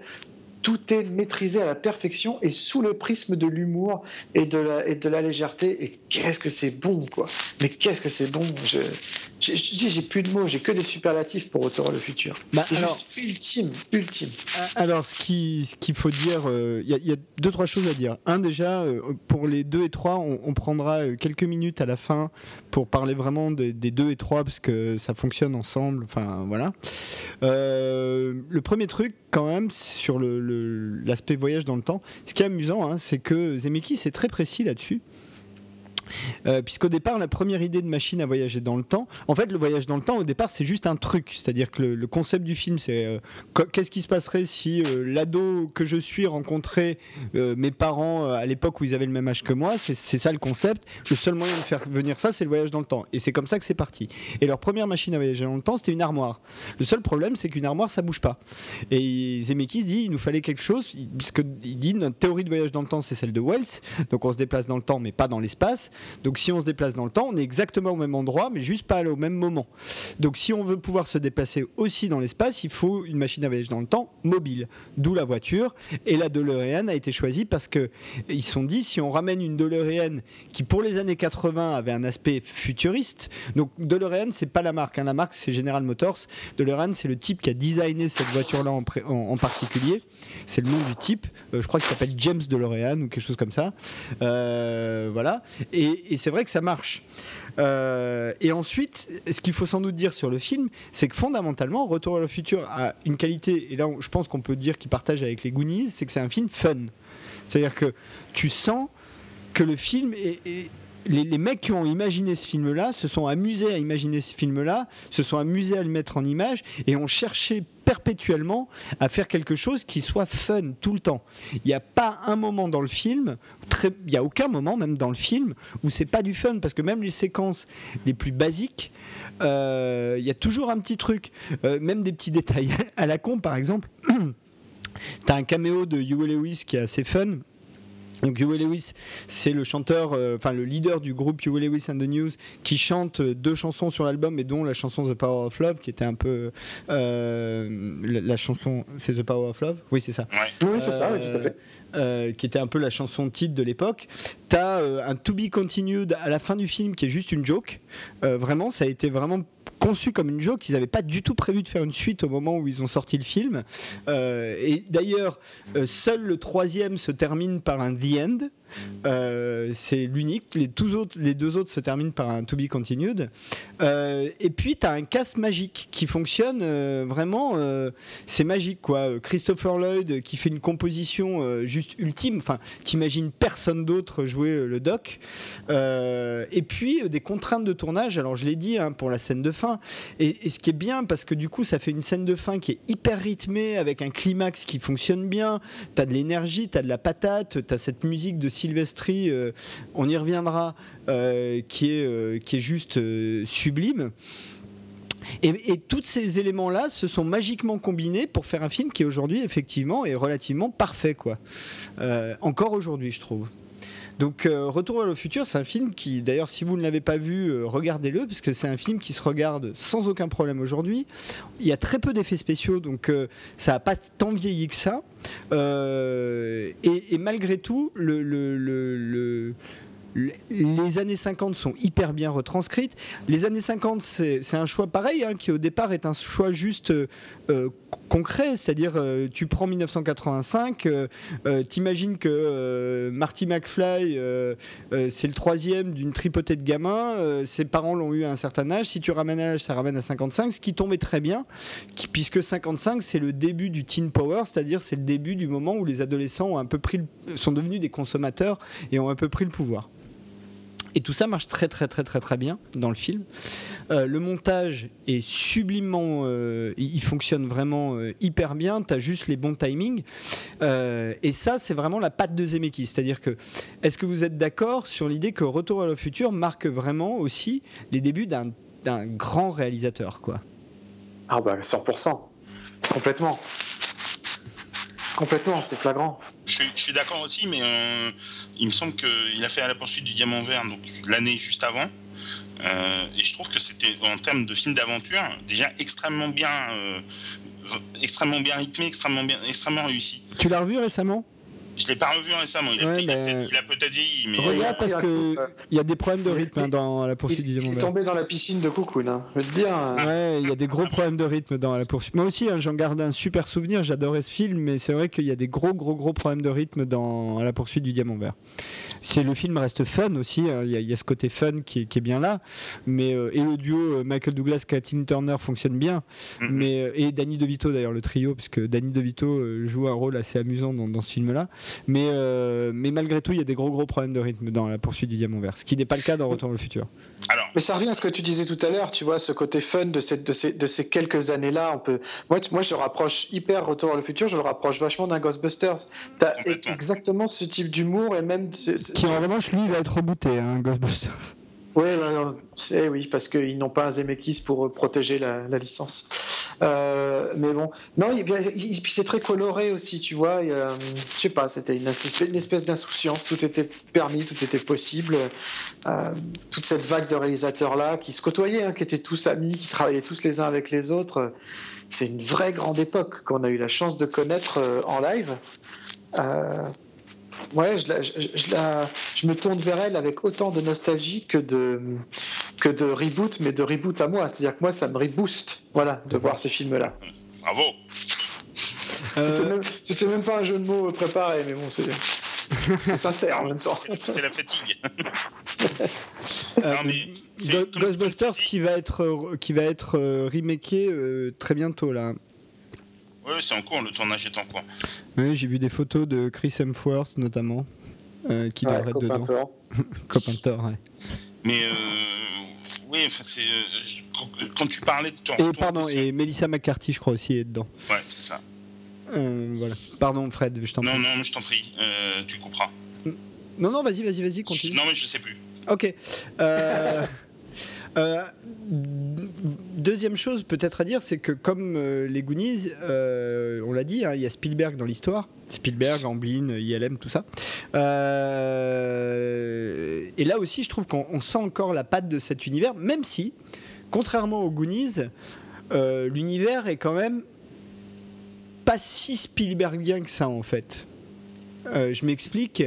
tout est maîtrisé à la perfection et sous le prisme de l'humour et, de la, et de la légèreté. Et qu'est-ce que c'est bon, quoi. Mais qu'est-ce que c'est bon. Je, j'ai plus de mots, j'ai que des superlatifs pour Retour le futur. Bah, c'est juste ultime, ultime. Euh, alors, ce qu'il ce qu'il faut dire, il euh, y, a deux, trois choses à dire. Un, déjà, euh, pour les deux et trois, on, prendra quelques minutes à la fin pour parler vraiment des, des, deux et trois parce que ça fonctionne ensemble. Enfin, voilà. le premier truc, quand même, sur l'aspect voyage dans le temps, ce qui est amusant, hein, c'est que Zemeckis est très précis là-dessus. Euh, puisqu'au départ, la première idée de machine à voyager dans le temps, en fait, le voyage dans le temps, au départ, c'est juste un truc. C'est-à-dire que le, concept du film, c'est euh, qu'est-ce qui se passerait si euh, l'ado que je suis rencontrait mes parents à l'époque où ils avaient le même âge que moi? C'est ça le concept. Le seul moyen de faire venir ça, c'est le voyage dans le temps. Et c'est comme ça que c'est parti. Et leur première machine à voyager dans le temps, c'était une armoire. Le seul problème, c'est qu'une armoire, ça bouge pas. Et Zemeckis dit, il nous fallait quelque chose, puisqu'il dit, notre théorie de voyage dans le temps, c'est celle de Wells. Donc on se déplace dans le temps, mais pas dans l'espace. Donc si on se déplace dans le temps, on est exactement au même endroit, mais juste pas au même moment. Donc si on veut pouvoir se déplacer aussi dans l'espace, il faut une machine à voyage dans le temps mobile, d'où la voiture. Et la DeLorean a été choisie parce que ils se sont dit si on ramène une DeLorean qui pour les années 80 avait un aspect futuriste. Donc DeLorean c'est pas la marque, hein. la marque c'est General Motors. DeLorean c'est le type qui a designé cette voiture-là en, particulier. C'est le nom du type. Euh, je crois qu'il s'appelle James DeLorean ou quelque chose comme ça. Euh, voilà. Et, c'est vrai que ça marche. Euh, et ensuite, ce qu'il faut sans doute dire sur le film, c'est que fondamentalement, Retour à le futur a une qualité, et là je pense qu'on peut dire qu'il partage avec les Goonies, c'est que c'est un film fun. C'est-à-dire que tu sens que le film est les, mecs qui ont imaginé ce film-là se sont amusés à imaginer ce film-là, se sont amusés à le mettre en image et ont cherché perpétuellement à faire quelque chose qui soit fun tout le temps. Il n'y a pas un moment dans le film, il n'y a aucun moment même dans le film où c'est pas du fun parce que même les séquences les plus basiques, euh, il y a toujours un petit truc, euh, même des petits détails. à la con par exemple, tu as un caméo de Hugo Lewis qui est assez fun donc Huey Lewis, c'est le chanteur, euh, enfin le leader du groupe Huey Lewis and the News, qui chante deux chansons sur l'album, et dont la chanson The Power of Love, qui était un peu euh, la, chanson, c'est The Power of Love, oui c'est ça. Oui, c'est ça, tout à fait. Euh, qui était un peu la chanson titre de l'époque. T'as un To Be Continued à la fin du film qui est juste une joke. vraiment, ça a été vraiment conçu comme une joke. Ils n'avaient pas du tout prévu de faire une suite au moment où ils ont sorti le film. Euh, et d'ailleurs, euh, seul le troisième se termine par un The End. Euh, c'est l'unique. Les, deux autres se terminent par un To Be Continued. Euh, et puis, tu as un cast magique qui fonctionne euh, vraiment. c'est magique, quoi. Christopher Lloyd qui fait une composition juste ultime. Enfin, t'imagines personne d'autre jouer le doc. et puis, des contraintes de tournage. Alors, je l'ai dit hein, pour la scène de fin. Et, et, ce qui est bien, parce que du coup, ça fait une scène de fin qui est hyper rythmée, avec un climax qui fonctionne bien. Tu as de l'énergie, tu as de la patate, tu as cette musique de Sylvestri, euh, on y reviendra, euh, qui, est, euh, qui est juste sublime. Et, tous ces éléments-là se sont magiquement combinés pour faire un film qui aujourd'hui effectivement est relativement parfait, quoi. encore aujourd'hui, je trouve. Donc Retour vers le futur, c'est un film qui, d'ailleurs, si vous ne l'avez pas vu, regardez-le, parce que c'est un film qui se regarde sans aucun problème aujourd'hui. Il y a très peu d'effets spéciaux, donc ça n'a pas tant vieilli que ça. Euh, et, malgré tout, le, les années 50 sont hyper bien retranscrites. Les années 50, c'est un choix pareil, hein, qui au départ est un choix juste euh, concret, c'est-à-dire euh, tu prends 1985, euh, t'imagines que Marty McFly, c'est le troisième d'une tripotée de gamins, ses parents l'ont eu à un certain âge, si tu ramènes à l'âge, ça ramène à 55, ce qui tombait très bien, puisque 55, c'est le début du teen power, c'est-à-dire c'est le début du moment où les adolescents ont un peu pris sont devenus des consommateurs et ont un peu pris le pouvoir. Et tout ça marche très très très très très bien dans le film. Euh, le montage est sublimement, euh, il fonctionne vraiment euh, hyper bien. Tu as juste les bons timings. et ça, c'est vraiment la patte de Zemeckis. C'est-à-dire que, est-ce que vous êtes d'accord sur l'idée que Retour à le futur marque vraiment aussi les débuts d'un, grand réalisateur, quoi? Ah bah 100%, complètement. Complètement, c'est flagrant. Je, suis d'accord aussi, mais euh, il me semble qu'il a fait à la poursuite du diamant vert donc l'année juste avant. Euh, et je trouve que c'était en termes de film d'aventure déjà extrêmement bien, euh, extrêmement bien rythmé, extrêmement bien, extrêmement réussi. Tu l'as revu récemment? Je l'ai pas revu récemment. Il a, peut-être vieilli. Mais... Regarde, parce qu'il y a des problèmes de rythme hein, dans la poursuite du diamant. Il est tombé dans la piscine de Cocoon, hein, je veux te dire. Hein. Ouais, il y a des gros problèmes de rythme dans la poursuite. Moi aussi, hein, j'en garde un super souvenir. J'adorais ce film, mais c'est vrai qu'il y a des gros, gros, gros problèmes de rythme dans la poursuite du diamant vert. C'est le film reste fun aussi. Il y, a ce côté fun qui est, bien là, mais euh, et le duo euh, Michael Douglas, Kathleen Turner fonctionne bien, mm-hmm. mais euh, et Danny DeVito d'ailleurs le trio, parce que Danny DeVito joue un rôle assez amusant dans, dans ce film-là, mais euh, mais malgré tout, il y a des gros gros problèmes de rythme dans la poursuite du diamant vert, ce qui n'est pas le cas dans Retour le futur. Alors. Mais ça revient à ce que tu disais tout à l'heure, tu vois, ce côté fun de, cette, de, ces, de ces quelques années-là. On peut... moi, moi, je rapproche hyper Retour vers le futur, je le rapproche vachement d'un Ghostbusters. Tu as exactement ce type d'humour et même. Qui en revanche, lui, va être rebooté, hein, Ghostbusters. Oui, oui, parce qu'ils n'ont pas un Zemeckis pour protéger la, licence. Euh, mais bon, non, et puis c'est très coloré aussi, tu vois. je sais pas, c'était une, espèce d'insouciance. Tout était permis, tout était possible. Euh, toute cette vague de réalisateurs là qui se côtoyaient, hein, qui étaient tous amis, qui travaillaient tous les uns avec les autres. C'est une vraie grande époque qu'on a eu la chance de connaître euh, en live. Ouais, je, je, me tourne vers elle avec autant de nostalgie que de, que de reboot, mais de reboot à moi. C'est-à-dire que moi, ça me rebooste voilà, de voir ces films-là. Bravo euh, C'était même, pas un jeu de mots préparé, mais bon, c'est. sincère en même temps. C'est la fatigue. Euh, Ghostbusters qui va être, qui va être euh, remaké très bientôt là. Oui, c'est en cours, le tournage est en cours. Oui, j'ai vu des photos de Chris Hemsworth notamment, euh, qui devrait être dedans. Copain ouais. Mais euh, oui, enfin, c'est euh, quand tu parlais de ton. Et pardon, et Melissa McCarthy, je crois aussi est dedans. Ouais, c'est ça. voilà. Pardon, Fred, je t'en prie. Non, non, je t'en prie, tu couperas. Non, non, vas-y, vas-y, vas-y, continue. Non, mais je sais plus. Ok. Euh, deuxième chose peut-être à dire, c'est que comme euh, les Goonies, euh, on l'a dit, hein, il y a Spielberg dans l'histoire. Spielberg, Amblin, ILM, tout ça. et là aussi, je trouve qu'on sent encore la patte de cet univers, même si, contrairement aux Goonies, l'univers est quand même pas si Spielbergien que ça en fait. je m'explique.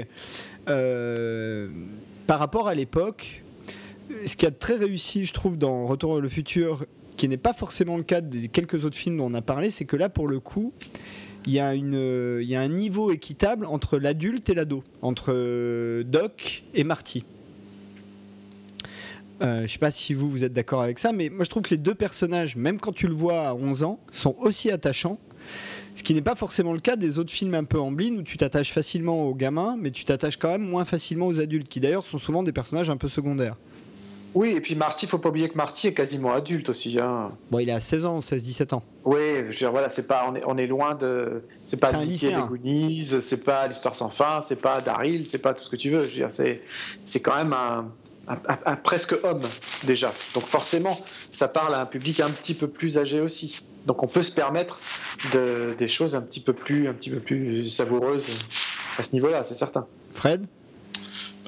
par rapport à l'époque, ce qui a très réussi, je trouve, dans Retour vers le futur, qui n'est pas forcément le cas des quelques autres films dont on a parlé, c'est que là, pour le coup, il y, a a un niveau équitable entre l'adulte et l'ado, entre euh, Doc et Marty. Euh, je sais pas si vous, vous êtes d'accord avec ça, mais moi je trouve que les deux personnages, même quand tu le vois à 11 ans, sont aussi attachants. Ce qui n'est pas forcément le cas des autres films un peu en où tu t'attaches facilement aux gamins, mais tu t'attaches quand même moins facilement aux adultes, qui d'ailleurs sont souvent des personnages un peu secondaires. Oui, et puis Marty, faut pas oublier que Marty est quasiment adulte aussi. Hein. Bon, il a 16 ans, 16-17 ans. Oui, je voilà, c'est pas, on est, on est loin de, c'est pas Mickey des Goonies, c'est pas l'histoire sans fin, c'est pas Daryl, c'est pas tout ce que tu veux. Je veux dire, c'est, c'est quand même un, un, presque homme déjà. Donc forcément, ça parle à un public un petit peu plus âgé aussi. Donc on peut se permettre de, des choses un petit peu plus, un petit peu plus savoureuses à ce niveau-là, c'est certain. Fred?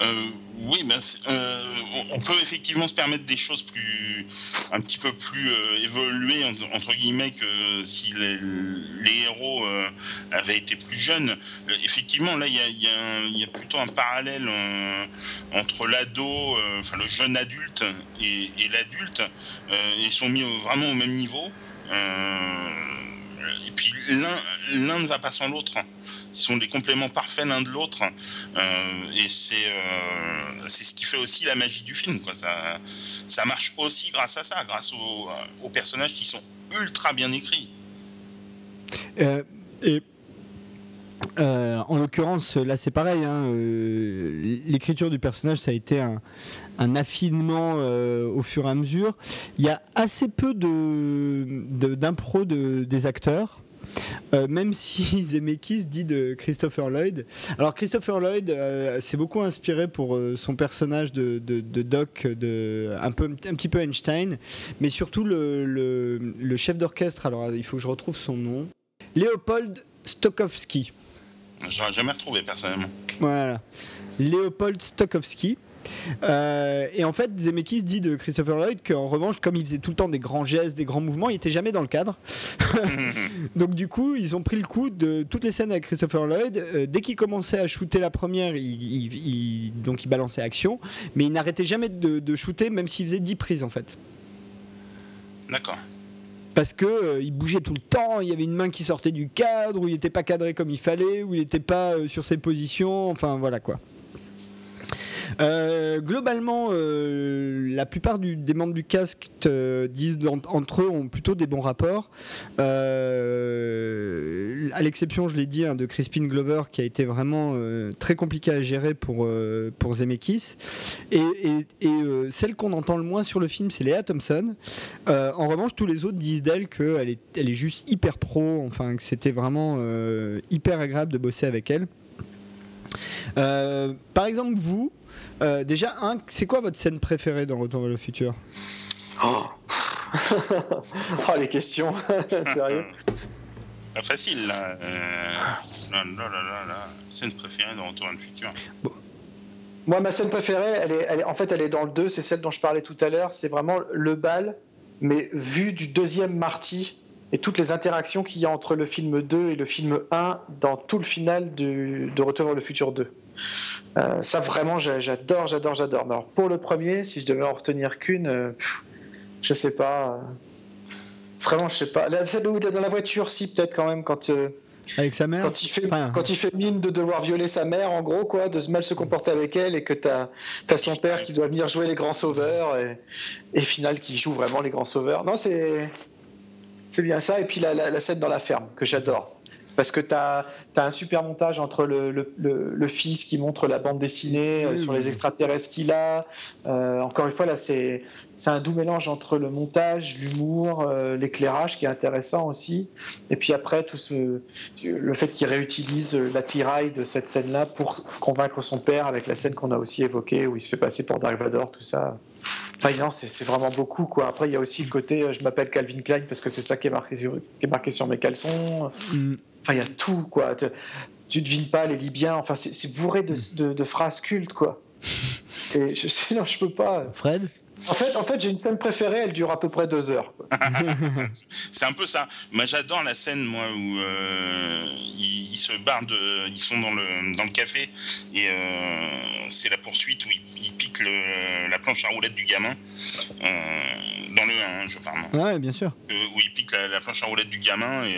Euh, oui, euh, on peut effectivement se permettre des choses plus, un petit peu plus euh, évoluées entre guillemets que si les, héros avaient été plus jeunes. effectivement, là, il y a, plutôt un parallèle entre l'ado, enfin le jeune adulte et l'adulte. ils sont mis vraiment au même niveau. Et puis l'un ne va pas sans l'autre sont des compléments parfaits l'un de l'autre. Euh, et euh, c'est ce qui fait aussi la magie du film. Quoi. Ça, ça marche aussi grâce à ça, grâce aux, personnages qui sont ultra bien écrits. Euh, et en l'occurrence, là c'est pareil, hein, l'écriture du personnage ça a été un, affinement au fur et à mesure. Il y a assez peu d'impro de, des acteurs. Euh, même si Zemeckis dit de Christopher Lloyd. Alors Christopher Lloyd euh, s'est beaucoup inspiré pour euh, son personnage de, Doc, un petit peu Einstein, mais surtout le, chef d'orchestre, alors il faut que je retrouve son nom, Léopold Stokowski. J'aurais jamais retrouvé personnellement. Voilà. Léopold Stokowski. Euh, et en fait, Zemeckis dit de Christopher Lloyd qu'en revanche, comme il faisait tout le temps des grands gestes, des grands mouvements, il était jamais dans le cadre. Donc du coup, ils ont pris le coup de toutes les scènes avec Christopher Lloyd. Euh, dès qu'il commençait à shooter la première, il, donc il balançait action, mais il n'arrêtait jamais de, shooter, même s'il faisait 10 prises en fait. D'accord parce que euh, il bougeait tout le temps, il y avait une main qui sortait du cadre, ou il n'était pas cadré comme il fallait, ou il n'était pas sur ses positions, enfin voilà quoi. Euh, globalement, euh, la plupart des membres du casque euh, disent entre eux ont plutôt des bons rapports. à l'exception, je l'ai dit, hein, de Crispin Glover qui a été vraiment très compliqué à gérer pour, pour Zemeckis. Et, celle qu'on entend le moins sur le film, c'est Léa Thompson. en revanche, tous les autres disent d'elle qu'elle est, elle est juste hyper pro, enfin que c'était vraiment hyper agréable de bosser avec elle. par exemple, vous, euh, déjà, un, c'est quoi votre scène préférée dans Retour vers le futur? Oh. oh. les questions, sérieux? Pas facile là. Euh... Scène préférée dans Retour vers le futur. Moi, ma scène préférée, elle est, elle est, en fait, elle est dans le 2, c'est celle dont je parlais tout à l'heure. C'est vraiment le bal, mais vu du deuxième Marty et toutes les interactions qu'il y a entre le film 2 et le film 1 dans tout le final de Retour vers le futur 2. Euh, ça vraiment, j'adore, j'adore, j'adore. Alors pour le premier, si je devais en retenir qu'une, euh, je sais pas. Euh, vraiment, je sais pas. La scène où il est dans la voiture, si peut-être quand même quand. avec sa mère quand il, fait, quand il fait mine de devoir violer sa mère, en gros, quoi, de mal se comporter avec elle, et que tu as, son père qui doit venir jouer les grands sauveurs, et, et final qui joue vraiment les grands sauveurs. Non, c'est. C'est bien ça. Et puis la, la scène dans la ferme, que j'adore parce que tu as, un super montage entre le, fils qui montre la bande dessinée euh, sur les extraterrestres qu'il a. Euh, encore une fois, là, c'est un doux mélange entre le montage, l'humour, euh, l'éclairage qui est intéressant aussi. Et puis après, tout ce, le fait qu'il réutilise la tiraille de cette scène-là pour convaincre son père avec la scène qu'on a aussi évoquée où il se fait passer pour Dark Vador, tout ça. Enfin, non, c'est vraiment beaucoup. Quoi. Après, il y a aussi le côté je m'appelle Calvin Klein parce que c'est ça qui est, marqué sur, qui est marqué sur mes caleçons. Mm. Enfin, il y a tout, quoi. Tu, devines pas les Libyens. Enfin, c'est bourré de, de, phrases cultes, quoi. je, non, je peux pas. Fred? En fait, en fait j'ai une scène préférée, elle dure à peu près deux heures. c'est un peu ça. Moi, j'adore la scène, moi, où euh, ils, se barrent de, ils sont dans le dans le café et euh, c'est la poursuite où ils, piquent la planche à roulettes du gamin euh, dans le 1, je parle. Ouais, bien sûr. où il pique la, planche à roulettes du gamin et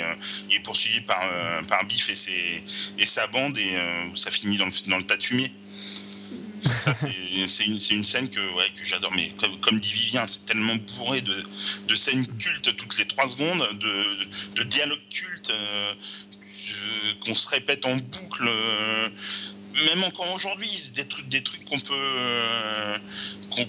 il est poursuivi par par Biff et ses et sa bande et ça finit dans le, dans le tas de fumier c'est une, scène que, j'adore. Mais comme, dit Vivien, c'est tellement bourré de, scènes cultes toutes les trois secondes, de, dialogues cultes euh, qu'on se répète en boucle. Euh, même encore aujourd'hui, des trucs, des trucs qu'on peut, euh,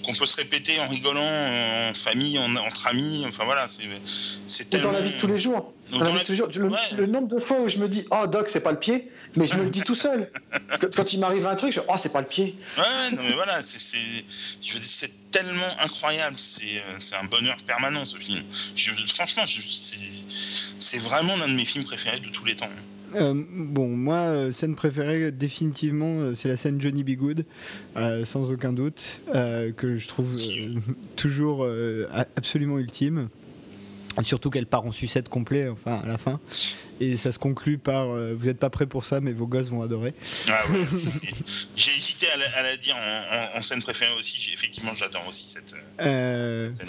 qu'on peut se répéter en rigolant, en famille, entre amis. Enfin voilà, c'est tellement. Dans la vie de tous les jours. Le, nombre de fois où je me dis, oh Doc, c'est pas le pied, mais je me le dis tout seul. Quand il m'arrive un truc, je oh, c'est pas le pied. Ouais, non, mais voilà, c'est tellement incroyable. C'est un bonheur permanent, ce film. franchement, c'est vraiment l'un de mes films préférés de tous les temps. Euh, bon, moi, euh, scène préférée, définitivement, euh, c'est la scène Johnny B. Good, sans aucun doute, que je trouve toujours absolument ultime. Surtout qu'elle part en sucette complet, enfin à la fin. Et ça se conclut par Vous n'êtes pas prêts pour ça, mais vos gosses vont adorer. Ah ouais, j'ai hésité à la, à la dire en, en- en scène préférée aussi. Effectivement, j'adore aussi cette, cette scène.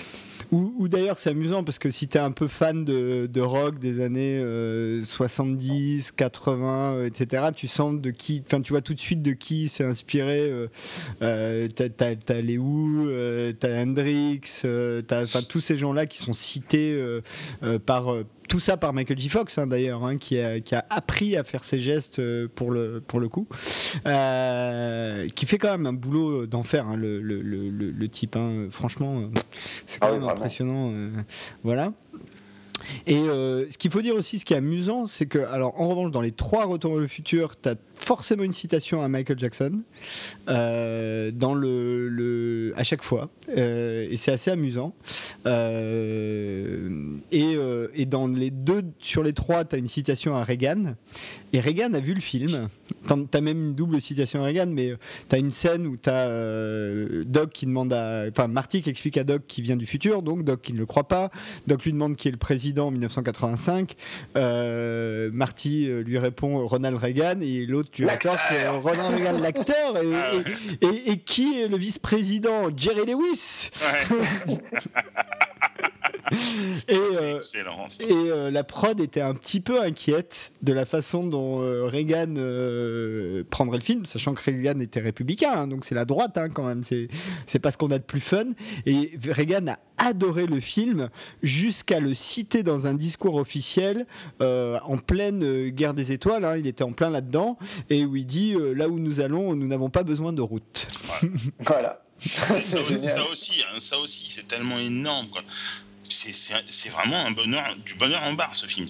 Ou, d'ailleurs, c'est amusant parce que si tu es un peu fan de, rock des années euh, 70, 80, euh, etc., tu sens de qui, enfin, tu vois tout de suite de qui s'est inspiré. Euh, euh, t'as, t'as- t'as les euh, t'as Hendrix, euh, t'as, tous ces gens-là qui sont cités euh, par. Euh, tout ça par Michael J. Fox hein, d'ailleurs, hein, qui, a, qui a appris à faire ses gestes euh, pour le, pour le coup, Euh, qui fait quand même un boulot d'enfer, hein, le, le, le, type. Franchement, euh, c'est quand Ah oui, même vraiment. impressionnant. euh, voilà. Et euh, ce qu'il faut dire aussi, ce qui est amusant, c'est que, alors en revanche, dans les trois Retours vers le futur, tu as forcément une citation à Michael Jackson euh, dans le, le- à chaque fois, Euh, et c'est assez amusant. Et, et dans les deux sur les trois, tu as une citation à Reagan, et Reagan a vu le film. T'en- T'as même une double citation à Reagan, mais t'as une scène où t'as euh, Doc qui demande à. Enfin, Marty qui explique à Doc qui vient du futur, donc Doc qui ne le croit pas. Doc lui demande qui est le président en 1985. Euh, Marty euh, lui répond Ronald Reagan, et l'autre lui raconte euh, Ronald Reagan, l'acteur. Et, Ah et- et- et qui est le vice-président? Jerry Lewis Ouais, Et. c'est euh, excellent. et euh, la prod était un petit peu inquiète de la façon dont euh, Reagan euh, prendrait le film, sachant que Reagan était républicain, hein, donc c'est la droite hein, quand même, c'est pas ce qu'on a de plus fun. Et Reagan a adoré le film jusqu'à le citer dans un discours officiel euh, en pleine euh, guerre des étoiles, hein, il était en plein là-dedans, et où il dit euh, là où nous allons, nous n'avons pas besoin de route. Voilà. ça, aussi- ça aussi, hein, ça aussi, c'est tellement énorme. quoi. C'est- vraiment un bonheur, du bonheur en barre ce film.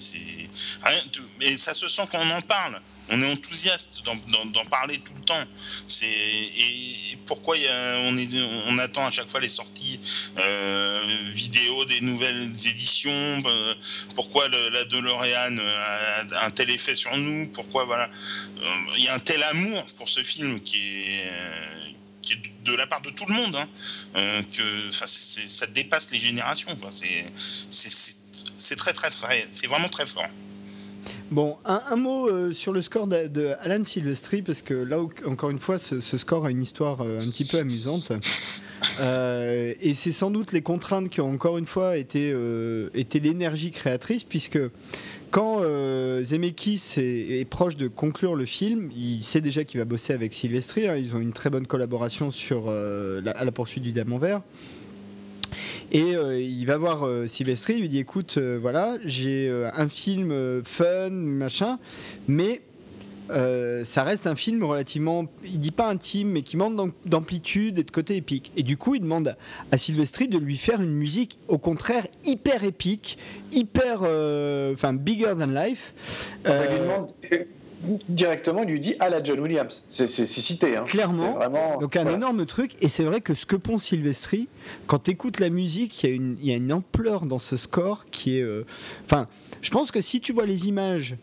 Rien de- et ça se sent quand on en parle. On est enthousiaste d'en- parler tout le temps. Et pourquoi on attend à chaque fois les sorties euh, vidéo des nouvelles éditions. euh, pourquoi le- la DeLorean euh, a un tel effet sur nous Pourquoi voilà Il y a un tel amour pour ce film qui est qui est de la part de tout le monde, hein, euh, que ça dépasse les générations. C'est très très très, c'est vraiment très fort. Bon, un, un mot euh, sur le score de, de Alan Silvestri, parce que là, encore une fois, ce, ce score a une histoire euh, un petit peu amusante. Euh, et c'est sans doute les contraintes qui ont encore une fois été, été l'énergie créatrice, puisque quand euh, Zemeckis est, proche de conclure le film, il sait déjà qu'il va bosser avec Silvestri. hein, ils ont une très bonne collaboration sur euh, à la poursuite du diamant vert. Et euh, il va voir euh, il lui dit écoute, euh, voilà, j'ai un film fun, machin, mais euh, ça reste un film relativement, il dit pas intime, mais qui manque d'am- d'amplitude et de côté épique. Et du coup, il demande à Silvestri de lui faire une musique, au contraire, hyper épique, hyper, euh, enfin, bigger than life. On lui Euh, demande directement, il lui dit à la John Williams. C'est cité. Hein. Clairement. Vraiment, Donc un voilà. énorme truc, et c'est vrai que ce que pond Silvestri, quand tu écoutes la musique, il y, a une- il y a une ampleur dans ce score qui est... Enfin, je pense que si tu vois les images...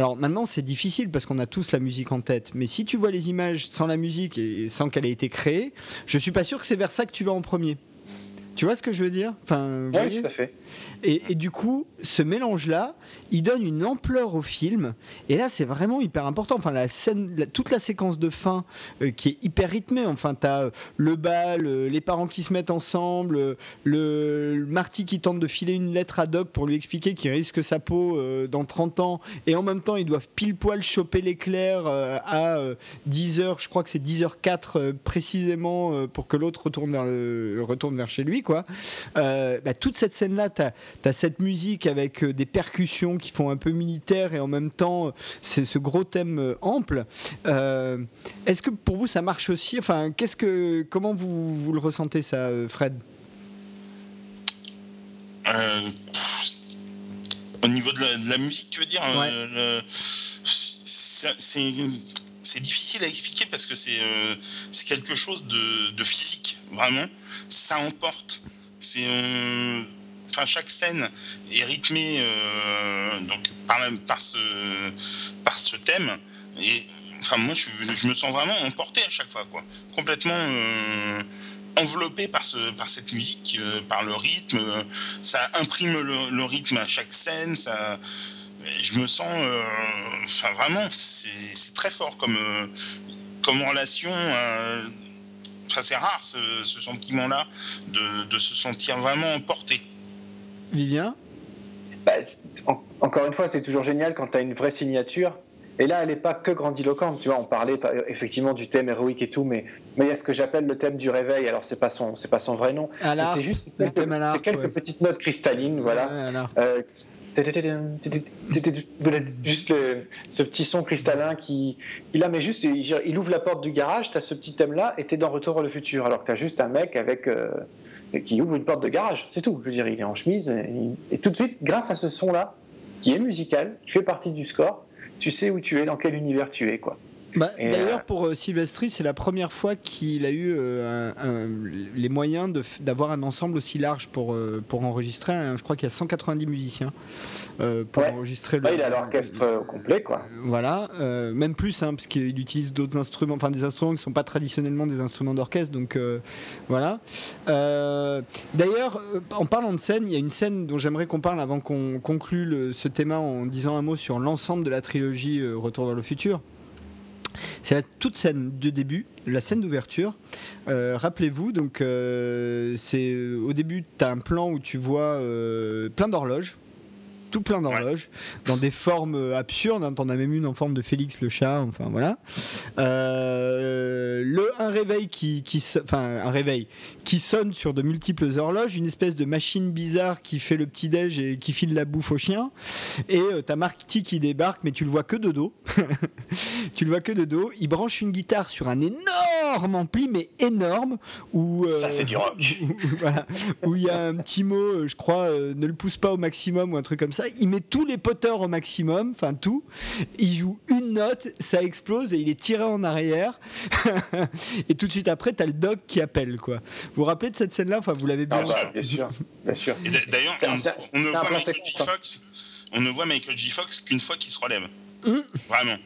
Alors maintenant c'est difficile parce qu'on a tous la musique en tête, mais si tu vois les images sans la musique et sans qu'elle ait été créée, je suis pas sûr que c'est vers ça que tu vas en premier. Tu vois ce que je veux dire? Enfin, Oui, tout à fait. et, et du coup, ce mélange-là, il donne une ampleur au film. Et là, c'est vraiment hyper important. Enfin, la scène, la- toute la séquence de fin euh, qui est hyper rythmée. Enfin, t'as euh, le bal, euh, les parents qui se mettent ensemble, le, le Marty qui tente de filer une lettre à Doc pour lui expliquer qu'il risque sa peau euh, dans 30 ans. Et en même temps, ils doivent pile poil choper l'éclair à 10h, je crois que c'est 10h04 euh, précisément pour que l'autre retourne vers, le, retourne vers chez lui. Quoi. Euh, bah, toute cette scène-là, tu as, cette musique avec euh, des percussions qui font un peu militaire et en même temps, c'est ce gros thème euh, ample. Euh, Est-ce que pour vous, ça marche aussi? Enfin, qu'est-ce que, comment vous, vous le ressentez, ça, Fred? Euh, pff, au niveau de la, de la musique, tu veux dire Ouais. c'est- difficile à expliquer parce que c'est euh, quelque chose de, de physique, vraiment. Ça emporte. C'est euh, chaque scène est rythmée euh, donc par, par ce par ce thème et enfin moi je, je, me sens vraiment emporté à chaque fois quoi complètement euh, enveloppé par ce par cette musique euh, par le rythme ça imprime le, rythme à chaque scène ça je me sens enfin vraiment c'est très fort comme comme relation enfin c'est rare ce, ce sentiment là de, de se sentir vraiment emporté Vivien bah, en, encore une fois, c'est toujours génial quand tu as une vraie signature. Et là, elle n'est pas que grandiloquente. Tu vois, on parlait effectivement du thème héroïque et tout, mais mais il y a ce que j'appelle le thème du réveil. Alors, c'est pas son, c'est pas son vrai nom. C'est juste quelques, quelques ouais. petites notes cristallines, voilà. Euh, juste ce petit son cristallin qui il a mais juste il, ouvre la porte du garage tu as ce petit thème là et tu es dans Retour vers le futur alors que tu as juste un mec avec euh, qui ouvre une porte de garage, c'est tout. Je veux dire, il est en chemise et, et, tout de suite, grâce à ce son-là, qui est musical, qui fait partie du score, tu sais où tu es, dans quel univers tu es, quoi. Bah, D'ailleurs, euh... pour euh, Sylvestri, c'est la première fois qu'il a eu euh, un, un, les moyens d'avoir un ensemble aussi large pour, euh, pour enregistrer. Hein, je crois qu'il y a 190 musiciens pour ouais. enregistrer. Ouais, le, il a l'orchestre complet, quoi. Voilà, même plus, hein, parce qu'il utilise d'autres instruments, enfin des instruments qui ne sont pas traditionnellement des instruments d'orchestre. Donc voilà. D'ailleurs, en parlant de scène, il y a une scène dont j'aimerais qu'on parle avant qu'on conclue le, ce thème en disant un mot sur l'ensemble de la trilogie Retour vers le futur. C'est la toute scène de début, la scène d'ouverture. Euh, Rappelez-vous, donc euh, c'est au début, tu as un plan où tu vois euh, plein d'horloges, tout plein d'horloges, ouais. dans des formes absurdes. Hein, T'en as même une en forme de Félix le chat, enfin voilà. Euh, le un réveil qui, qui, enfin un réveil qui sonne sur de multiples horloges, une espèce de machine bizarre qui fait le petit déj et qui file la bouffe au chien. Et euh, t'as Marty qui débarque, mais tu le vois que de dos. tu le vois que de dos. Il branche une guitare sur un énorme ampli, mais énorme, où euh, ça c'est du rock. Où, voilà, il y a un petit mot, je crois, euh, ne le pousse pas au maximum ou un truc comme ça. Il met tous les poteurs au maximum, enfin tout. Il joue une note, ça explose et il est tiré en arrière. et tout de suite après, t'as le doc qui appelle, quoi. Vous vous rappelez de cette scène-là? Enfin, vous l'avez bien. Ah bah, bien sûr, bien sûr. D'ailleurs, on, on, ne voit Michael J. Fox, on ne voit Michael J. Fox qu'une fois qu'il se relève. Mmh. Vraiment.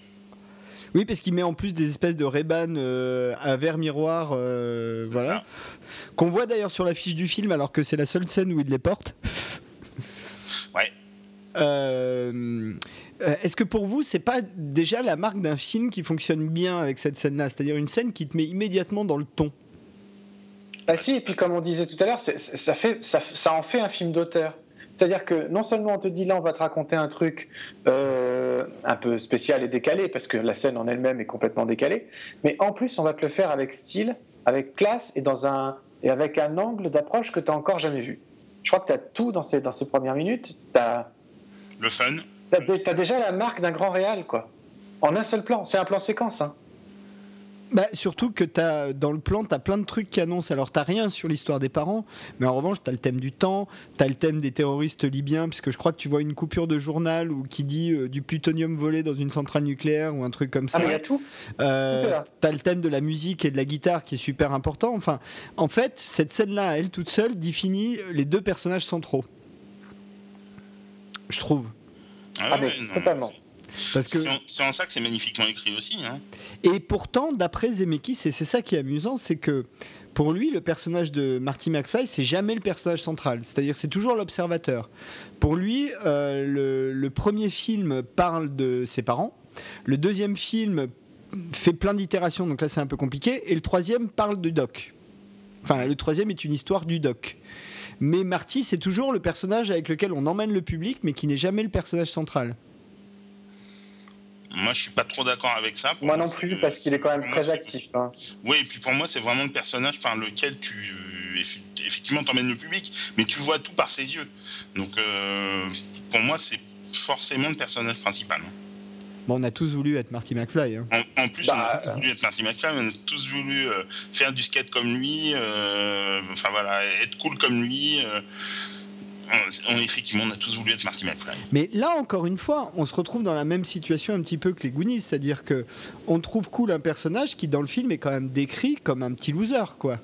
Oui, parce qu'il met en plus des espèces de Ray-Ban euh, à verre miroir, euh, voilà. Qu'on voit d'ailleurs sur l'affiche du film, alors que c'est la seule scène où il les porte. Ouais. Euh, Est-ce que pour vous, c'est pas déjà la marque d'un film qui fonctionne bien avec cette scène-là? C'est-à-dire une scène qui te met immédiatement dans le ton ah si, et puis comme on disait tout à l'heure, ça, en fait un film d'auteur. C'est-à-dire que non seulement on te dit là, on va te raconter un truc euh, un peu spécial et décalé, parce que la scène en elle-même est complètement décalée, mais en plus, on va te le faire avec style, avec classe et, dans un, et avec un angle d'approche que tu n'as encore jamais vu. Je crois que tu as tout dans ces, dans ces premières minutes. Le fun. Tu as, déjà la marque d'un grand réal, quoi. En un seul plan. C'est un plan séquence. Hein. Bah, surtout que as, dans le plan, tu as plein de trucs qui annoncent. Alors, tu rien sur l'histoire des parents, mais en revanche, tu as le thème du temps, tu as le thème des terroristes libyens, puisque je crois que tu vois une coupure de journal ou qui dit euh, du plutonium volé dans une centrale nucléaire ou un truc comme ça. Ah, mais il y a tout. Euh, tu as le thème de la musique et de la guitare qui est super important. Enfin, en fait, cette scène-là, elle toute seule, définit les deux personnages centraux. Je trouve. Ah, ah mais, non, totalement. Parce que c'est en, en, ça que c'est magnifiquement écrit aussi. Hein. Et pourtant, d'après Zemeckis, et c'est ça qui est amusant, c'est que pour lui, le personnage de Marty McFly, c'est jamais le personnage central. C'est-à-dire, c'est toujours l'observateur. Pour lui, euh, le, le, premier film parle de ses parents. Le deuxième film fait plein d'itérations, donc là c'est un peu compliqué. Et le troisième parle de Doc. Enfin, le troisième est une histoire du Doc. Mais Marty, c'est toujours le personnage avec lequel on emmène le public, mais qui n'est jamais le personnage central. Moi, je suis pas trop d'accord avec ça. Moi non plus, parce qu'il est quand même très actif. Hein. Oui, et puis pour moi, c'est vraiment le personnage par lequel tu effectivement t'emmènes le public, mais tu vois tout par ses yeux. Donc, euh, pour moi, c'est forcément le personnage principal. Bon, on a tous voulu être Marty McFly. Hein. En, en, plus, bah, on a tous voulu être Marty McFly, on a tous voulu euh, faire du skate comme lui, euh, enfin voilà, être cool comme lui. Euh, on, effectivement, on a tous voulu être Marty McFly. Mais là, encore une fois, on se retrouve dans la même situation un petit peu que les Goonies, c'est-à-dire que on trouve cool un personnage qui, dans le film, est quand même décrit comme un petit loser, quoi.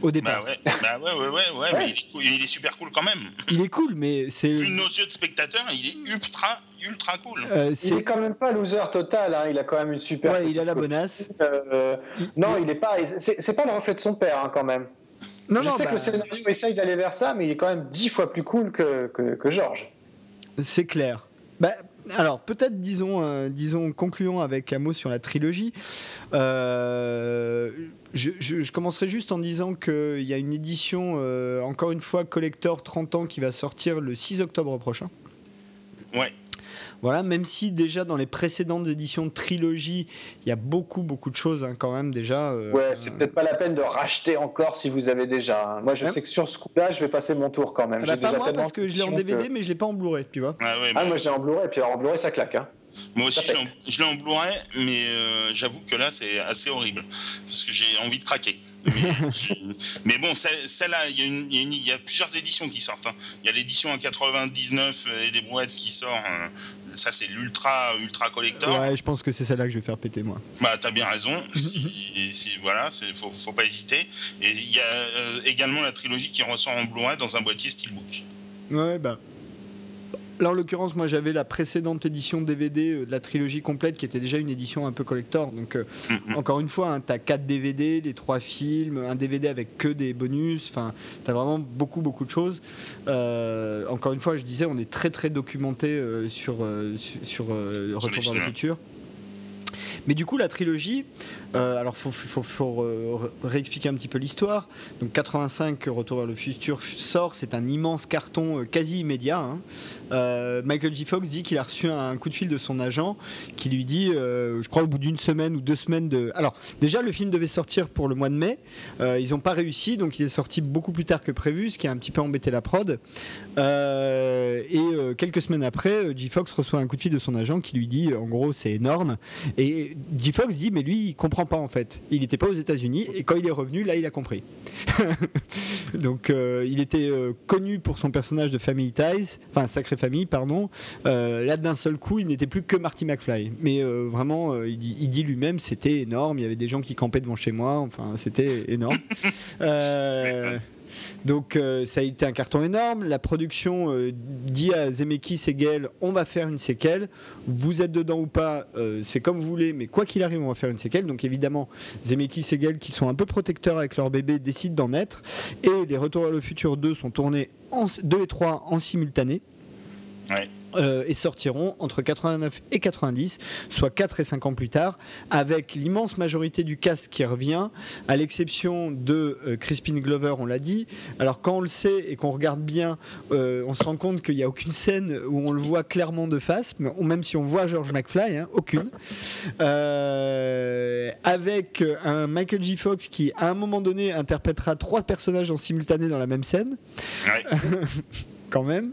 au départ. Bah ouais, bah ouais, ouais, ouais, ouais, mais il est, cool- il est super cool quand même. Il est cool, mais c'est. Vu nos yeux de spectateurs, il est ultra, ultra cool. euh, Il est quand même pas loser total, hein, il a quand même une super. Ouais, il a la bonasse. Euh, Il- non, il est pas. C'est c'est pas le reflet de son père, hein, quand même. Non, Je non, sais bah, que le scénario essaye d'aller vers ça, mais il est quand même dix fois plus cool que, que, que Georges. c'est clair. Bah, alors, peut-être, disons, euh, disons, concluons avec un mot sur la trilogie. Euh, je, je- je commencerai juste en disant qu'il y a une édition, euh, encore une fois, collector 30 ans qui va sortir le 6 octobre prochain. Ouais. Voilà, même si déjà dans les précédentes éditions de trilogie, il y a beaucoup, beaucoup de choses hein, quand même déjà. euh, Ouais, c'est peut-être pas la peine de racheter encore si vous avez déjà. hein. Moi, je Ouais. sais que sur ce coup-là, je vais passer mon tour quand même. ah bah, pas déjà moi parce que je l'ai en DVD, que- mais je l'ai pas en Blu-ray, tu vois. Ah ouais, Ah, moi, je l'ai en Blu-ray, puis alors en Blu-ray, ça claque. Hein. moi aussi, je l'ai en- en Blu-ray, mais euh, j'avoue que là, c'est assez horrible. Parce que j'ai envie de craquer. Mais, mais bon, celle- celle-là, il y, a y y plusieurs éditions qui sortent. hein. Il y a l'édition à 99 et des brouettes qui sort. euh, Ça, c'est l'ultra ultra collector. Ouais, je pense que c'est celle-là que je vais faire péter moi. Bah, t'as bien raison. Si, si- voilà, faut, faut pas hésiter. Et il y a euh, également la trilogie qui ressort en Blu-ray dans un boîtier Steelbook. Ouais, bah. Là, en l'occurrence, moi, j'avais la précédente édition DVD euh, de la trilogie complète qui était déjà une édition un peu collector. Donc, euh, Mhm. encore une fois, tu as 4 DVD, les 3 films, un DVD avec que des bonus. Enfin, tu as vraiment beaucoup, beaucoup de choses. Euh, encore une fois, je disais, on est très, très documenté euh, sur, su- sur Sur Retour vers le futur. Mais du coup, la trilogie, euh, alors faut, faut, réexpliquer un petit peu l'histoire. Donc 85, Retour vers le futur sort, c'est un immense carton euh, quasi immédiat. hein. Euh, Michael J. Fox dit qu'il a reçu un coup de fil de son agent qui lui dit, je crois au bout d'une semaine ou deux semaines de... Alors déjà, le film devait sortir pour le mois de mai. Ils n'ont pas réussi, donc il est sorti beaucoup plus tard que prévu, ce qui a un petit peu embêté la prod. Et quelques semaines après, J. Fox reçoit un coup de fil de son agent qui lui dit, en gros, c'est énorme. Et J. Fox dit, mais lui, il comprend pas en fait. Il n'était pas aux États-Unis et quand il est revenu, là, il a compris. Donc, euh, il était euh, connu pour son personnage de Family Ties, enfin Sacré Famille, pardon. Euh, là, d'un seul coup, il n'était plus que Marty McFly. Mais vraiment, il il dit lui-même, c'était énorme. Il y avait des gens qui campaient devant chez moi. Enfin, c'était énorme. Donc euh, ça a été un carton énorme. La production euh, dit à Zemeckis et Gale, on va faire une séquelle. Vous êtes dedans ou pas, euh, c'est comme vous voulez, mais quoi qu'il arrive, on va faire une séquelle. Donc évidemment, Zemeckis et Gale, qui sont un peu protecteurs avec leur bébé, décident d'en mettre. Et les Retours vers le futur 2 sont tournés en 2 et 3 en simultané. Euh, et sortiront entre 89 et 90, soit 4 et 5 ans plus tard, avec l'immense majorité du cast qui revient, à l'exception de euh, Crispin Glover, on l'a dit. Alors quand on le sait et qu'on regarde bien, euh, on se rend compte qu'il n'y a aucune scène où on le voit clairement de face, même si on voit George McFly, hein, aucune. Euh, avec un Michael J. Fox qui, à un moment donné, interprétera trois personnages en simultané dans la même scène Ouais. quand même.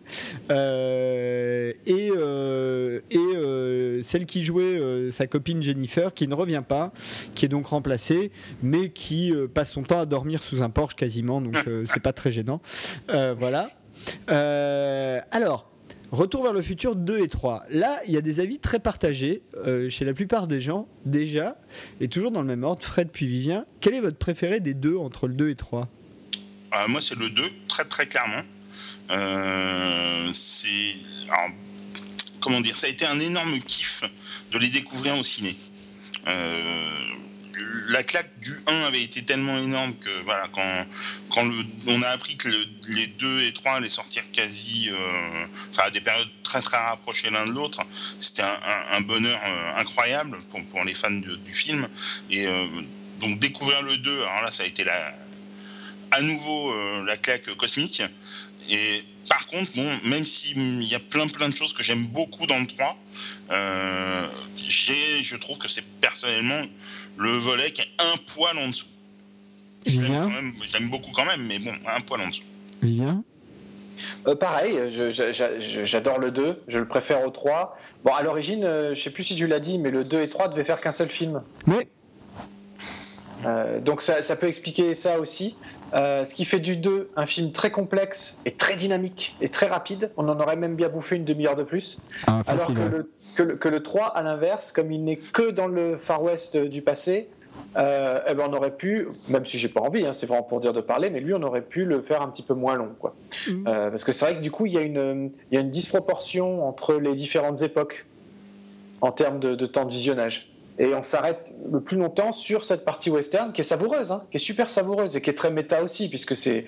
Euh, et euh, et euh, celle qui jouait sa copine Jennifer, qui ne revient pas, qui est donc remplacée, mais qui passe son temps à dormir sous un porche quasiment, donc c'est pas très gênant. Voilà. Alors. Retour vers le futur 2 et 3. Là, il y a des avis très partagés chez la plupart des gens, déjà, et toujours dans le même ordre, Fred puis Vivien. Quel est votre préféré des deux entre le 2 et 3 Euh, moi, c'est le 2, très très clairement. Euh, c'est. Comment dire Ça a été un énorme kiff de les découvrir au ciné. Euh, la claque du 1 avait été tellement énorme que voilà, quand, quand on a appris que le- les 2 et 3 allaient sortir quasi. euh, enfin, à des périodes très très rapprochées l'un de l'autre, c'était un, bonheur incroyable pour, les fans du film. Et donc, découvrir le 2, alors là, ça a été la, à nouveau la claque cosmique. Et par contre, bon, même s'il y a plein plein de choses que j'aime beaucoup dans le 3, euh, j'ai, je trouve que c'est personnellement le volet qui est un poil en dessous. L'aime beaucoup quand même, mais bon, un poil en dessous. Vivien Euh, pareil, j'adore le 2, je le préfère au 3. Bon, à l'origine, euh, je sais plus si tu l'as dit, mais le 2 et 3 devaient faire qu'un seul film. Oui. Euh, donc ça, ça peut expliquer ça aussi. Euh, ce qui fait du 2 un film très complexe et très dynamique et très rapide. On en aurait même bien bouffé une demi-heure de plus. Alors que le, que, le, que le 3, à l'inverse, comme il n'est que dans le Far West euh, du passé, euh, eh ben on aurait pu, même si j'ai pas envie, hein, c'est vraiment pour dire de parler, mais lui, on aurait pu le faire un petit peu moins long, quoi. Mhm. Euh, parce que c'est vrai que du coup, il y, a une, il y a une disproportion entre les différentes époques en termes de, de temps de visionnage. Et on s'arrête le plus longtemps sur cette partie western qui est savoureuse, hein, qui est super savoureuse et qui est très méta aussi, puisque c'est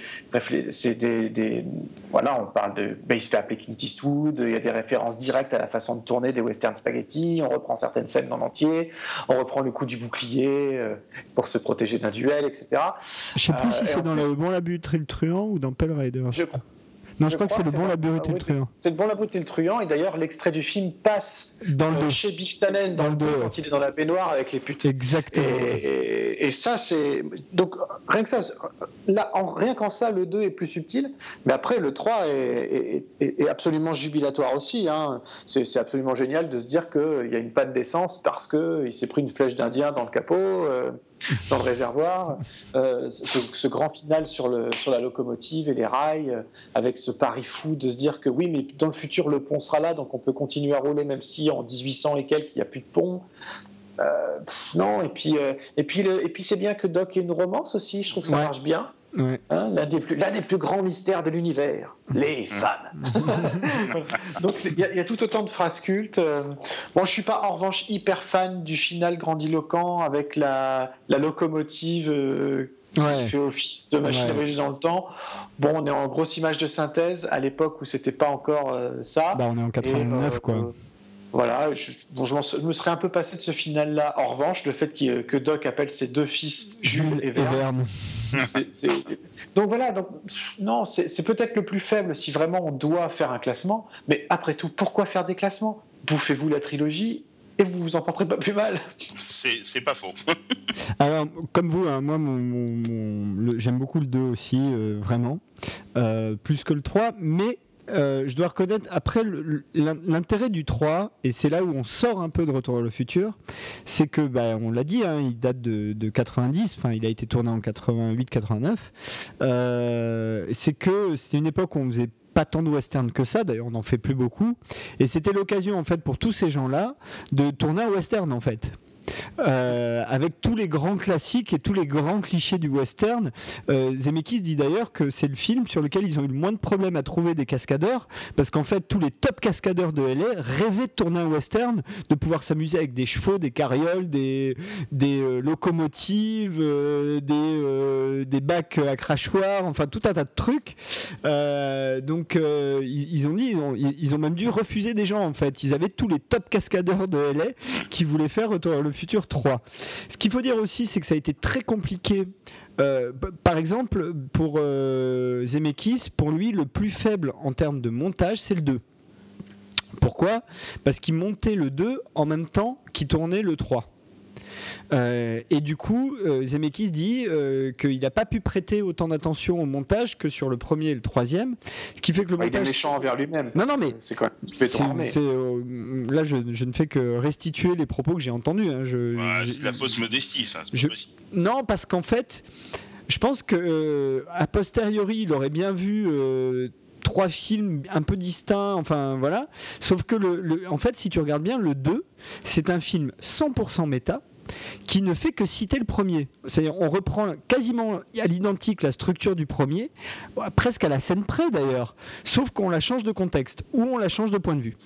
des, des- Voilà, on parle de Base avec Clint Eastwood, il y a des références directes à la façon de tourner des western spaghetti, on reprend certaines scènes en entier, on reprend le coup du bouclier euh, pour se protéger d'un duel, etc. Je sais plus Euh, si et c'est dans le bon labyrinthe et le truand ou dans Pell Raider. Je crois. Non, je, je crois que c'est le bon labyrinthe et le truand. C'est le bon la brute et le truand, et d'ailleurs l'extrait du film passe Dans le euh, chez Biff Tannen dans, le quand il est dans la baignoire avec les putes. Exactement. Et, et ça, c'est. Donc, rien que ça, là, en- rien qu'en ça, le 2 est plus subtil. Mais après, le 3 est, est- est- est absolument jubilatoire aussi. hein. C'est c'est absolument génial de se dire qu'il y a une panne d'essence parce qu'il s'est pris une flèche d'Indien dans le capot, euh, dans le réservoir. Euh, ce, ce grand final sur, le, sur la locomotive et les rails, euh, avec ce pari fou de se dire que oui, mais dans le futur, le pont sera là, donc on peut continuer à rouler, même si en 1800 et quelques, il n'y a plus de pont. Euh, pff, non, et puis, et puis, le- et puis c'est bien que Doc ait une romance aussi, je trouve que ça Ouais. marche bien. Ouais. Hein, l'un, des plus, l'un des plus grands mystères de l'univers, les femmes. Donc il y, a- il y a tout autant de phrases cultes. Euh, Bon, je suis pas en revanche hyper fan du final grandiloquent avec la, la locomotive euh, qui Ouais. fait office de machine à Ouais. voyager dans le temps. Bon, on est en grosse image de synthèse à l'époque où c'était pas encore euh, ça. Bah, on est en Et, 89, euh, quoi. Voilà, je, bon, je, m'en- je me serais un peu passé de ce final-là. En revanche, le fait que Doc appelle ses deux fils Jules et Verne, Donc voilà, donc, non, c'est peut-être le plus faible si vraiment on doit faire un classement. Mais après tout, pourquoi faire des classements? Bouffez-vous la trilogie et vous vous en porterez pas plus mal. C'est pas faux. Alors, comme vous, hein, moi, mon- mon- mon- le- j'aime beaucoup le 2 aussi, euh, vraiment, Euh, plus que le 3, mais euh, je dois reconnaître, après, l'intérêt du 3, et c'est là où on sort un peu de Retour vers le futur, c'est que, bah, on l'a dit, hein, il date de, de 90, enfin, il a été tourné en 88-89, euh, c'est que c'était une époque où on faisait pas tant de western que ça, d'ailleurs on n'en fait plus beaucoup, et c'était l'occasion en fait pour tous ces gens-là de tourner un western en fait. Euh, avec tous les grands classiques et tous les grands clichés du western. Euh, Zemeckis dit d'ailleurs que c'est le film sur lequel ils ont eu le moins de problèmes à trouver des cascadeurs, parce qu'en fait tous les top cascadeurs de LA rêvaient de tourner un western, de pouvoir s'amuser avec des chevaux, des carrioles, des, euh, locomotives, euh, des, bacs à crachoir, enfin tout un tas de trucs. Donc ils, ont dit, ils ont, ils ont même dû refuser des gens en fait. Ils avaient tous les top cascadeurs de LA qui voulaient faire le futur 3. Ce qu'il faut dire aussi, c'est que ça a été très compliqué. Euh, par exemple, pour euh, Zemeckis, pour lui, le plus faible en termes de montage, c'est le 2. Pourquoi? Parce qu'il montait le 2 en même temps qu'il tournait le 3. Euh, et du coup, euh, Zemeckis dit euh, qu'il n'a pas pu prêter autant d'attention au montage que sur le premier et le troisième, ce qui fait que le il est montage méchant envers lui-même. Non, non, mais- c'est quand même euh, là, je, je ne fais que restituer les propos que j'ai entendus. hein. Ouais, c'est de la fausse modestie, ça. je-. Non, parce qu'en fait, je pense que euh, a posteriori, il aurait bien vu. euh, trois films un peu distincts, enfin voilà. Sauf que, le, le- en fait, si tu regardes bien, le 2, c'est un film 100% méta qui ne fait que citer le premier. C'est-à-dire, on reprend quasiment à l'identique la structure du premier, presque à la scène près d'ailleurs, sauf qu'on la change de contexte ou on la change de point de vue.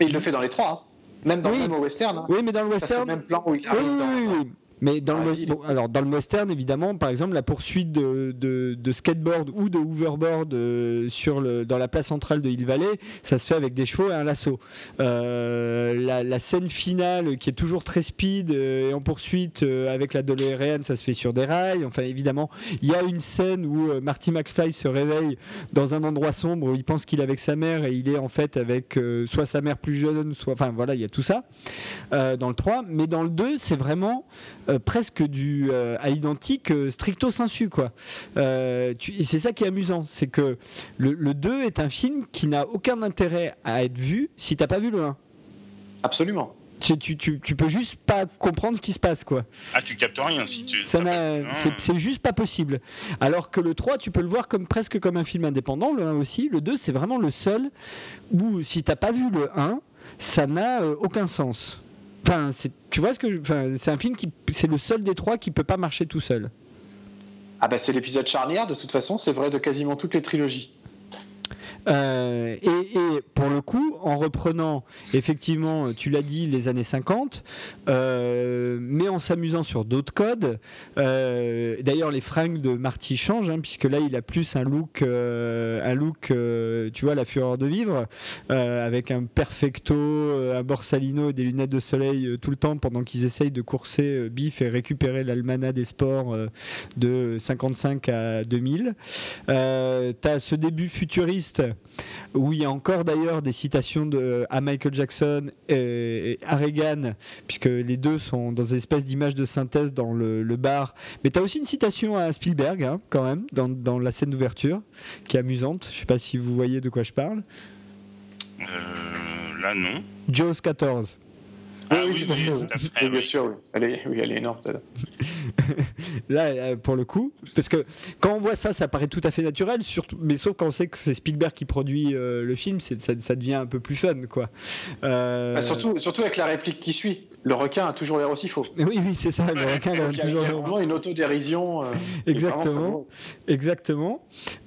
Et il le fait dans les trois, hein. même dans Oui. le même au western. hein. Oui, mais dans le Ça, c'est le western, même plan où il Oui, arrive oui, dans. oui, oui. Mais dans le, bon, alors dans le western, évidemment, par exemple, la poursuite de, de, de skateboard ou de hoverboard euh, sur le, dans la place centrale de Hill Valley, ça se fait avec des chevaux et un lasso. Euh, la, la scène finale, qui est toujours très speed euh, et en poursuite avec la DeLorean, ça se fait sur des rails. Enfin, évidemment, il y a une scène où Marty McFly se réveille dans un endroit sombre où il pense qu'il est avec sa mère et il est en fait avec soit sa mère plus jeune, soit. Enfin, voilà, il y a tout ça dans le 3. Mais dans le 2, c'est vraiment euh, presque du euh, à l'identique euh, stricto sensu quoi. Euh, tu- et c'est ça qui est amusant, c'est que le, le 2 est un film qui n'a aucun intérêt à être vu si t'as pas vu le 1. Absolument. Tu, tu, tu, tu peux juste pas comprendre ce qui se passe quoi. Ah, tu captes rien si tu. Ça c'est juste pas possible. Alors que le 3, tu peux le voir comme presque comme un film indépendant, le 1 aussi. Le 2, c'est vraiment le seul où si t'as pas vu le 1, ça n'a euh, aucun sens. Enfin, tu vois ce que. c'est un film qui. C'est le seul des trois qui peut pas marcher tout seul. Ah bah c'est l'épisode charnière de toute façon, c'est vrai de quasiment toutes les trilogies. Euh, et, et pour le coup, en reprenant effectivement, tu l'as dit, les années 50, euh, mais en s'amusant sur d'autres codes. euh, D'ailleurs, les fringues de Marty changent, hein, puisque là, il a plus un look, euh, un look, euh, tu vois, la fureur de vivre, euh, avec un perfecto, un borsalino et des lunettes de soleil tout le temps, pendant qu'ils essayent de courser Biff et récupérer l'almanach des sports de 55 à 2000. Euh, T'as ce début futuriste où il y a encore d'ailleurs des citations de, à Michael Jackson et, à Reagan, puisque les deux sont dans une espèce d'image de synthèse dans le, le bar. Mais tu as aussi une citation à Spielberg, hein, quand même, dans, dans la scène d'ouverture, qui est amusante. Je sais pas si vous voyez de quoi je parle. Euh, là, non. Jaws 14. Ah oui, oui, tout à oui, fait, tout oui. à fait, Oui, bien sûr, oui. Elle est, oui, elle est énorme. celle-là. Là, euh, pour le coup, parce que quand on voit ça, ça paraît tout à fait naturel, surtout, mais sauf quand on sait que c'est Spielberg qui produit euh, le film, ça devient un peu plus fun, quoi. Euh, Bah, surtout, surtout avec la réplique qui suit. Le requin a toujours l'air aussi faux. Oui, oui, c'est ça. Le requin a toujours. vraiment une autodérision. euh, Exactement. Exactement.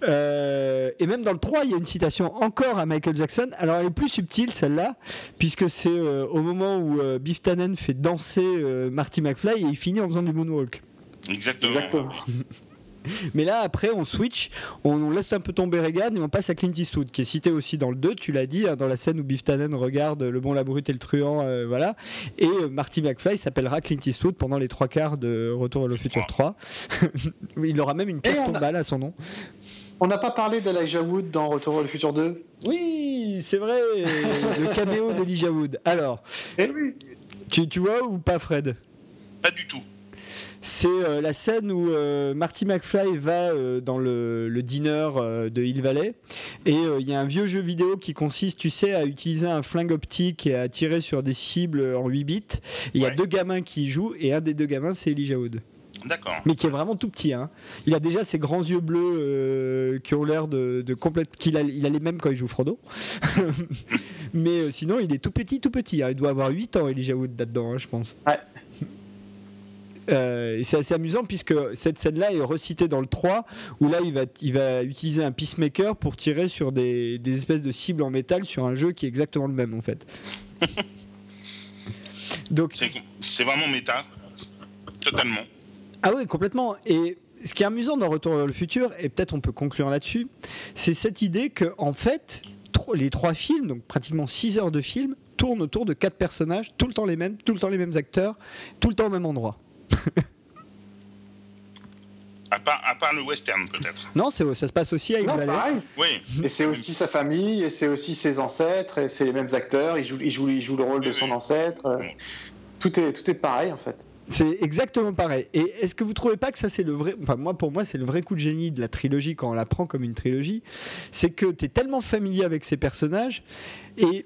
Euh, et même dans le 3, il y a une citation encore à Michael Jackson. Alors elle est plus subtile celle-là, puisque c'est euh, au moment où euh, Biff Tannen fait danser euh, Marty McFly et il finit en faisant du moonwalk. Exactement. Exactement. Mais là, après, on switch, on laisse un peu tomber Reagan et on passe à Clint Eastwood, qui est cité aussi dans le 2, tu l'as dit, hein, dans la scène où Biff Tannen regarde Le Bon, la Brute et le Truand, euh, voilà. Et euh, Marty McFly s'appellera Clint Eastwood pendant les trois quarts de Retour vers le futur 3. il aura même une pierre tombale à son nom. On n'a pas parlé d'Elijah Wood dans Retour vers le futur 2 Oui, c'est vrai, le caméo d'Elijah Wood. Alors, Eh oui. tu, tu vois ou pas, Fred? Pas du tout. C'est euh, la scène où euh, Marty McFly va euh, dans le, le diner euh, de Hill Valley et euh, il y a un vieux jeu vidéo qui consiste, tu sais, à utiliser un flingue optique et à tirer sur des cibles en 8 bits. Il y a deux gamins qui y jouent et un des deux gamins c'est Elijah Wood. D'accord. Mais qui est vraiment tout petit. Hein. Il a déjà ses grands yeux bleus euh, qui ont l'air de, de complète. qu'il a, il a les mêmes quand il joue Frodo. Mais euh, sinon, il est tout petit, tout petit. hein. Il doit avoir 8 ans, Elijah Wood, là-dedans, hein, je pense. Ouais. Euh, et c'est assez amusant puisque cette scène-là est recitée dans le 3 où là il va, il va utiliser un peacemaker pour tirer sur des, des espèces de cibles en métal sur un jeu qui est exactement le même en fait. Donc C'est vraiment méta. Totalement. Ah oui, complètement. Et ce qui est amusant dans Retour vers le futur, et peut-être on peut conclure là-dessus, c'est cette idée que en fait, les trois films, donc pratiquement 6 heures de film, tournent autour de quatre personnages, tout le temps les mêmes, tout le temps les mêmes acteurs, tout le temps au même endroit. À part, à part le western, peut-être. Non, c'est, ça se passe aussi à Hill Valley. Oui. Et c'est aussi sa famille, et c'est aussi ses ancêtres, et c'est les mêmes acteurs. Il joue, il joue, il joue le rôle de son oui. ancêtre. euh, Tout est, tout est pareil en fait. C'est exactement pareil. Et est-ce que vous trouvez pas que ça c'est le vrai enfin moi pour moi c'est le vrai coup de génie de la trilogie quand on la prend comme une trilogie, c'est que tu es tellement familier avec ces personnages et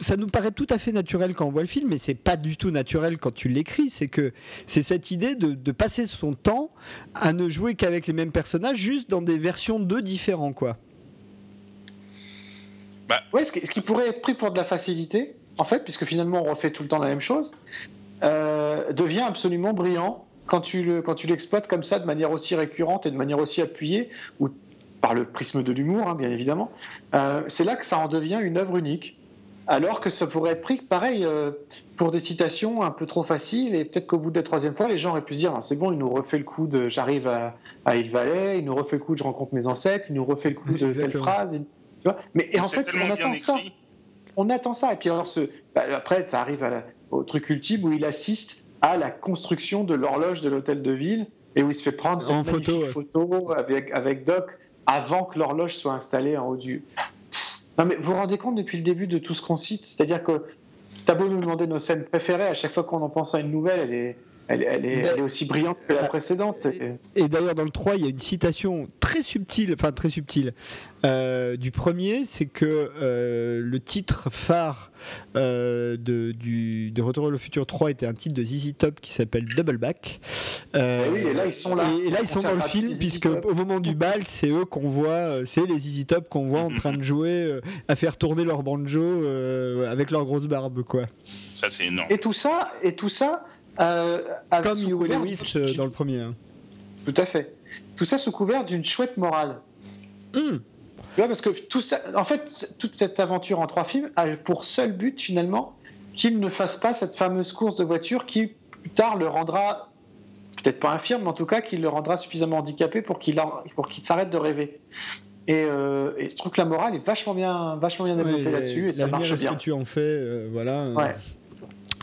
ça nous paraît tout à fait naturel quand on voit le film, mais c'est pas du tout naturel quand tu l'écris. C'est que c'est cette idée de, de passer son temps à ne jouer qu'avec les mêmes personnages, juste dans des versions d'eux différents, quoi. Ouais, ce qui, ce qui pourrait être pris pour de la facilité, en fait, puisque finalement on refait tout le temps la même chose, euh, devient absolument brillant quand tu le- quand tu l'exploites comme ça, de manière aussi récurrente et de manière aussi appuyée, ou par le prisme de l'humour, hein, bien évidemment. Euh, c'est là que ça en devient une œuvre unique. Alors que ça pourrait être pris, pareil, euh, pour des citations un peu trop faciles, et peut-être qu'au bout de la troisième fois, les gens auraient pu se dire Ah, c'est bon, il nous refait le coup de j'arrive à, à Valley, il nous refait le coup de je rencontre mes ancêtres, il nous refait le coup de telle phrase. il- Tu vois Mais et en fait, on attend ça on attend ça. Et puis alors, ce, bah, après, ça arrive à la- au truc ultime où il assiste à la construction de l'horloge de l'hôtel de ville et où il se fait prendre cette En photo, magnifique ouais. photo avec, avec Doc avant que l'horloge soit installée en haut du. Non, mais vous vous rendez compte depuis le début de tout ce qu'on cite? C'est-à-dire que t'as nous demander nos scènes préférées, à chaque fois qu'on en pense à une nouvelle, elle est, elle, elle est, elle est aussi brillante que la euh, précédente. Et- Et d'ailleurs, dans le 3, il y a une citation très subtile, enfin très subtile, euh, du premier, c'est que euh, le titre phare euh, de, du, de Retour vers le futur 3 était un titre de ZZ Top qui s'appelle Double Back. Oui, et là, ils sont là. Et, et là, ils sont dans le film, puisque au moment du bal, c'est eux qu'on voit, c'est les ZZ Top qu'on voit en train de jouer, euh, à faire tourner leur banjo euh, avec leur grosse barbe, quoi. Ça, c'est énorme. Et tout ça, et tout ça, Comme sous Hugo Lewis euh, dans le premier. hein. Tout à fait. Tout ça sous couvert d'une chouette morale. Hum. Tu vois, parce que tout ça, en fait, toute cette aventure en trois films a pour seul but finalement qu'il ne fasse pas cette fameuse course de voiture qui plus tard le rendra peut-être pas infirme, mais en tout cas qui le rendra suffisamment handicapé pour qu'il en- pour qu'il s'arrête de rêver. Et, euh, et je trouve que la morale est vachement bien, vachement bien développée Ouais, là-dessus et ça marche bien. que tu en fais, euh, voilà. Ouais.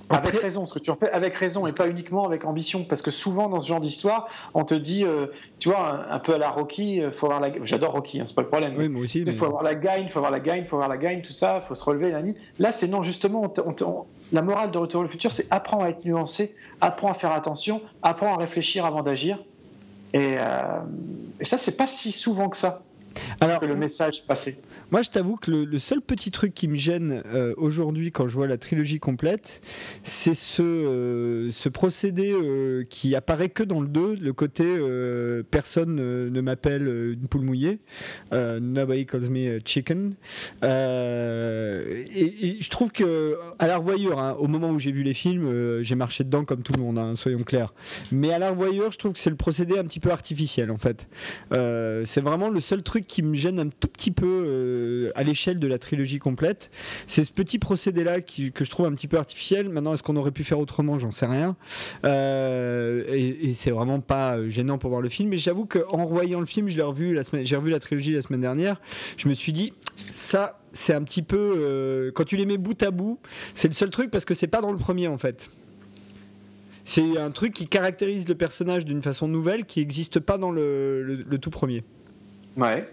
Après- Avec raison, ce que tu en fais avec raison et pas uniquement avec ambition, parce que souvent dans ce genre d'histoire, on te dit, euh, tu vois, un, un peu à la Rocky, euh, faut avoir la. J'adore Rocky, hein, c'est pas le problème. Oui, moi aussi. Il mais- faut avoir la gagne, il faut avoir la gagne, il faut avoir la gagne, tout ça, il faut se relever. Là, là c'est non, justement, on te- on te- on- la morale de Retour vers le futur, c'est apprends à être nuancé, apprends à faire attention, apprends à réfléchir avant d'agir. Et, euh, et ça, c'est pas si souvent que ça Alors, que le message passé. Moi, je t'avoue que le, le seul petit truc qui me gêne euh, aujourd'hui quand je vois la trilogie complète, c'est ce, euh, ce procédé euh, qui apparaît que dans le 2, le côté personne ne m'appelle une poule mouillée, nobody calls me a chicken. Et, et je trouve que à la revoyure, hein, au moment où j'ai vu les films, j'ai marché dedans comme tout le monde, hein, soyons clairs. Mais à la revoyure, je trouve que c'est le procédé un petit peu artificiel en fait. C'est vraiment le seul truc qui me gêne un tout petit peu euh, à l'échelle de la trilogie complète. C'est ce petit procédé-là que je trouve un petit peu artificiel. Maintenant, est-ce qu'on aurait pu faire autrement? J'en sais rien. Euh, et c'est vraiment pas euh, gênant pour voir le film. Mais j'avoue qu'en revoyant le film, je revu j'ai revu la trilogie la semaine dernière. Je me suis dit, ça, c'est un petit peu quand tu les mets bout à bout, c'est le seul truc parce que c'est pas dans le premier en fait. C'est un truc qui caractérise le personnage d'une façon nouvelle qui n'existe pas dans le tout premier. Ouais.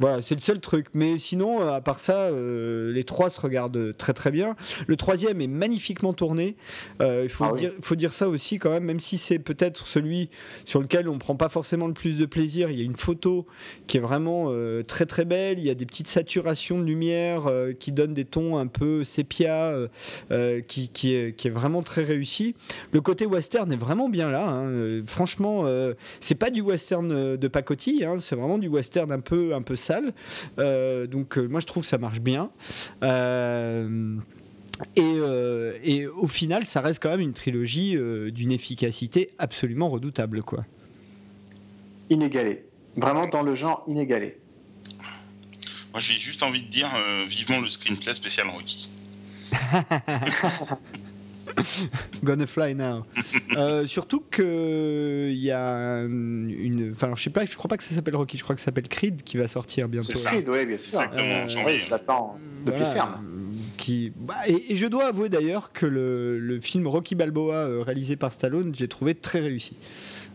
Voilà, c'est le seul truc. Mais sinon, euh, à part ça, euh, les trois se regardent très très bien. Le troisième est magnifiquement tourné. Euh, il faut, Ah oui. dire, faut dire ça aussi quand même, même si c'est peut-être celui sur lequel on prend pas forcément le plus de plaisir. Il y a une photo qui est vraiment euh, très très belle. Il y a des petites saturations de lumière qui donnent des tons un peu sépia, qui, qui, est, qui est vraiment très réussi. Le côté western est vraiment bien là. hein. Franchement, c'est pas du western de pacotille, hein, c'est vraiment du western un peu, un peu Euh, donc euh, moi je trouve que ça marche bien. Euh, et, euh, et au final, ça reste quand même une trilogie euh, d'une efficacité absolument redoutable, quoi. Inégalé. Vraiment dans le genre inégalé. Moi, j'ai juste envie de dire euh, vivement le screenplay spécial Rocky. Gonna fly now. Euh, surtout que il y a une, enfin, je sais pas, je crois pas que ça s'appelle Rocky, je crois que ça s'appelle Creed qui va sortir bientôt. C'est. Creed, oui, bien sûr. Exactement, Euh, je l'attends de pied Voilà, ferme. Qui, bah, et, et je dois avouer d'ailleurs que le, le film Rocky Balboa euh, réalisé par Stallone, j'ai trouvé très réussi.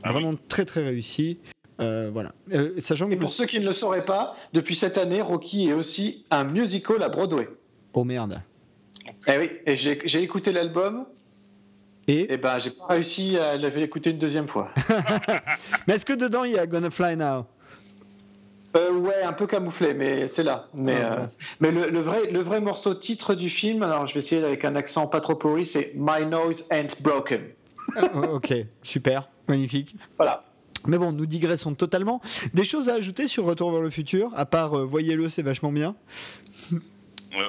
Ah oui. Vraiment très très réussi. Euh, voilà. Euh, sachant que Et pour le- ceux qui ne le sauraient pas, depuis cette année, Rocky est aussi un musical à Broadway. Oh merde. Eh oui, et j'ai écouté l'album, Et et ben j'ai pas réussi à l'écouter une deuxième fois. mais est-ce que dedans il y a Gonna Fly Now? Euh, ouais, un peu camouflé, mais c'est là. Mais, Ah, euh, mais le, le vrai, le vrai morceau titre du film, alors je vais essayer avec un accent pas trop pourri, c'est My Nose Ain't Broken. Ah, ok, super, magnifique. Voilà. Mais bon, nous digressons totalement. Des choses à ajouter sur Retour vers le futur, à part euh, voyez-le, c'est vachement bien. Euh,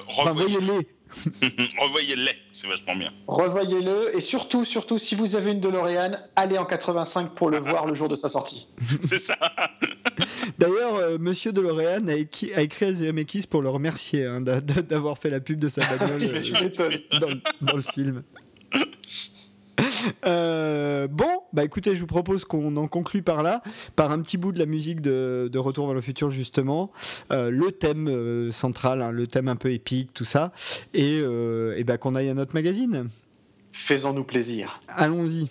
Enfin, voyez-les. Revoyez-les, c'est vachement bien. Revoyez-le, et surtout, surtout, si vous avez une DeLorean, allez en 85 pour le voir le jour de sa sortie. c'est ça. D'ailleurs, euh, Monsieur DeLorean a, écrit- a écrit à Zemeckis pour le remercier hein, d'a- d'a- d'avoir fait la pub de sa bagnole euh, dans le film. Euh, bon, bah écoutez, je vous propose qu'on en conclue par là, par un petit bout de la musique de, de Retour vers le futur justement, Euh, le thème euh, central, hein, le thème un peu épique, tout ça, et, et bah, qu'on aille à notre magazine. Faisons-nous plaisir. Allons-y.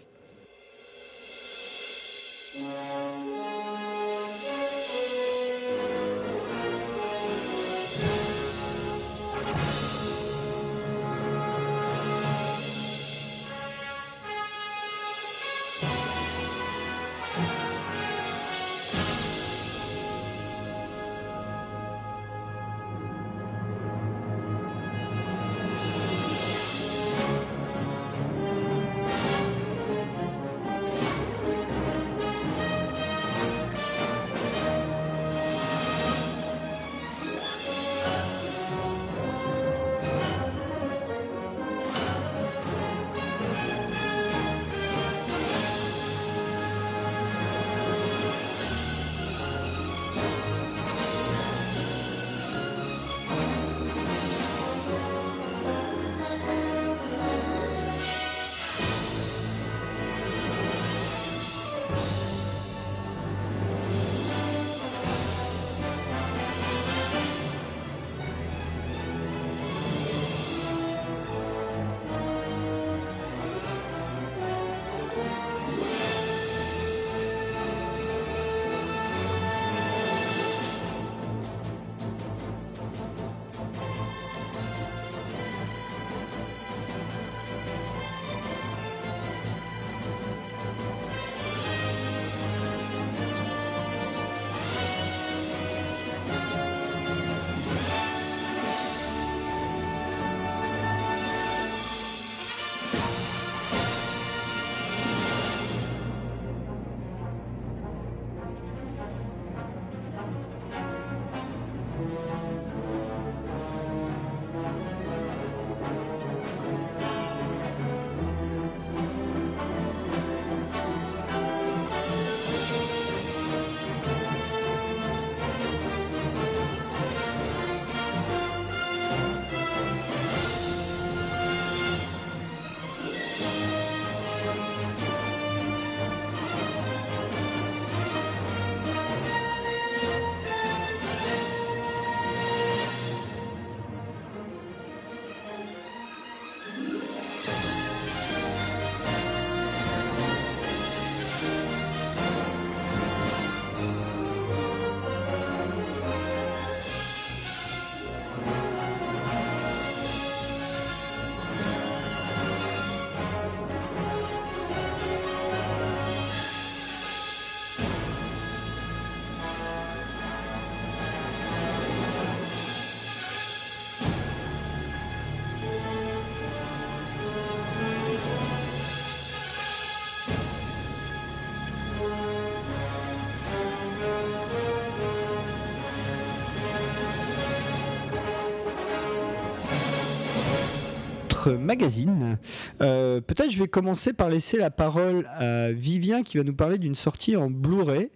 Magazine. Euh, peut-être je vais commencer par laisser la parole à Vivien qui va nous parler d'une sortie en Blu-ray,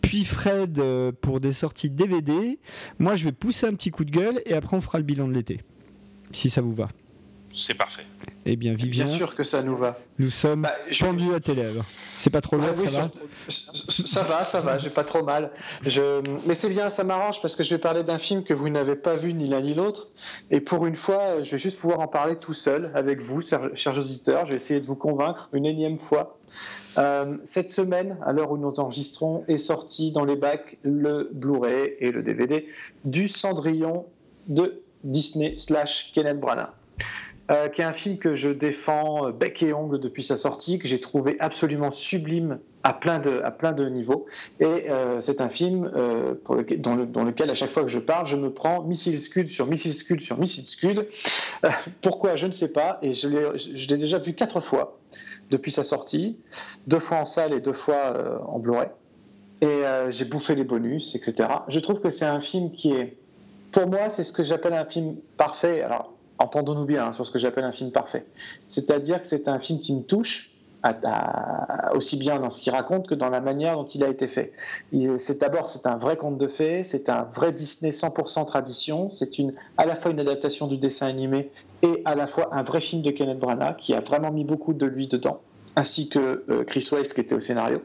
puis Fred euh, pour des sorties DVD. Moi je vais pousser un petit coup de gueule et après on fera le bilan de l'été, si ça vous va. C'est parfait. Eh bien, Vivien, Bien sûr que ça nous va. nous sommes Bah, je- pendus à tes lèvres. C'est pas trop loin, Ah oui, ça va ça va, ça va, j'ai pas trop mal. Je... Mais c'est bien, ça m'arrange parce que je vais parler d'un film que vous n'avez pas vu ni l'un ni l'autre. Et pour une fois, je vais juste pouvoir en parler tout seul avec vous, chers chers auditeurs. Je vais essayer de vous convaincre une énième fois. Euh, cette semaine, à l'heure où nous enregistrons, est sorti dans les bacs le Blu-ray et le DVD du Cendrillon de Disney slash Kenneth Branagh. Euh, qui est un film que je défends euh, bec et ongle depuis sa sortie, que j'ai trouvé absolument sublime à plein de, à plein de niveaux. Et euh, c'est un film dans, le- dans lequel, à chaque fois que je parle, je me prends missile scud sur missile scud sur missile scud. Pourquoi? Je ne sais pas. Et je l'ai déjà vu quatre fois depuis sa sortie, deux fois en salle et deux fois en Blu-ray. Et j'ai bouffé les bonus, etc. Je trouve que c'est un film qui est, pour moi, c'est ce que j'appelle un film parfait. Alors, entendons-nous bien hein, sur ce que j'appelle un film parfait. C'est-à-dire que c'est un film qui me touche, aussi bien dans ce qu'il raconte que dans la manière dont il a été fait. C'est d'abord c'est un vrai conte de fées, c'est un vrai Disney 100% tradition, c'est à la fois une adaptation du dessin animé et à la fois un vrai film de Kenneth Branagh qui a vraiment mis beaucoup de lui dedans, ainsi que euh, Chris West qui était au scénario.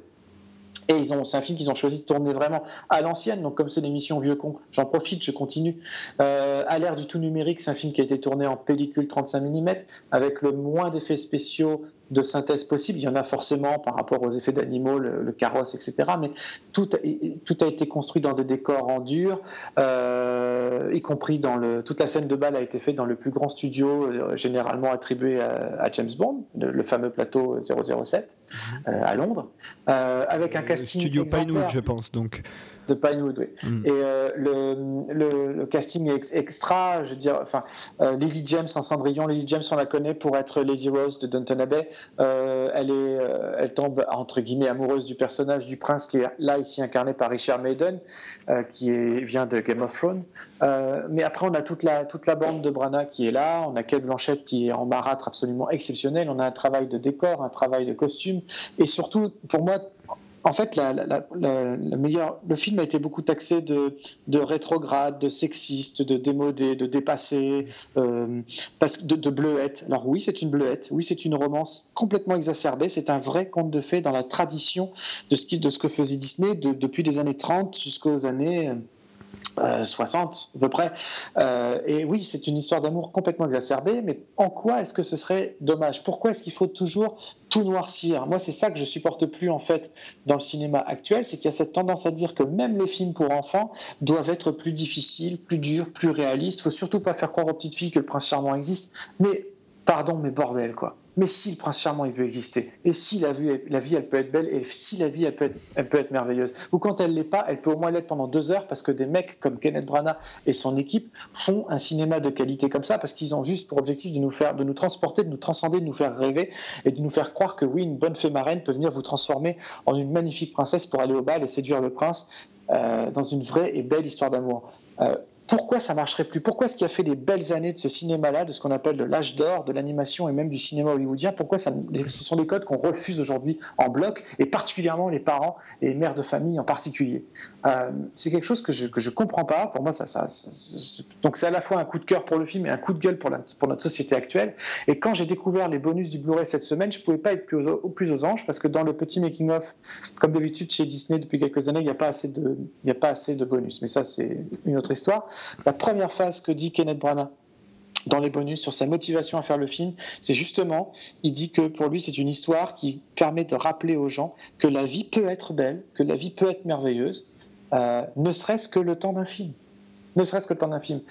Et ils ont, c'est un film qu'ils ont choisi de tourner vraiment à l'ancienne. Donc, comme c'est l'émission Vieux Con, j'en profite, je continue. Euh, à l'ère du tout numérique, c'est un film qui a été tourné en pellicule 35 mm avec le moins d'effets spéciaux de synthèse possible. Il y en a forcément par rapport aux effets d'animaux, le, le carrosse, etc. Mais tout a, tout a été construit dans des décors en dur, euh, y compris dans le. Toute la scène de bal a été faite dans le plus grand studio, euh, généralement attribué à, à James Bond, le, le fameux plateau 007 euh, à Londres, avec un casting Studio Pinewood, je pense. Donc, de Pinewood, oui. Mm. Et euh, le, le- le casting est ex- extra, je veux dire, enfin, euh, Lily James en Cendrillon, Lily James, on la connaît pour être Lady Rose de Downton Abbey. Euh, elle, est, elle tombe, entre guillemets, amoureuse du personnage du prince qui est là, ici, incarné par Richard Maiden, qui est, vient de Game of Thrones. Mais après, on a toute la, toute la bande de Branagh qui est là, on a Kate Blanchett qui est en marâtre absolument exceptionnel, on a un travail de décor, un travail de costume, et surtout, pour moi, en fait, le film a été beaucoup taxé de, de rétrograde, de sexiste, de démodé, de dépassé, euh, parce de, de bleuette. Alors oui, c'est une bleuette. Oui, c'est une romance complètement exacerbée. C'est un vrai conte de fées dans la tradition de ce, de que faisait Disney de- depuis les années 30 jusqu'aux années euh, 60 à peu près. Euh, et oui, c'est une histoire d'amour complètement exacerbée, mais en quoi est-ce que ce serait dommage? Pourquoi est-ce qu'il faut toujours tout noircir? Moi, c'est ça que je supporte plus en fait dans le cinéma actuel, c'est qu'il y a cette tendance à dire que même les films pour enfants doivent être plus difficiles, plus durs, plus réalistes. Il faut surtout pas faire croire aux petites filles que le prince charmant existe. Mais pardon, mais bordel quoi. Mais si le prince charmant il peut exister, et si la vie, la vie elle peut être belle, et si la vie elle peut être, merveilleuse, ou quand elle l'est pas, elle peut au moins l'être pendant deux heures parce que des mecs comme Kenneth Branagh et son équipe font un cinéma de qualité comme ça parce qu'ils ont juste pour objectif de nous faire, de nous transporter, de nous transcender, de nous faire rêver et de nous faire croire que oui, une bonne fée marraine peut venir vous transformer en une magnifique princesse pour aller au bal et séduire le prince euh, dans une vraie et belle histoire d'amour. Euh, pourquoi ça marcherait plus? Pourquoi ce qui a fait des belles années de ce cinéma-là, de ce qu'on appelle l'âge d'or, de l'animation et même du cinéma hollywoodien, pourquoi ça, ce sont des codes qu'on refuse aujourd'hui en bloc, et particulièrement les parents et les mères de famille en particulier? Euh, C'est quelque chose que je je comprends pas. Pour moi, ça, donc c'est à la fois un coup de cœur pour le film et un coup de gueule pour, notre société actuelle. Et quand j'ai découvert les bonus du Blu-ray cette semaine, je pouvais pas être plus aux, plus aux anges parce que dans le petit making-of, comme d'habitude chez Disney depuis quelques années, il n'y a y a pas assez de bonus. Mais ça, c'est une autre histoire. La première phase que dit Kenneth Branagh dans les bonus sur sa motivation à faire le film, c'est justement, il dit que pour lui, c'est une histoire qui permet de rappeler aux gens que la vie peut être belle, que la vie peut être merveilleuse, euh, ne serait-ce que le temps d'un film. Ne serait-ce que le temps d'un film.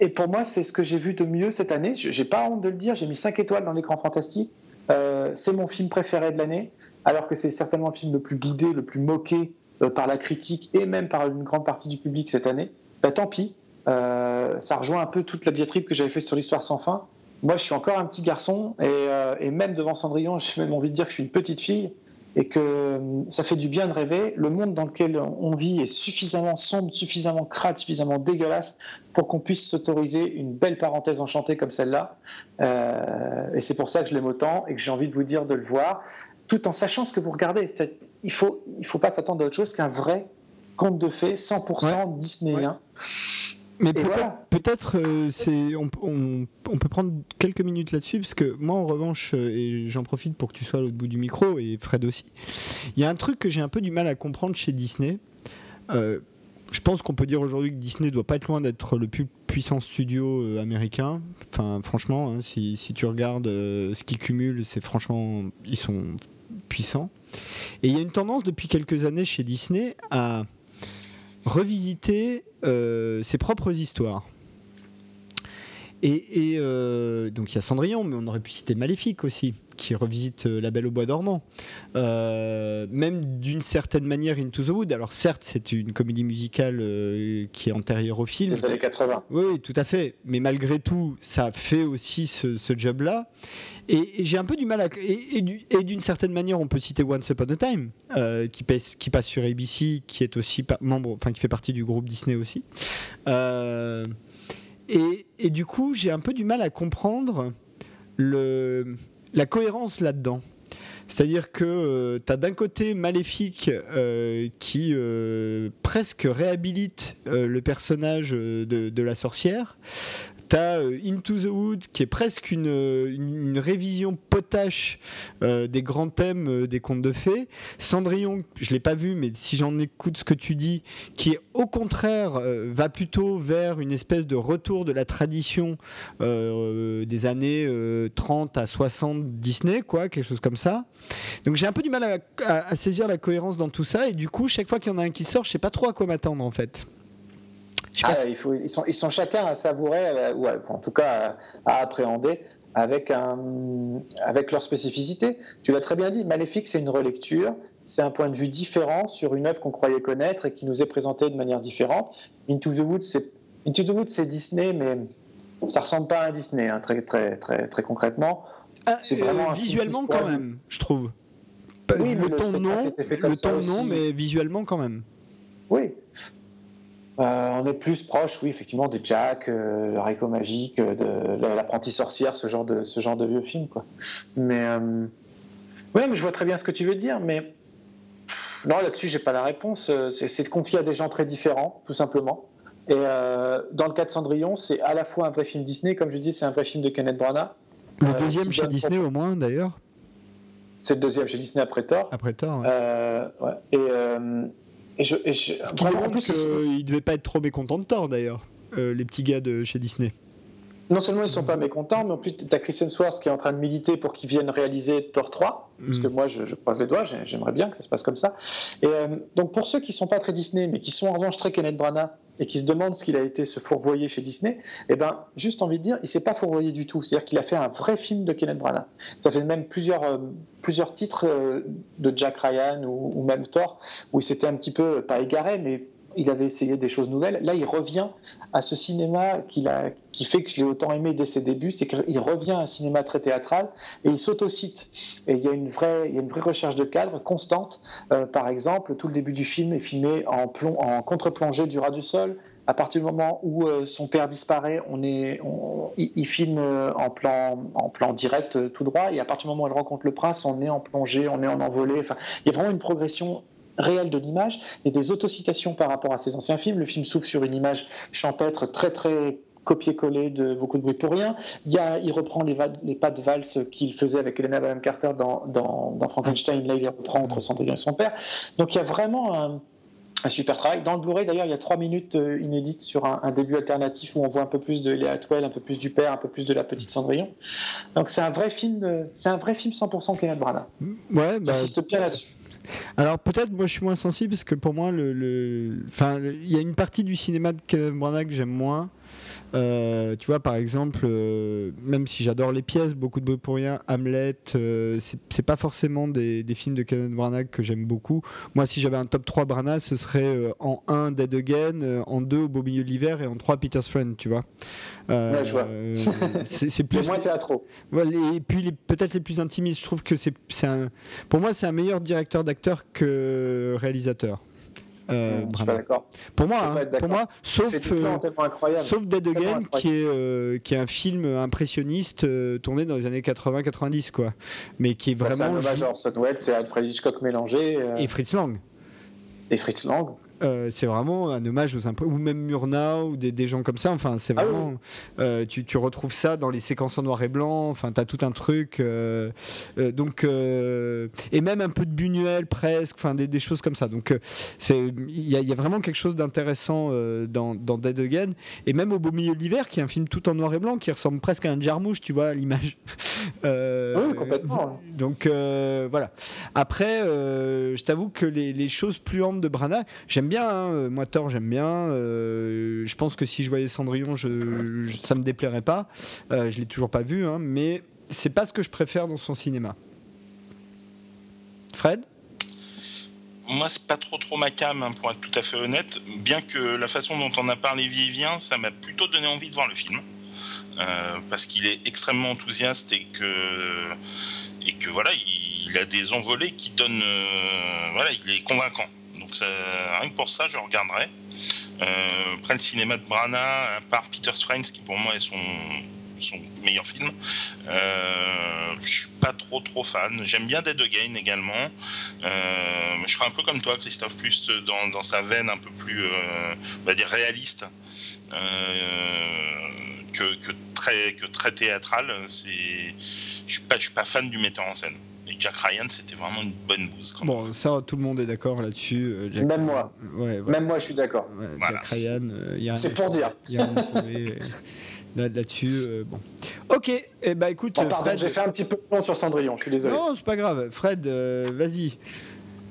Et pour moi, c'est ce que j'ai vu de mieux cette année. Je n'ai pas honte de le dire, j'ai mis 5 étoiles dans l'écran fantastique. Euh, c'est mon film préféré de l'année, alors que c'est certainement le film le plus boudé, le plus moqué euh, par la critique et même par une grande partie du public cette année. Bah, tant pis, euh, ça rejoint un peu toute la diatribe que j'avais fait sur l'histoire sans fin. Moi, je suis encore un petit garçon et, euh, même devant Cendrillon, j'ai même envie de dire que je suis une petite fille. et que euh, ça fait du bien de rêver. Le monde dans lequel on vit est suffisamment sombre, suffisamment crade, suffisamment dégueulasse pour qu'on puisse s'autoriser une belle parenthèse enchantée comme celle-là. Et c'est pour ça que je l'aime autant et que j'ai envie de vous dire de le voir, tout en sachant ce que vous regardez. Il ne faut, il faut pas s'attendre à autre chose qu'un vrai conte de fées 100% disneyen. Mais peut-être, euh, c'est, on, peut prendre quelques minutes là-dessus, parce que moi, en revanche, euh, et j'en profite pour que tu sois à l'autre bout du micro, et Fred aussi, il y a un truc que j'ai un peu du mal à comprendre chez Disney. Euh, je pense qu'on peut dire aujourd'hui que Disney doit pas être loin d'être le plus puissant studio américain. Enfin, franchement, hein, si, si, tu regardes ce qu'ils cumulent, c'est franchement, ils sont puissants. Et il y a une tendance depuis quelques années chez Disney à revisiter euh, ses propres histoires. Et, euh, donc il y a Cendrillon, mais on aurait pu citer Maléfique aussi, qui revisite euh, La Belle au Bois dormant. même d'une certaine manière Into the Wood. Alors certes, c'est une comédie musicale qui est antérieure au film. Des années 80. Oui, tout à fait. Mais malgré tout, ça fait aussi ce, ce job-là. Et, j'ai un peu du mal à. Et, d'une certaine manière, on peut citer Once Upon a Time, euh, qui, passe, sur ABC, qui est aussi membre, enfin qui fait partie du groupe Disney aussi. Euh, et, du coup, j'ai un peu du mal à comprendre le, la cohérence là-dedans. C'est-à-dire que euh, tu as d'un côté Maléfique qui presque réhabilite le personnage de, la sorcière, T'as euh, Into the Wood qui est presque une, une, révision potache euh, des grands thèmes euh, des contes de fées. Cendrillon, je l'ai pas vu, mais si j'en écoute ce que tu dis, qui au contraire va plutôt vers une espèce de retour de la tradition des années 30 à 60 Disney, quoi, quelque chose comme ça. Donc j'ai un peu du mal à, à, saisir la cohérence dans tout ça, et du coup, chaque fois qu'il y en a un qui sort, je sais pas trop à quoi m'attendre en fait. Ah, il faut, ils, sont, ils sont chacun à savourer, euh, ou en tout cas à, appréhender avec, un, avec leur spécificité. Tu l'as très bien dit, Maléfique, c'est une relecture, c'est un point de vue différent sur une œuvre qu'on croyait connaître et qui nous est présentée de manière différente. Into the Woods, c'est, Into the Woods, c'est Disney, mais ça ressemble pas à un Disney, hein, très, très, très, très concrètement. Ah, c'est vraiment euh, visuellement quand même, je trouve. Oui, le, ton non, le ton non, mais visuellement quand même. Oui, euh, on est plus proche, oui, effectivement, de Jack, euh, le Rico Magique, euh, de l'apprenti sorcière, ce genre de, ce genre de vieux film, quoi. Mais, ouais, mais je vois très bien ce que tu veux dire, mais non, là-dessus, j'ai pas la réponse. C'est de confier à des gens très différents, tout simplement. Et dans le cas de Cendrillon, c'est à la fois un vrai film Disney, comme je dis, c'est un vrai film de Kenneth Branagh. Le deuxième chez Disney, au moins, d'ailleurs. C'est le deuxième chez Disney après Thor. Après Thor, ouais. Et et je, et je, en plus, ils devaient pas être trop mécontents de Thor d'ailleurs, euh, les petits gars de chez Disney. Non seulement ils sont pas mécontents, mais en plus tu as Chris Hemsworth qui est en train de militer pour qu'ils viennent réaliser Thor 3, parce que mm. moi je, croise les doigts, j'aimerais bien que ça se passe comme ça. Et euh, donc pour ceux qui sont pas très Disney, mais qui sont en revanche très Kenneth Branagh, et qui se demande ce qu'il a été se fourvoyer chez Disney, eh ben, juste envie de dire, il s'est pas fourvoyé du tout. C'est-à-dire qu'il a fait un vrai film de Kenneth Branagh. Ça fait même plusieurs, euh, plusieurs titres euh, de Jack Ryan ou, même Thor, où il s'était un petit peu, pas égaré, mais il avait essayé des choses nouvelles. Là, il revient à ce cinéma qui fait que je l'ai autant aimé dès ses débuts, c'est qu'il revient à un cinéma très théâtral et il s'autocite. Et il y, a une vraie, il y a une vraie recherche de cadre constante. Euh, par exemple, tout le début du film est filmé en, plomb, en contre-plongée du ras du sol. À partir du moment où euh, son père disparaît, on est, il, filme euh, en plan, en plan direct tout droit. Et à partir du moment où elle rencontre le prince, on est en plongée, on est en envolée. Il y a vraiment une progression réel de l'image et des autocitations par rapport à ces anciens films. Le film s'ouvre sur une image champêtre très très copier-coller de beaucoup de bruit pour rien. Il, y a, il reprend les, les pas de valse qu'il faisait avec Elena Bonham Carter dans, dans, Frankenstein. Là, il les reprend entre Cendrillon et son père. Donc il y a vraiment un, super travail. Dans le Blu-ray, d'ailleurs, il y a trois minutes euh, inédites sur un, début alternatif où on voit un peu plus de Léa Atwell, un peu plus du père, un peu plus de la petite Cendrillon. Donc c'est un vrai film, c'est un vrai film 100% Kenneth Branagh. Ouais, bah, J'insiste bien là-dessus. Alors peut-être moi je suis moins sensible parce que pour moi le, enfin il y a une partie du cinéma de Kenneth Branagh que j'aime moins. Euh, tu vois, par exemple, euh, même si j'adore les pièces, beaucoup de bruit pour rien, Hamlet, euh, c'est- pas forcément des, des films de Kenneth Branagh que j'aime beaucoup. Moi, si j'avais un top 3 Branagh, ce serait euh, en 1 Dead Again, en 2 Au beau milieu de l'hiver et en 3 Peter's Friend, tu vois. Ouais, je vois. c'est plus moins théâtraux. voilà, et puis peut-être les plus intimistes. Je trouve que c'est c'est un, pour moi c'est un meilleur directeur d'acteur que réalisateur. Euh, Je suis pas d'accord. pour moi, hein, pour moi, sauf euh, sauf Dead Again qui est euh, qui est un film impressionniste euh, tourné dans les années 80-90 quoi, mais qui est Bah, c'est un vraiment hommage à Orson Welles, c'est Alfred Hitchcock mélangé euh, et Fritz Lang. et Fritz Lang. Euh, c'est vraiment un hommage aux imp- ou même Murnau ou des, des gens comme ça. Enfin c'est Ah oui. vraiment euh, tu, tu retrouves ça dans les séquences en noir et blanc. Enfin t'as tout un truc euh, donc et même un peu de Buñuel presque. Enfin des, des choses comme ça. Donc c'est il y, a- il y a vraiment quelque chose d'intéressant dans, dans Dead Again. Et même au beau milieu de l'hiver qui est un film tout en noir et blanc qui ressemble presque à un jarmouche tu vois à l'image. Oui, complètement. donc voilà. Après je t'avoue que les, les choses plus amples de Branagh j'aime hein, euh, moi Thor j'aime bien. euh, je pense que si je voyais Cendrillon, je, je- ça me déplairait pas. Euh, je l'ai toujours pas vu, hein, mais c'est pas ce que je préfère dans son cinéma. Fred? Moi, c'est pas trop trop ma cam, hein, pour être tout à fait honnête. Bien que la façon dont on a parlé vient, ça m'a plutôt donné envie de voir le film. Euh, parce qu'il est extrêmement enthousiaste et que voilà, il, a des envolées qui donnent, voilà, il est convaincant. Donc rien que pour ça, je regarderai. Euh, après le cinéma de Branagh, à part Peter's Friends, qui pour moi est son meilleur film. Euh, je suis pas trop trop fan. J'aime bien Dead Again également. Euh, je serais un peu comme toi, Christophe, plus dans, sa veine un peu plus, euh, on va dire réaliste euh, que, très que très théâtral. Je suis je suis pas fan du metteur en scène. Et Jack Ryan, c'était vraiment une bonne bouse. quand. Bon, ça, tout le monde est d'accord là-dessus. euh, Jack- Même moi. Ouais, voilà, Même moi, je suis d'accord. ouais, Voilà. Jack Ryan, euh, il y a C'est pour dire. il y a euh, Là-dessus, euh, bon. Ok, et bah écoute, Oh, pardon, Fred. j'ai fait un petit peu long sur Cendrillon, je suis désolé. Non, c'est pas grave. Fred, euh, vas-y.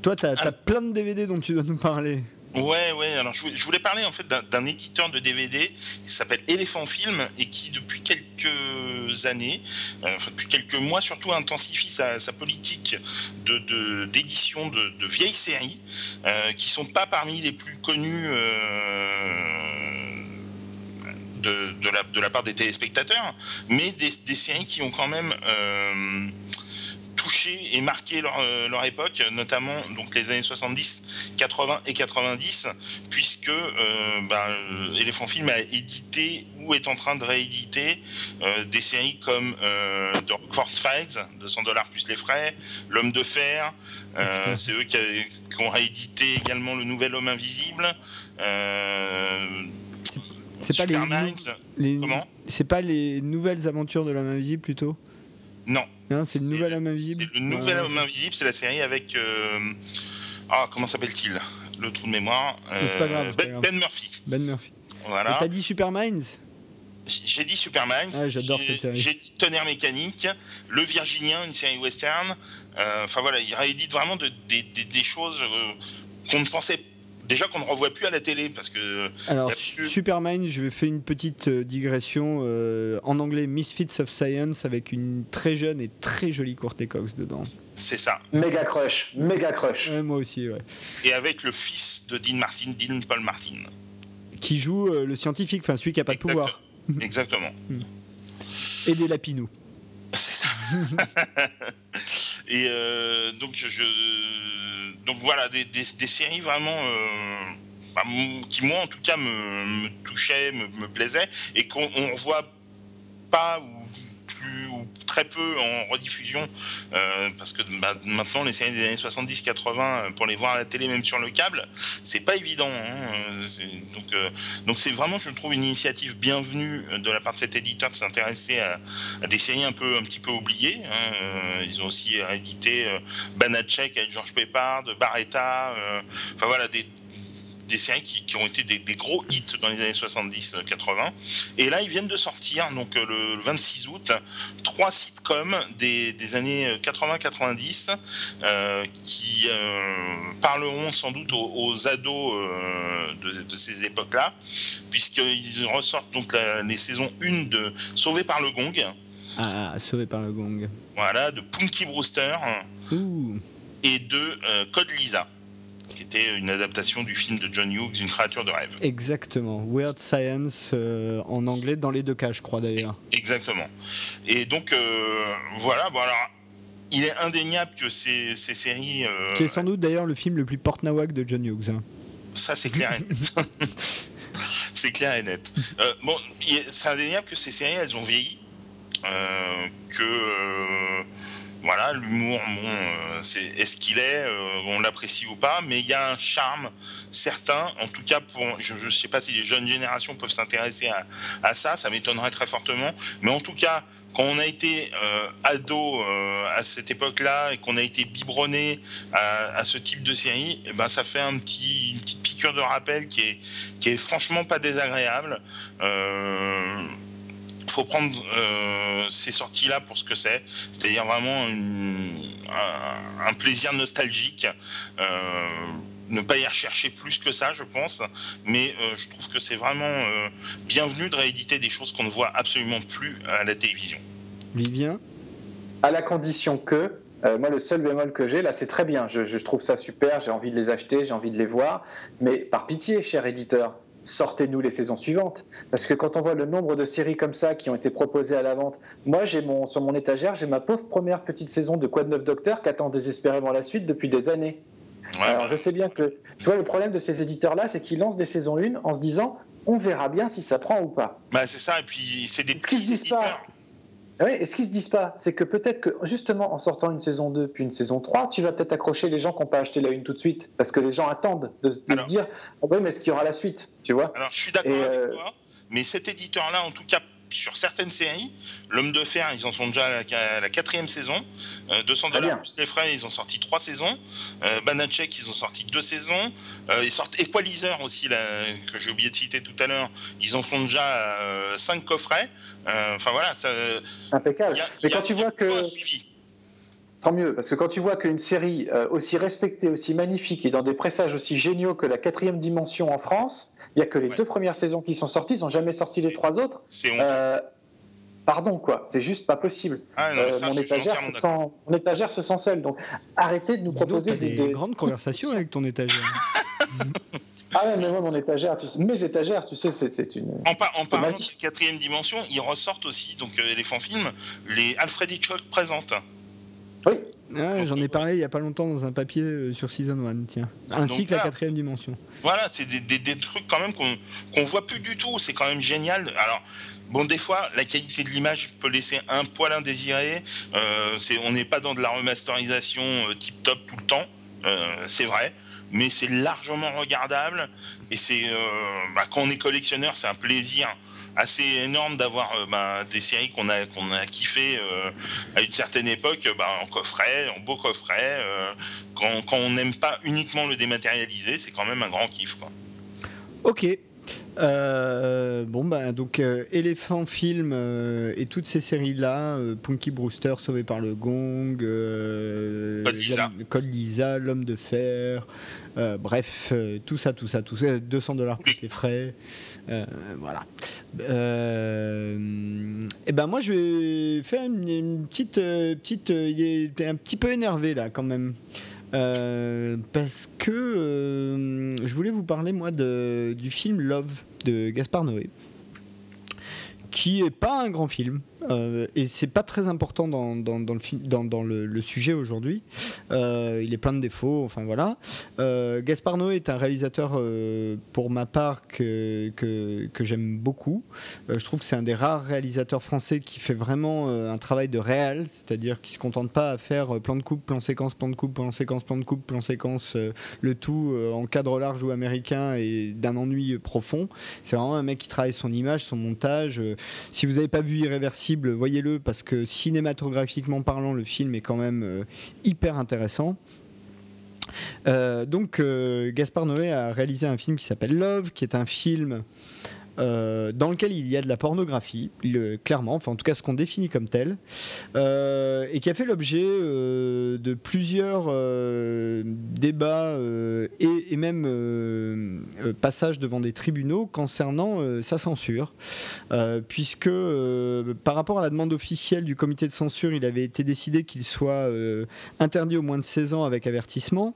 Toi, t'as as Ah. plein de DVD dont tu dois nous parler. Ouais, ouais. Alors, je voulais, parler en fait d'un- éditeur de DVD qui s'appelle Elephant Film et qui, depuis quelques années, euh, enfin depuis quelques mois surtout, intensifie sa, politique d'édition de, vieilles séries euh, qui sont pas parmi les plus connues. euh, de, la, part des téléspectateurs, mais des, des séries qui ont quand même euh, touché et marqué leur, euh, leur époque, notamment donc les années 70, 80 et 90, puisque euh, ben, euh, Elephant Film a édité ou est en train de rééditer euh, des séries comme euh, The Rockford Files, 200 dollars plus les frais, L'Homme de Fer, euh, c'est eux qui, a- qui ont réédité également Le Nouvel Homme Invisible. C'est pas les- Comment? C'est pas les nouvelles aventures de l'homme invisible plutôt? Non, Non, c'est le nouvel homme invisible. C'est le nouvel homme invisible, c'est la série avec. euh, Ah, comment s'appelle-t-il? Le trou de mémoire. pas grave, c'est pas ben, grave. Ben Murphy. Ben Murphy. Voilà. T'as dit Super Minds? J'ai dit Superman. Ah, j'adore cette série. J'ai dit Tonnerre mécanique, Le Virginien, une série western. Euh, Enfin voilà, il réédite vraiment de- des, choses euh, qu'on ne pensait déjà qu'on ne revoit plus à la télé parce que Alors, Y a plus- Super Minds, je vais faire une petite euh, digression. euh, en anglais, Misfits of Science, avec une très jeune et très jolie Courtney Cox dedans. c'est ça. Méga crush, méga crush. Ouais, moi aussi, ouais. Et avec le fils de Dean Martin, Dean Paul Martin. Qui joue euh, le scientifique, enfin celui qui a pas de Exact- pouvoir. Exactement. Et des lapinous. C'est ça. et euh, donc je donc voilà des, des- séries vraiment euh, bah, qui moi en tout cas me, touchaient, me, plaisaient et qu'on on revoit pas ou très peu en rediffusion euh, parce que bah, maintenant les séries des années 70-80 euh, pour les voir à la télé même sur le câble c'est pas évident hein. Euh, donc donc c'est vraiment je trouve une initiative bienvenue de la part de cet éditeur de s'intéresser à, des séries un peu un petit peu oubliées. hein. Ils ont aussi édité euh, Banachek avec Georges Pépard, de Barretta. Enfin voilà des des séries qui, ont été des, gros hits dans les années 70-80. Et là, ils viennent de sortir, donc le 26 août, trois sitcoms des, des années 80-90 qui parleront sans doute aux, ados de, ces époques-là, puisqu'ils ressortent donc les saisons 1 de Sauvé par le Gong. Ah, Sauvé par le Gong. Voilà, de Punky Brewster. Et de euh, Code Lisa, qui était une adaptation du film de John Hughes, Une créature de rêve. Exactement. Weird Science euh, en anglais dans les deux cas, je crois d'ailleurs. Exactement. Et donc, euh, voilà, bon alors. Il est indéniable que ces, ces séries. Qui est sans doute d'ailleurs le film le plus porte-nawak de John Hughes. Hein. Ça, c'est clair. c'est clair et net. bon, c'est indéniable que ces séries, elles ont vieilli. que voilà, l'humour, bon, euh, c'est est-ce qu'il est, euh, on l'apprécie ou pas, mais il y a un charme certain, en tout cas pour, je ne sais pas si les jeunes générations peuvent s'intéresser à, ça, ça m'étonnerait très fortement, mais en tout cas, quand on a été euh, ado à cette époque-là et qu'on a été biberonné à, ce type de série, eh ben ça fait un petit, une petite piqûre de rappel qui est, qui est franchement pas désagréable faut prendre euh, ces sorties-là pour ce que c'est, c'est-à-dire vraiment un, plaisir nostalgique. Euh, ne pas y rechercher plus que ça, je pense, mais euh, je trouve que c'est vraiment bienvenu de rééditer des choses qu'on ne voit absolument plus à la télévision. Vivien? À la condition que, moi, le seul bémol que j'ai, là, c'est très bien. Je, je, trouve ça super. J'ai envie de les acheter, j'ai envie de les voir. Mais par pitié, cher éditeur, sortez-nous les saisons suivantes. Parce que quand on voit le nombre de séries comme ça qui ont été proposées à la vente, moi, j'ai mon, sur mon étagère, j'ai ma pauvre première petite saison de de neuf Docteur qui attend désespérément la suite depuis des années. Alors, je sais bien que, tu vois, le problème de ces éditeurs-là, c'est qu'ils lancent des saisons 1 en se disant, on verra bien si ça prend ou pas. Bah, c'est ça, et puis c'est des. Ce qu'ils se disent pas. Oui, et ce qu'ils se disent pas, c'est que peut-être que justement en sortant une saison 2 puis une saison 3, tu vas peut-être accrocher les gens qui n'ont pas acheté la une tout de suite. Parce que les gens attendent de, se dire ah oui, mais est-ce qu'il y aura la suite Tu vois? Alors je suis d'accord avec euh, toi, mais cet éditeur-là, en tout cas sur certaines séries, L'Homme de Fer, ils en sont déjà à la, quatrième saison. 200 euh, dollars plus les frais, ils ont sorti trois saisons. Euh, Banachek, ils ont sorti deux saisons. Euh, ils sortent Equalizer aussi, que j'ai oublié de citer tout à l'heure. Ils en font déjà euh, cinq coffrets. Enfin voilà. Ça, Impeccable. Mais quand tu vois que. Tant mieux, parce que quand tu vois qu'une série aussi respectée, aussi magnifique et dans des pressages aussi géniaux que la quatrième dimension en France, il n'y a que les deux premières saisons qui sont sorties, ils n'ont jamais sorti les trois autres. Euh, pardon, quoi, c'est juste pas possible. Ah, euh, mon, étagère se sent, mon étagère se sent seule. Donc arrêtez de nous proposer des, des, grandes conversations avec ton étagère. Ah ouais, mais moi, mon étagère, tu sais, mes étagères, tu sais, c'est une. En, en parlant de quatrième dimension, ils ressortent aussi, donc euh, les Film, les Alfred Hitchcock présentes. Oui. Ah, j'en ai parlé il n'y a pas longtemps dans un papier euh, sur Season 1, tiens. Ainsi que la quatrième dimension. Voilà, c'est des, trucs quand même qu'on ne voit plus du tout. C'est quand même génial. Alors, bon, des fois, la qualité de l'image peut laisser un poil indésiré. Euh, on n'est pas dans de la remasterisation euh, tip-top tout le temps. c'est vrai. Mais c'est largement regardable. Et c'est bah, quand on est collectionneur, c'est un plaisir assez énorme d'avoir euh, ben, des séries qu'on a, qu'on a kiffé euh, à une certaine époque ben, en coffret, en beau coffret. Euh, quand, quand, on n'aime pas uniquement le dématérialisé, c'est quand même un grand kiff. Quoi. Ok. Bon bah donc Elephant Film et toutes ces séries là, Punky Brewster sauvé par le gong, Code Lisa, l'homme de fer, bref tout ça tout ça tout ça, 200 dollars plus les frais, voilà. Euh, et ben moi je vais faire une, petite euh, petite euh, il est un petit peu énervé là quand même parce que je voulais vous parler moi de, du film Love de Gaspard Noé qui est pas un grand film euh, et c'est pas très important dans, dans, le, sujet aujourd'hui. Euh, il est plein de défauts, enfin voilà. Euh, Gaspard Noé est un réalisateur, euh, pour ma part, que, que, que j'aime beaucoup. je trouve que c'est un des rares réalisateurs français qui fait vraiment un travail de réel, c'est-à-dire qui se contente pas à faire plan de coupe, plan séquence, plan de coupe, plan séquence, plan de coupe, plan séquence, le tout en cadre large ou américain et d'un ennui profond. C'est vraiment un mec qui travaille son image, son montage. si vous n'avez pas vu Irréversible, voyez-le parce que cinématographiquement parlant, le film est quand même euh, hyper intéressant. Euh, donc, euh, Gaspard Noé a réalisé un film qui s'appelle Love, qui est un film euh, dans lequel il y a de la pornographie, clairement, enfin en tout cas ce qu'on définit comme tel, euh, et qui a fait l'objet euh, de plusieurs débats et, même passages devant des tribunaux concernant sa censure, puisque par rapport à la demande officielle du comité de censure, il avait été décidé qu'il soit interdit au moins de 16 ans avec avertissement,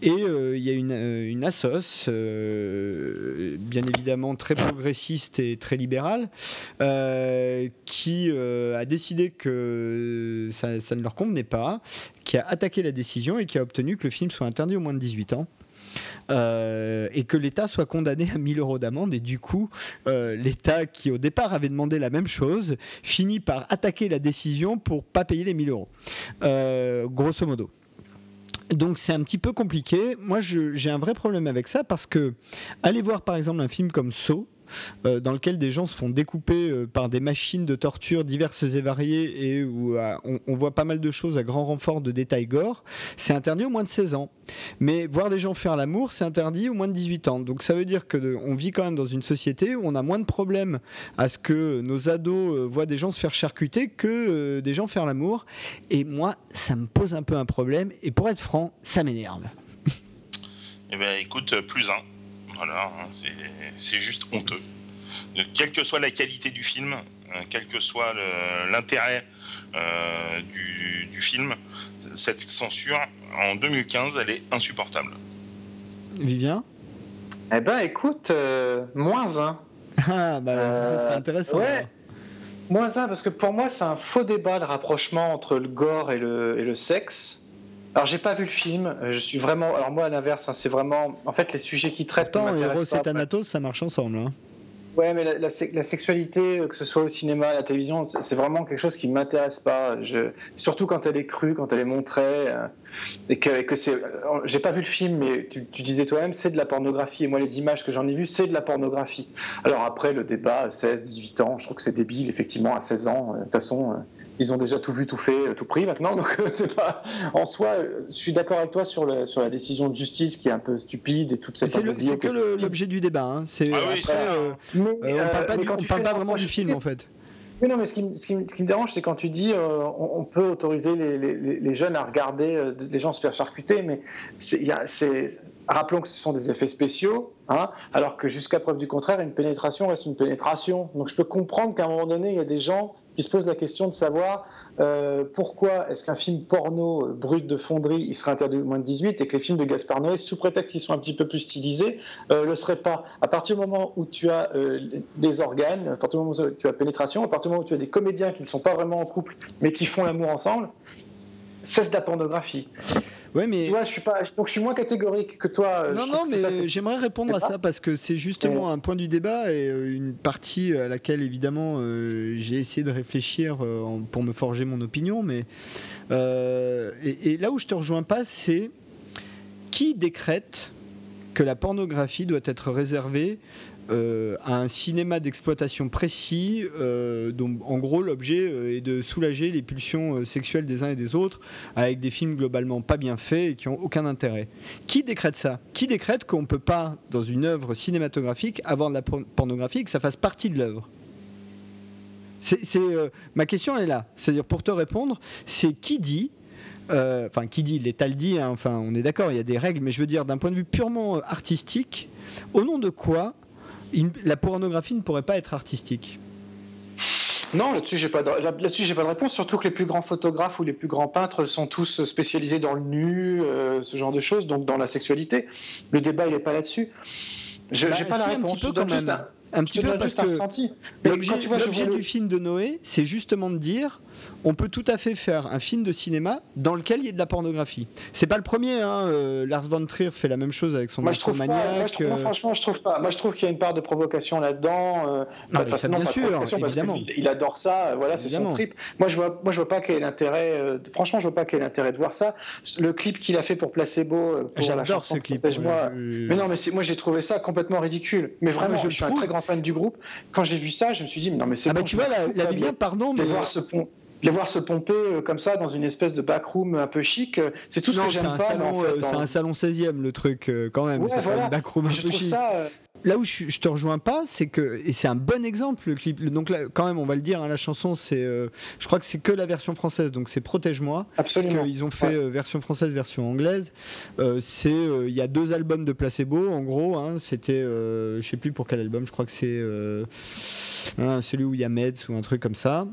et il y a une, une assos, euh, bien évidemment très progressiste et très libérale, euh, qui euh, a décidé que ça, ne leur convenait pas, qui a attaqué la décision et qui a obtenu que le film soit interdit au moins de 18 ans. Euh, et que l'État soit condamné à 1000 euros d'amende. Et du coup, l'État, qui au départ avait demandé la même chose, finit par attaquer la décision pour pas payer les 1000 euros. Grosso modo. Donc c'est un petit peu compliqué. Moi, j'ai un vrai problème avec ça parce que allez voir par exemple un film comme Saw. Euh, dans lequel des gens se font découper euh, par des machines de torture diverses et variées et où euh, on, voit pas mal de choses à grand renfort de détails gore, c'est interdit au moins de 16 ans. Mais voir des gens faire l'amour, c'est interdit au moins de 18 ans. Donc ça veut dire que de- on vit quand même dans une société où on a moins de problèmes à ce que nos ados voient des gens se faire charcuter que des gens faire l'amour. Et moi, ça me pose un peu un problème. Et pour être franc, ça m'énerve. Eh ben, écoute, plus un. Voilà, hein, c'est c'est juste honteux. Quelle que soit la qualité du film, euh, quel que soit le- l'intérêt euh, du, du film, cette censure, en 2015, elle est insupportable. Vivien? Eh ben, écoute, euh, moins un. Ah, bah, ça serait intéressant. ouais. alors. Moins un, parce que pour moi, c'est un faux débat de rapprochement entre le gore et le, et le sexe. Alors, j'ai pas vu le film. euh, Je suis vraiment. Alors, moi, à l'inverse, hein, c'est vraiment. En fait, les sujets qui traitent. Pourtant, pas. et Thanatos, ça marche ensemble. hein. Ouais, mais la, la se- la sexualité, euh, que ce soit au cinéma, à la télévision, c'est vraiment quelque chose qui m'intéresse pas. Je, surtout quand elle est crue, quand elle est montrée, euh, et que, et que c'est. euh, J'ai pas vu le film, mais tu, tu disais toi-même, c'est de la pornographie. Et moi, les images que j'en ai vues, c'est de la pornographie. Alors après, le débat, 16, 18 ans, je trouve que c'est débile, effectivement, à 16 ans. euh, De toute façon, euh, ils ont déjà tout vu, tout fait, euh, tout pris maintenant. Donc, euh, c'est pas. En soi, euh, je suis d'accord avec toi sur, le, sur la décision de justice qui est un peu stupide et toute cette. C'est le- imbroglio c'est que l'objet du débat. hein. C'est Ah oui, après, c'est ça. euh, Mais, euh, on parle euh, pas, mais du- quand on tu parle pas vraiment du film en fait. Oui, non, mais ce qui, me- ce qui ce qui me dérange, c'est quand tu dis euh, on, on peut autoriser les, les- les jeunes à regarder euh, les gens se faire charcuter, mais y a- rappelons que ce sont des effets spéciaux, hein, alors que jusqu'à preuve du contraire, une pénétration reste une pénétration. Donc je peux comprendre qu'à un moment donné, il y a des gens qui se posent la question de savoir euh, pourquoi est-ce qu'un film porno brut de fonderie, il serait interdit au moins de 18 et que les films de Gaspard Noé, sous prétexte qu'ils sont un petit peu plus stylisés, euh, le seraient pas. À partir du moment où tu as euh, des organes, à partir du moment où tu as pénétration, à partir du moment où tu as des comédiens qui ne sont pas vraiment en couple, mais qui font l'amour ensemble, c'est de la pornographie. Ouais, mais Tu vois, je suis pas, donc je suis moins catégorique que toi. euh, non, non, mais j'aimerais répondre à ça parce que c'est justement un point du débat et euh, une partie à laquelle évidemment euh, j'ai essayé de réfléchir euh, pour me forger mon opinion. Mais euh, et, et là où je te rejoins pas, c'est qui décrète que la pornographie doit être réservée euh, à un cinéma d'exploitation précis, euh, dont en gros l'objet euh, est de soulager les pulsions euh, sexuelles des uns et des autres, avec des films globalement pas bien faits et qui ont aucun intérêt. Qui décrète ça? Qui décrète qu'on ne peut pas, dans une œuvre cinématographique, avoir de la por- pornographie et que ça fasse partie de l'œuvre? C'est, ma question est là. C'est-à-dire, pour te répondre, c'est qui dit Enfin, qui dit L'État le dit, hein, enfin, on est d'accord, il y a des règles, mais je veux dire, d'un point de vue purement artistique, au nom de quoi la pornographie ne pourrait pas être artistique Non, là-dessus, j'ai pas de, là- là-dessus, j'ai pas de réponse. Surtout que les plus grands photographes ou les plus grands peintres sont tous spécialisés dans le nu, euh, ce genre de choses, donc dans la sexualité. Le débat, il est pas là-dessus. Je Bah, j'ai pas si, la un réponse. petit peu quand même. un- Un petit peu parce un que l'objet, l'objet du film de Noé, c'est justement de dire on peut tout à fait faire un film de cinéma dans lequel il y ait de la pornographie. C'est pas le premier, hein, euh, Lars von Trier fait la même chose avec son Moi je trouve pas. Moi, je Maniac. trouve, non, franchement, je trouve pas. Moi, je trouve qu'il y a une part de provocation là-dedans. euh, mais ça, bien sûr, évidemment. il adore ça. euh, Voilà, c'est son trip. Moi, je vois, moi, je vois pas quel est l'intérêt. euh, franchement, je vois pas quel est l'intérêt de voir ça. Le clip qu'il a fait pour Placebo, euh, pour la chanson ce clip. Je- Mais non, mais moi j'ai trouvé ça complètement ridicule. Mais vraiment, moi, je je, suis trouve. un très grand fan du groupe. Quand j'ai vu ça, je me suis dit, mais non, mais c'est Ah bah tu vois, la, la mais pardon, mais voir ce pont. Les voir se pomper euh, comme ça dans une espèce de backroom un peu chic, euh, c'est tout ce Non, que j'aime pas. en fait, euh, c'est un salon 16e le truc quand même. Ouais, voilà. une backroom un je peu chic. ça. Là où je, je te rejoins pas, c'est que et c'est un bon exemple le clip. Donc là, quand même, on va le dire, hein, la chanson, c'est, euh, je crois que c'est que la version française, donc c'est Protège-moi. Parce Absolument. qu'ils ont fait Ouais. euh, version française, version anglaise. Euh, c'est, il y a deux albums de Placebo, en gros. hein. C'était, je sais plus pour quel album. Je crois que c'est hein, celui où il y a Meds ou un truc comme ça.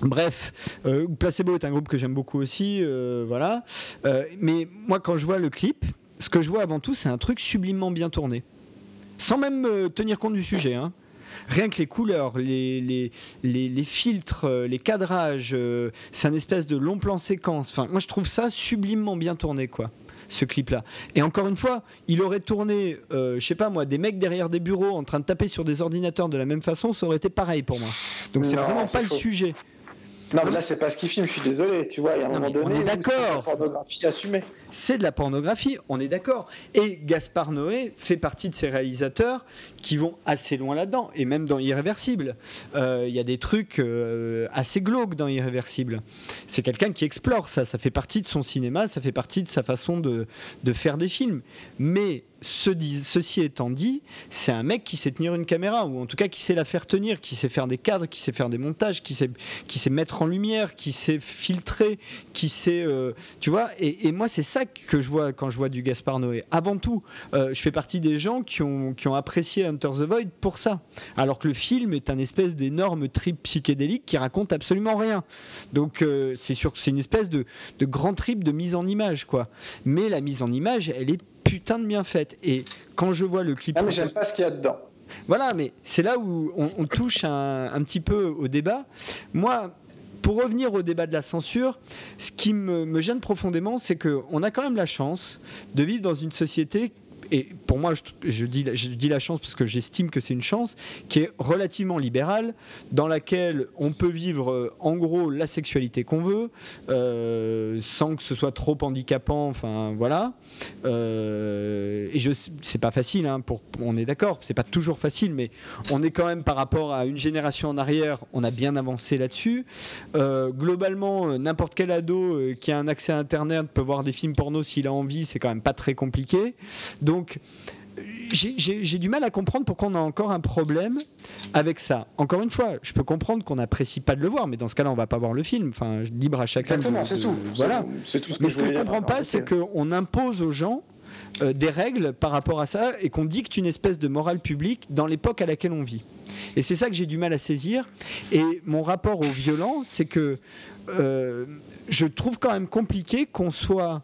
Bref, euh, Placebo est un groupe que j'aime beaucoup aussi, euh, voilà. Euh, mais moi, quand je vois le clip, ce que je vois avant tout, c'est un truc sublimement bien tourné, sans même tenir compte du sujet. hein. Rien que les couleurs, les, les, les, les filtres, les cadrages, c'est un espèce de long plan séquence. Enfin, moi, je trouve ça sublimement bien tourné, quoi. Ce clip-là. Et encore une fois, il aurait tourné, euh, je sais pas moi, des mecs derrière des bureaux en train de taper sur des ordinateurs de la même façon, ça aurait été pareil pour moi. Donc c'est vraiment pas le sujet. Non, mais là, c'est pas ce qu'il filme, je suis désolé. Tu vois, il y a un Non, moment donné. c'est de la pornographie assumée. c'est de la pornographie, on est d'accord. Et Gaspard Noé fait partie de ces réalisateurs qui vont assez loin là-dedans, et même dans Irréversible. Euh, Il y a des trucs euh, assez glauques dans Irréversible. C'est quelqu'un qui explore ça, ça fait partie de son cinéma, ça fait partie de sa façon de, de faire des films. Mais ceci étant dit, c'est un mec qui sait tenir une caméra, ou en tout cas qui sait la faire tenir, qui sait faire des cadres, qui sait faire des montages, qui sait, qui sait mettre en lumière, qui sait filtrer, qui sait... euh, tu vois, et, et moi c'est ça que je vois quand je vois du Gaspard Noé. Avant tout, euh, je fais partie des gens qui ont, qui ont apprécié Hunter the Void pour ça. Alors que le film est un espèce d'énorme trip psychédélique qui raconte absolument rien. Donc euh, c'est sûr que c'est une espèce de, de grand trip de mise en image, quoi. Mais la mise en image, elle est putain de bien faite. Et quand je vois le clip... Ah, mais j'aime pas ce qu'il y a dedans. Voilà, mais c'est là où on, on touche un, un petit peu au débat. Moi, pour revenir au débat de la censure, ce qui me, me gêne profondément, c'est qu'on a quand même la chance de vivre dans une société. Et pour moi, je, dis, la chance parce que j'estime que c'est une chance qui est relativement libérale, dans laquelle on peut vivre euh, en gros la sexualité qu'on veut, euh, sans que ce soit trop handicapant. Enfin voilà. Euh, et je, c'est pas facile. Hein, on est d'accord. C'est pas toujours facile, mais on est quand même par rapport à une génération en arrière, on a bien avancé là-dessus. Globalement, n'importe quel ado qui a un accès à Internet peut voir des films porno s'il a envie. C'est quand même pas très compliqué. Donc j'ai- j'ai du mal à comprendre pourquoi on a encore un problème avec ça. Encore une fois, je peux comprendre qu'on n'apprécie pas de le voir, mais dans ce cas-là, on va pas voir le film. Enfin, libre à chacun. Exactement, c'est tout. Voilà. C'est tout ce Mais ce que je voulais comprends pas, c'est qu'on impose aux gens euh, des règles par rapport à ça et qu'on dicte une espèce de morale publique dans l'époque à laquelle on vit. Et c'est ça que j'ai du mal à saisir. Et mon rapport au violent, c'est que euh, je trouve quand même compliqué qu'on soit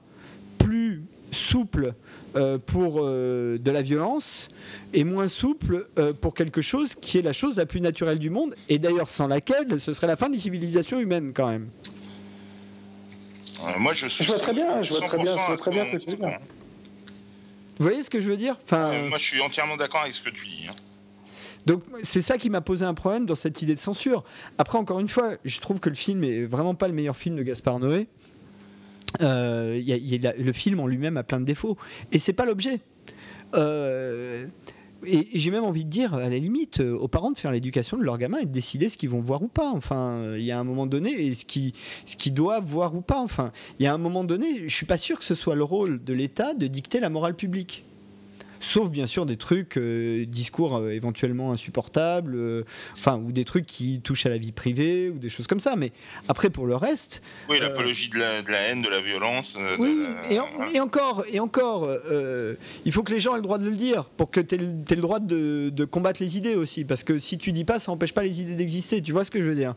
plus souple euh, pour euh, de la violence et moins souple euh, pour quelque chose qui est la chose la plus naturelle du monde et d'ailleurs sans laquelle ce serait la fin des civilisations humaines quand même. Euh, moi, je suis. Je vois très bien, je vois très bien, je vois très bien ce que tu veux dire. 100%. Vous voyez ce que je veux dire? Enfin, Euh, moi, je suis entièrement d'accord avec ce que tu dis. hein. Donc c'est ça qui m'a posé un problème dans cette idée de censure. Après, encore une fois, je trouve que le film est vraiment pas le meilleur film de Gaspard Noé. Euh, le film en lui-même a plein de défauts. Et c'est pas l'objet. Euh, et j'ai même envie de dire, à la limite, euh, aux parents de faire l'éducation de leurs gamins et de décider ce qu'ils vont voir ou pas. Enfin, il y a un moment donné, et ce qu'ils qu'ils doivent voir ou pas. Enfin, il y a un moment donné, je suis pas sûr que ce soit le rôle de l'État de dicter la morale publique. Sauf bien sûr des trucs, euh, discours euh, éventuellement insupportables, euh, enfin, ou des trucs qui touchent à la vie privée, ou des choses comme ça. Mais après, pour le reste, Oui, l'apologie de la, de la haine, de la violence. oui, et, en- et encore, et encore, il faut que les gens aient le droit de le dire pour que tu aies, le droit de, de combattre les idées aussi. Parce que si tu dis pas, ça n'empêche pas les idées d'exister. Tu vois ce que je veux dire?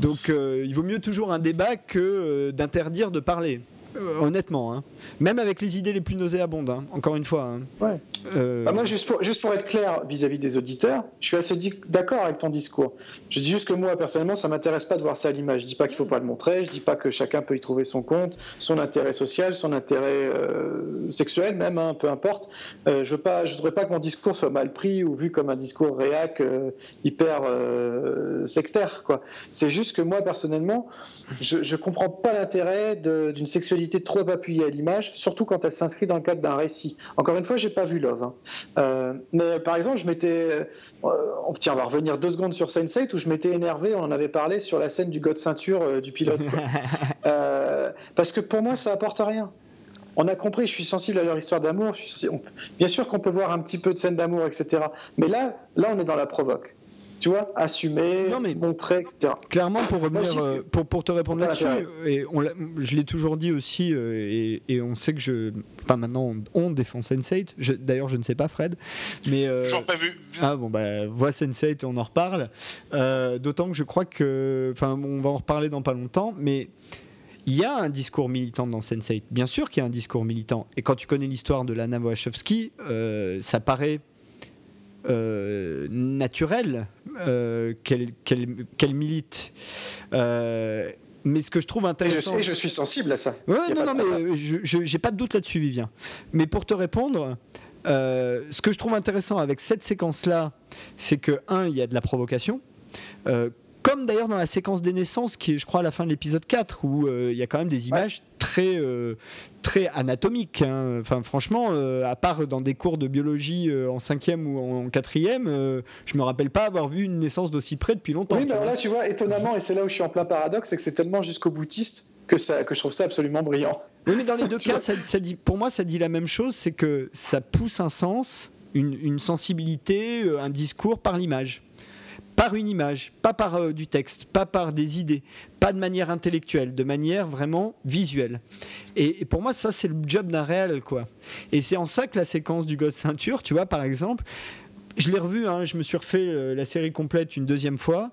Donc, il vaut mieux toujours un débat que d'interdire de parler. Euh, honnêtement, hein. même avec les idées les plus nauséabondes, hein, encore une fois. hein. Ouais. Euh, Bah, moi, juste pour, juste pour être clair vis-à-vis des auditeurs, je suis assez d'accord avec ton discours. Je dis juste que moi, personnellement, ça m'intéresse pas de voir ça à l'image. Je dis pas qu'il faut pas le montrer, je dis pas que chacun peut y trouver son compte, son intérêt social, son intérêt euh, sexuel, même, hein, peu importe. Euh, je veux pas, je voudrais pas que mon discours soit mal pris ou vu comme un discours réac euh, hyper euh, sectaire, quoi. C'est juste que moi, personnellement, je, je comprends pas l'intérêt d'une sexualité trop appuyée à l'image, surtout quand elle s'inscrit dans le cadre d'un récit. Encore une fois, j'ai pas vu Love. Hein. Euh, mais par exemple, je m'étais. Euh, tiens, on va revenir deux secondes sur Sense8 où je m'étais énervé, on en avait parlé sur la scène du God ceinture euh, du pilote. parce que pour moi, ça apporte rien on a compris, je suis sensible à leur histoire d'amour. Bien sûr qu'on peut voir un petit peu de scène d'amour, etc. Mais là, là, on est dans la provoque tu vois, assumer, mais montrer, etc. Clairement, pour revenir, euh, pour, pour te répondre là-dessus, et on je l'ai toujours dit aussi, euh, et, on sait que je, enfin maintenant on, défend Sense8. D'ailleurs, je ne sais pas Fred, mais euh, toujours pas vu. Ah bon bah vois Sense8 et on en reparle. D'autant que je crois que, enfin, on va en reparler dans pas longtemps, mais il y a un discours militant dans Sense8. Bien sûr qu'il y a un discours militant. Et quand tu connais l'histoire de Lana Wachowski, ça paraît euh, naturel euh, qu'elle milite. Euh, mais ce que je trouve intéressant. je, je suis sensible à ça. Ouais, non, non, mais je n'ai pas de doute là-dessus, Vivien. Mais pour te répondre, ce que je trouve intéressant avec cette séquence-là, c'est que, un, il y a de la provocation. Comme d'ailleurs dans la séquence des naissances, qui est, je crois, à la fin de l'épisode 4, où euh, il y a quand même des images très, euh, très anatomiques. Hein. Enfin, franchement, euh, à part dans des cours de biologie en cinquième ou en quatrième, je me rappelle pas avoir vu une naissance d'aussi près depuis longtemps. Oui, mais là, tu vois, étonnamment, et c'est là où je suis en plein paradoxe, c'est que c'est tellement jusqu'au boutiste que, ça, que je trouve ça absolument brillant. Oui, mais dans les deux cas, ça, dit, pour moi, ça dit la même chose, c'est que ça pousse un sens, une, une sensibilité, un discours par l'image par une image, pas par euh, du texte, pas par des idées, pas de manière intellectuelle, de manière vraiment visuelle. Et, pour moi, ça, c'est le job d'un réel, quoi. Et c'est en ça que la séquence du God Ceinture, tu vois, par exemple, je l'ai revu, hein, je me suis refait euh, la série complète une deuxième fois.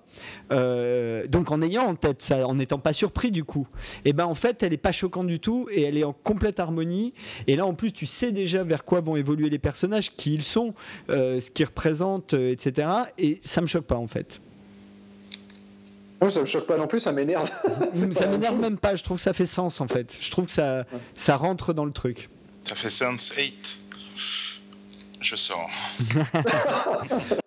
Euh, donc en ayant en tête ça, en n'étant pas surpris du coup. Et ben en fait, elle est pas choquante du tout et elle est en complète harmonie. Et là en plus, tu sais déjà vers quoi vont évoluer les personnages, qui ils sont, euh, ce qu'ils représentent, etc. Et ça me choque pas en fait. Oui, ça me choque pas non plus, ça m'énerve. ça m'énerve même pas, je trouve que ça fait sens en fait. Je trouve que ça, ça rentre dans le truc. Ça fait sens 8 je sors.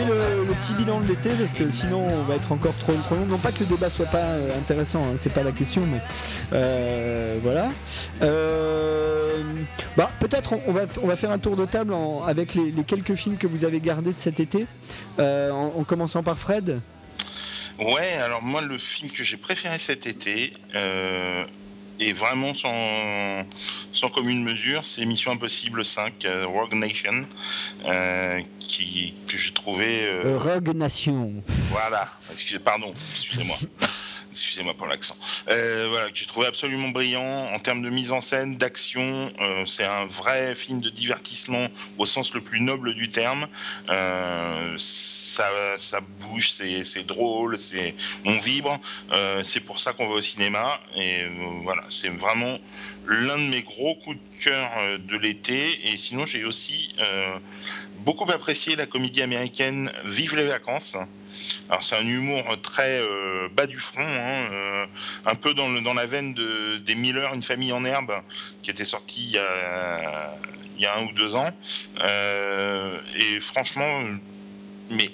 petit bilan de l'été parce que sinon on va être encore trop, long. Non pas que le débat soit pas euh, intéressant, hein, c'est pas la question, mais euh, voilà. Euh, bah, peut-être on, va, on va faire un tour de table avec les, quelques films que vous avez gardés de cet été, en, commençant par Fred. Ouais, alors moi le film que j'ai préféré cet été, et vraiment sans, sans commune mesure, c'est Mission Impossible 5, euh, Rogue Nation, euh, qui, que j'ai trouvé... Euh, Rogue Nation. Voilà, pardon, excusez-moi. Excusez-moi pour l'accent. voilà, que j'ai trouvé absolument brillant en termes de mise en scène, d'action. c'est un vrai film de divertissement au sens le plus noble du terme ça, ça bouge, c'est drôle, c'est on vibre. Euh, c'est pour ça qu'on va au cinéma. Et euh, voilà, c'est vraiment l'un de mes gros coups de cœur euh, de l'été. Et sinon, j'ai aussi beaucoup apprécié la comédie américaine Vive les vacances. Alors c'est un humour très bas du front, hein, un peu dans, la veine de, des Miller, une famille en herbe, qui était sorti il y a, il y a un ou deux ans. et franchement, mais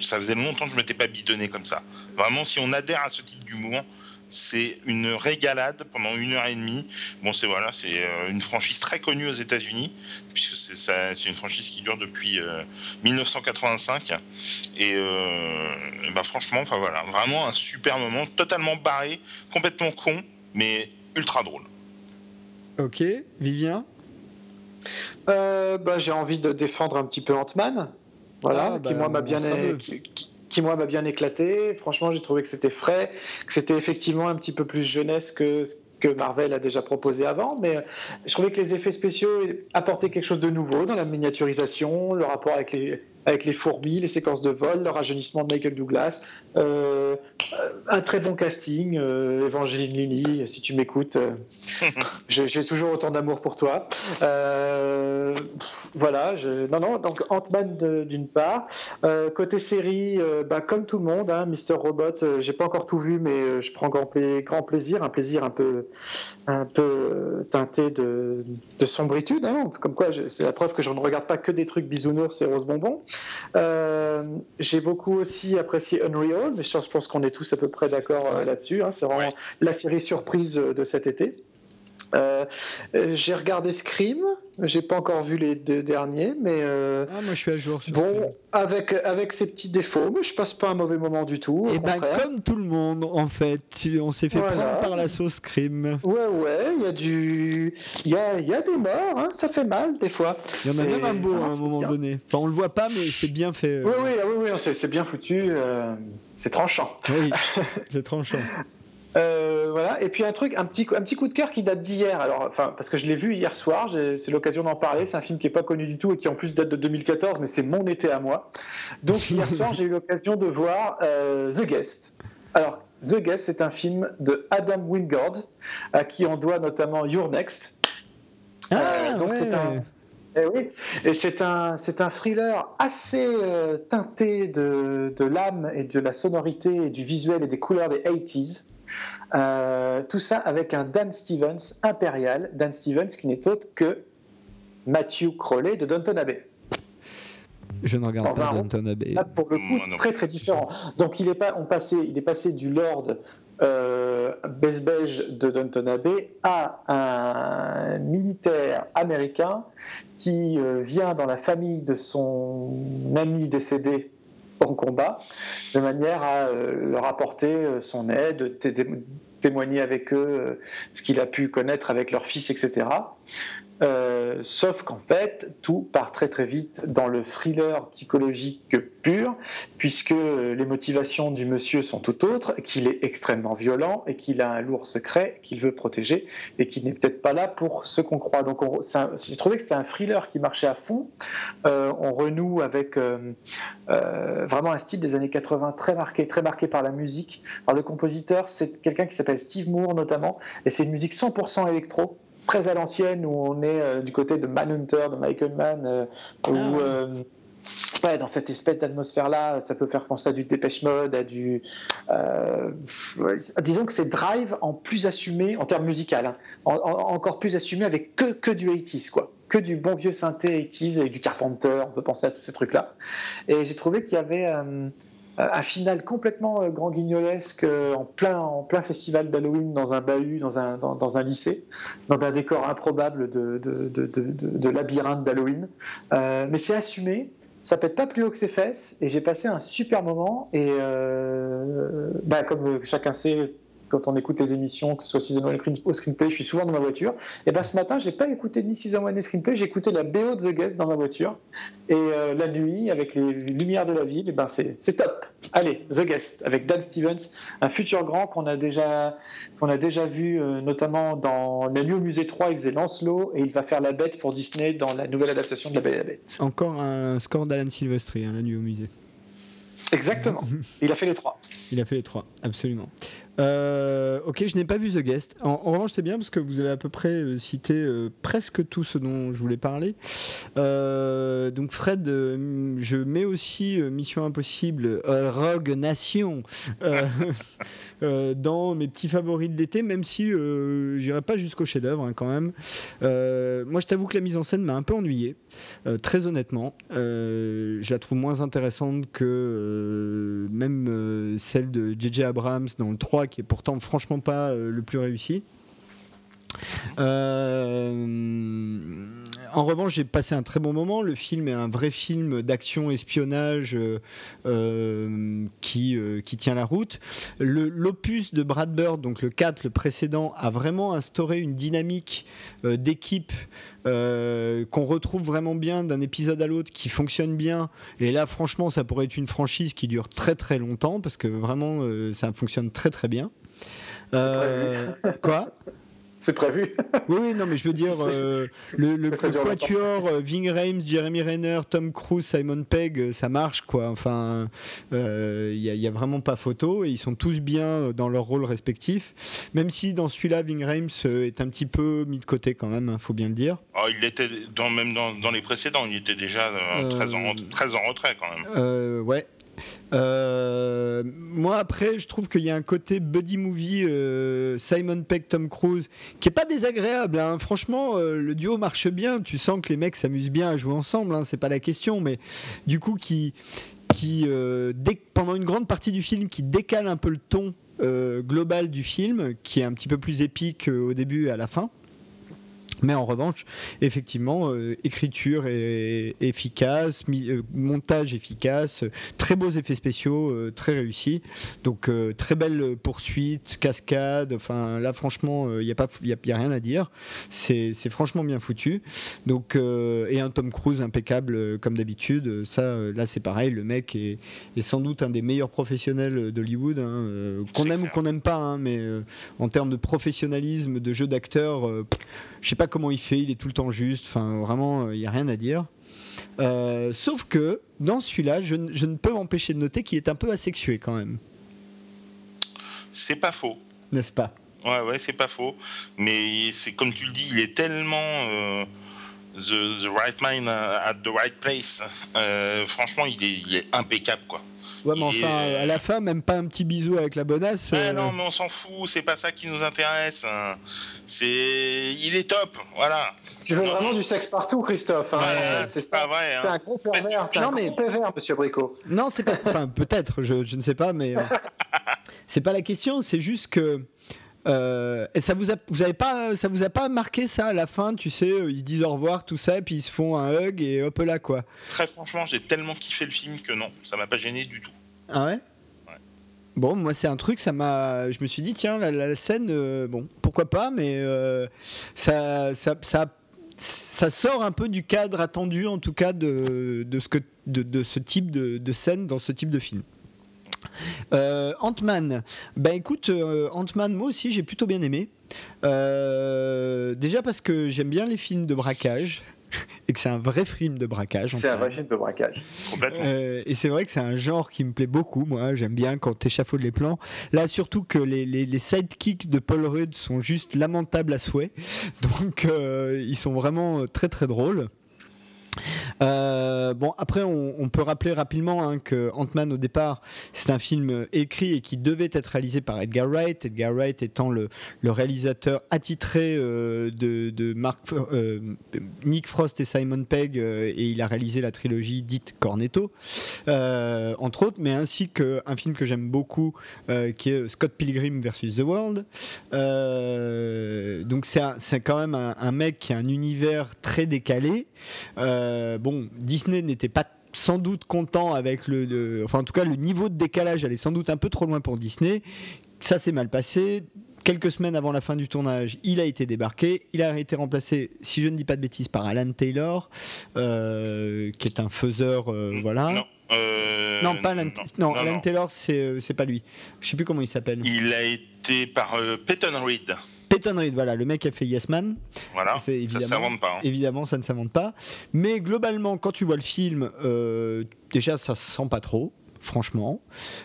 ça faisait longtemps que je ne m'étais pas bidonné comme ça. Vraiment, si on adhère à ce type d'humour, C'est une régalade pendant une heure et demie. Bon, c'est voilà, c'est euh, une franchise très connue aux États-Unis, puisque c'est une franchise qui dure depuis euh, 1985. Et euh, bah, franchement, enfin voilà, vraiment un super moment, totalement barré, complètement con, mais ultra drôle. Ok, Vivien? Euh, bah, j'ai envie de défendre un petit peu Ant-Man, voilà, Ah, qui bah, moi m'a on bien, qui, qui- qui, moi m'a bien éclaté. Franchement, j'ai trouvé que c'était frais, que c'était effectivement un petit peu plus jeunesse que que Marvel a déjà proposé avant, mais euh, je trouvais que les effets spéciaux apportaient quelque chose de nouveau dans la miniaturisation, le rapport avec les avec les fourmis, les séquences de vol, le rajeunissement de Michael Douglas, euh, un très bon casting, euh, Evangeline Lilly, si tu m'écoutes, euh, j'ai toujours autant d'amour pour toi. Euh, pff, voilà, je- non, non, donc Ant-Man d'une part. Côté série, bah, comme tout le monde, hein, Mister Robot, j'ai pas encore tout vu, mais je prends grand, pla- grand plaisir, un plaisir un peu, un peu teinté de, de sombritude. hein, comme quoi, c'est la preuve que je ne regarde pas que des trucs bisounours et rose bonbons. Euh, j'ai beaucoup aussi apprécié Unreal, mais je pense qu'on est tous à peu près d'accord euh, là-dessus. hein, c'est vraiment Ouais. la série surprise euh, de cet été. Euh, euh, j'ai regardé Scream, j'ai pas encore vu les deux derniers, mais euh, Ah, moi je suis à jour sur bon, avec, avec ses petits défauts, mais je passe pas un mauvais moment du tout. Et ben contraire. comme tout le monde en fait, on s'est fait Voilà. prendre par la sauce crime. Ouais, ouais, il y a du. Il y a, y a des morts, hein, ça fait mal des fois. Il y en a même un beau à un moment bien. donné. Enfin on le voit pas mais c'est bien fait. euh. Oui, oui, ah oui, oui, c'est c'est bien foutu, euh, c'est tranchant. Oui, c'est tranchant. Euh, voilà. Et puis un truc, un petit, un petit coup de cœur qui date d'hier. Alors, enfin, parce que je l'ai vu hier soir, c'est l'occasion d'en parler. C'est un film qui est pas connu du tout et qui en plus date de 2014, mais c'est mon été à moi. Donc hier soir, j'ai eu l'occasion de voir euh, The Guest. Alors, The Guest, c'est un film de Adam Wingard, à qui on doit notamment Your Next. Ah, donc ouais. c'est un, eh oui, et c'est un, c'est un thriller assez euh, teinté de, de l'âme et de la sonorité et du visuel et des couleurs des 80s. Euh, tout ça avec un Dan Stevens impérial, Dan Stevens qui n'est autre que Matthew Crowley de Downton Abbey. Je ne regarde pas. Downton Abbey. Là, pour le coup, Moi très très différent. Donc il est, pas, on passait, il est passé du Lord euh, Bezbej de Downton Abbey à un militaire américain qui euh, vient dans la famille de son ami décédé en combat, de manière à euh, leur apporter euh, son aide, té- té- témoigner avec eux euh, ce qu'il a pu connaître avec leur fils, etc. Euh, sauf qu'en fait, tout part très très vite dans le thriller psychologique pur, puisque euh, les motivations du monsieur sont tout autres, qu'il est extrêmement violent et qu'il a un lourd secret qu'il veut protéger et qu'il n'est peut-être pas là pour ce qu'on croit. Donc j'ai trouvé que c'était un thriller qui marchait à fond. Euh, on renoue avec vraiment un style des années 80 très marqué, très marqué par la musique. Alors le compositeur, c'est quelqu'un qui s'appelle Steve Moore notamment, et c'est une musique 100% électro très à l'ancienne où on est euh, du côté de Manhunter, de Michael Mann, euh, où Ah ouais. euh, ouais, dans cette espèce d'atmosphère-là, ça peut faire penser à du Dépêche Mode, à du. euh, ouais, disons que c'est Drive en plus assumé en termes musicaux, hein, en- en- encore plus assumé avec que, que du 80s, quoi. Que du bon vieux synthé 80s et du Carpenter, on peut penser à tous ces trucs-là. Et j'ai trouvé qu'il y avait. Un final complètement euh, grand guignolesque euh, en plein, festival d'Halloween dans un bahut, dans un, lycée, dans un décor improbable de labyrinthe d'Halloween. Euh, mais c'est assumé, ça pète pas plus haut que ses fesses, et j'ai passé un super moment. Et euh, bah, comme chacun sait, quand on écoute les émissions, que ce soit Season 1 ou Screenplay, je suis souvent dans ma voiture. Et ben ce matin, j'ai pas écouté ni Season 1 ni Screenplay, j'ai écouté la BO de The Guest dans ma voiture. Et euh, la nuit, avec les lumières de la ville, et ben c'est c'est top. Allez, The Guest, avec Dan Stevens, un futur grand qu'on a déjà, qu'on a déjà vu euh, notamment dans La nuit au musée 3, il faisait Lancelot, et il va faire la bête pour Disney dans la nouvelle adaptation de La Belle et la Bête. Encore un score d'Alan Silvestri, hein, la nuit au musée. Exactement. Il a fait les trois. Il a fait les trois, absolument. Euh, ok, je n'ai pas vu The Guest. En, revanche, c'est bien parce que vous avez à peu près euh, cité euh, presque tout ce dont je voulais parler. Donc, Fred, je mets aussi Mission Impossible, Rogue Nation dans mes petits favoris de l'été, même si j'irai pas jusqu'au chef-d'œuvre hein, quand même. Moi, je t'avoue que la mise en scène m'a un peu ennuyé, très honnêtement. Je la trouve moins intéressante que même celle de J.J. Abrams dans le 3 3, qui est pourtant franchement pas le plus réussi. Euh, en revanche, j'ai passé un très bon moment. Le film est un vrai film d'action espionnage euh, euh, qui, qui tient la route. L'opus de Brad Bird, donc le 4, le précédent, a vraiment instauré une dynamique d'équipe qu'on retrouve vraiment bien d'un épisode à l'autre, qui fonctionne bien. Et là, franchement, ça pourrait être une franchise qui dure très très longtemps parce que vraiment, ça fonctionne très très bien. quoi? C'est prévu. oui, oui, non, mais je veux dire, euh, le, le quatuor, euh, Ving Rhames, Jeremy Renner, Tom Cruise, Simon Pegg, euh, ça marche, quoi. Enfin, il n'y a, vraiment pas photo et ils sont tous bien dans leur rôle respectif. Même si dans celui-là, Ving Rhames est un petit peu mis de côté quand même, il hein, faut bien le dire. Oh, il était, dans, même dans, dans, les précédents, il était déjà très, en, très en retrait quand même. ouais, euh, moi, après, je trouve qu'il y a un côté buddy movie euh, Simon Peck, Tom Cruise qui est pas désagréable. Hein. Franchement, euh, le duo marche bien. Tu sens que les mecs s'amusent bien à jouer ensemble. Hein. C'est pas la question, mais du coup, qui, qui pendant une grande partie du film, qui décale un peu le ton global du film, qui est un petit peu plus épique au début et à la fin. Mais en revanche, effectivement, euh, écriture efficace, euh, montage efficace, très beaux effets spéciaux, euh, très réussis. Donc très belle poursuite, cascade. Enfin là, franchement, il n'y a pas, il a, rien à dire. C'est franchement bien foutu. Donc et un Tom Cruise impeccable comme d'habitude. Ça, là, c'est pareil. Le mec est, sans doute un des meilleurs professionnels d'Hollywood, hein, qu'on aime ou qu'on n'aime pas, hein, mais en termes de professionnalisme, de jeu d'acteur, je sais pas comment il fait, il est tout le temps juste. Enfin, vraiment, il n'y a rien à dire. Euh, sauf que dans celui-là, je, ne peux m'empêcher de noter qu'il est un peu asexué quand même. C'est pas faux. N'est-ce pas? Ouais, ouais, c'est pas faux. Mais c'est comme tu le dis, il est tellement euh, the, right mind at the right place. Euh, franchement, il est, il est impeccable, quoi. Ouais, mais enfin, à la fin, même pas un petit bisou avec la bonasse. Euh... non, mais on s'en fout, c'est pas ça qui nous intéresse. Hein. C'est, il est top, voilà. Tu veux vraiment du sexe partout, Christophe hein. C'est pas vrai. Hein. T'es un gros pervers, non, mais... pervers, Monsieur Bricot. Non, c'est pas. Enfin, peut-être, je, je, ne sais pas, mais euh, c'est pas la question. C'est juste que. Euh, et ça vous a, vous avez pas, ça vous a pas marqué ça à la fin, tu sais, ils se disent au revoir, tout ça, puis ils se font un hug et hop là quoi. Très franchement, j'ai tellement kiffé le film que non, ça m'a pas gêné du tout. Ah ouais? Bon, moi, c'est un truc, ça m'a. Je me suis dit, tiens, la, scène, euh, bon, pourquoi pas, mais euh, ça, ça, ça, sort un peu du cadre attendu, en tout cas, de, de ce, que, de, ce type de, de, scène dans ce type de film. Euh, Ant-Man, ben écoute, Ant-Man, moi aussi j'ai plutôt bien aimé. déjà parce que j'aime bien les films de braquage. et que c'est un vrai film de braquage. C'est un vrai film de braquage. Euh, et c'est vrai que c'est un genre qui me plaît beaucoup. Moi, j'aime bien quand t'échafaudes les plans. Là, surtout que les, les, sidekicks de Paul Rudd sont juste lamentables à souhait. Donc, euh, ils sont vraiment très très drôles. Euh, bon, après, on, peut rappeler rapidement hein, que Ant-Man, au départ, c'est un film écrit et qui devait être réalisé par Edgar Wright. Edgar Wright étant le, réalisateur attitré euh, de, Mark, euh, Nick Frost et Simon Pegg, et il a réalisé la trilogie dite Cornetto, entre autres, mais ainsi qu'un film que j'aime beaucoup, qui est Scott Pilgrim versus The World. donc, c'est quand même un, mec qui a un univers très décalé. Bon, Disney n'était pas sans doute content avec le, Enfin, en tout cas, le niveau de décalage allait sans doute un peu trop loin pour Disney. Ça s'est mal passé. Quelques semaines avant la fin du tournage, il a été débarqué. Il a été remplacé, si je ne dis pas de bêtises, par Alan Taylor, euh, qui est un faiseur. Euh, voilà. Non. pas Alan, non, Alan Taylor, c'est pas lui. Je sais plus comment il s'appelle. Il a été par Peyton Reed. Peyton Reed, voilà, le mec a fait Yes Man. Voilà, ça ne s'invente pas. Hein. Évidemment, ça ne s'invente pas. Mais globalement, quand tu vois le film, euh, déjà, ça se sent pas trop franchement.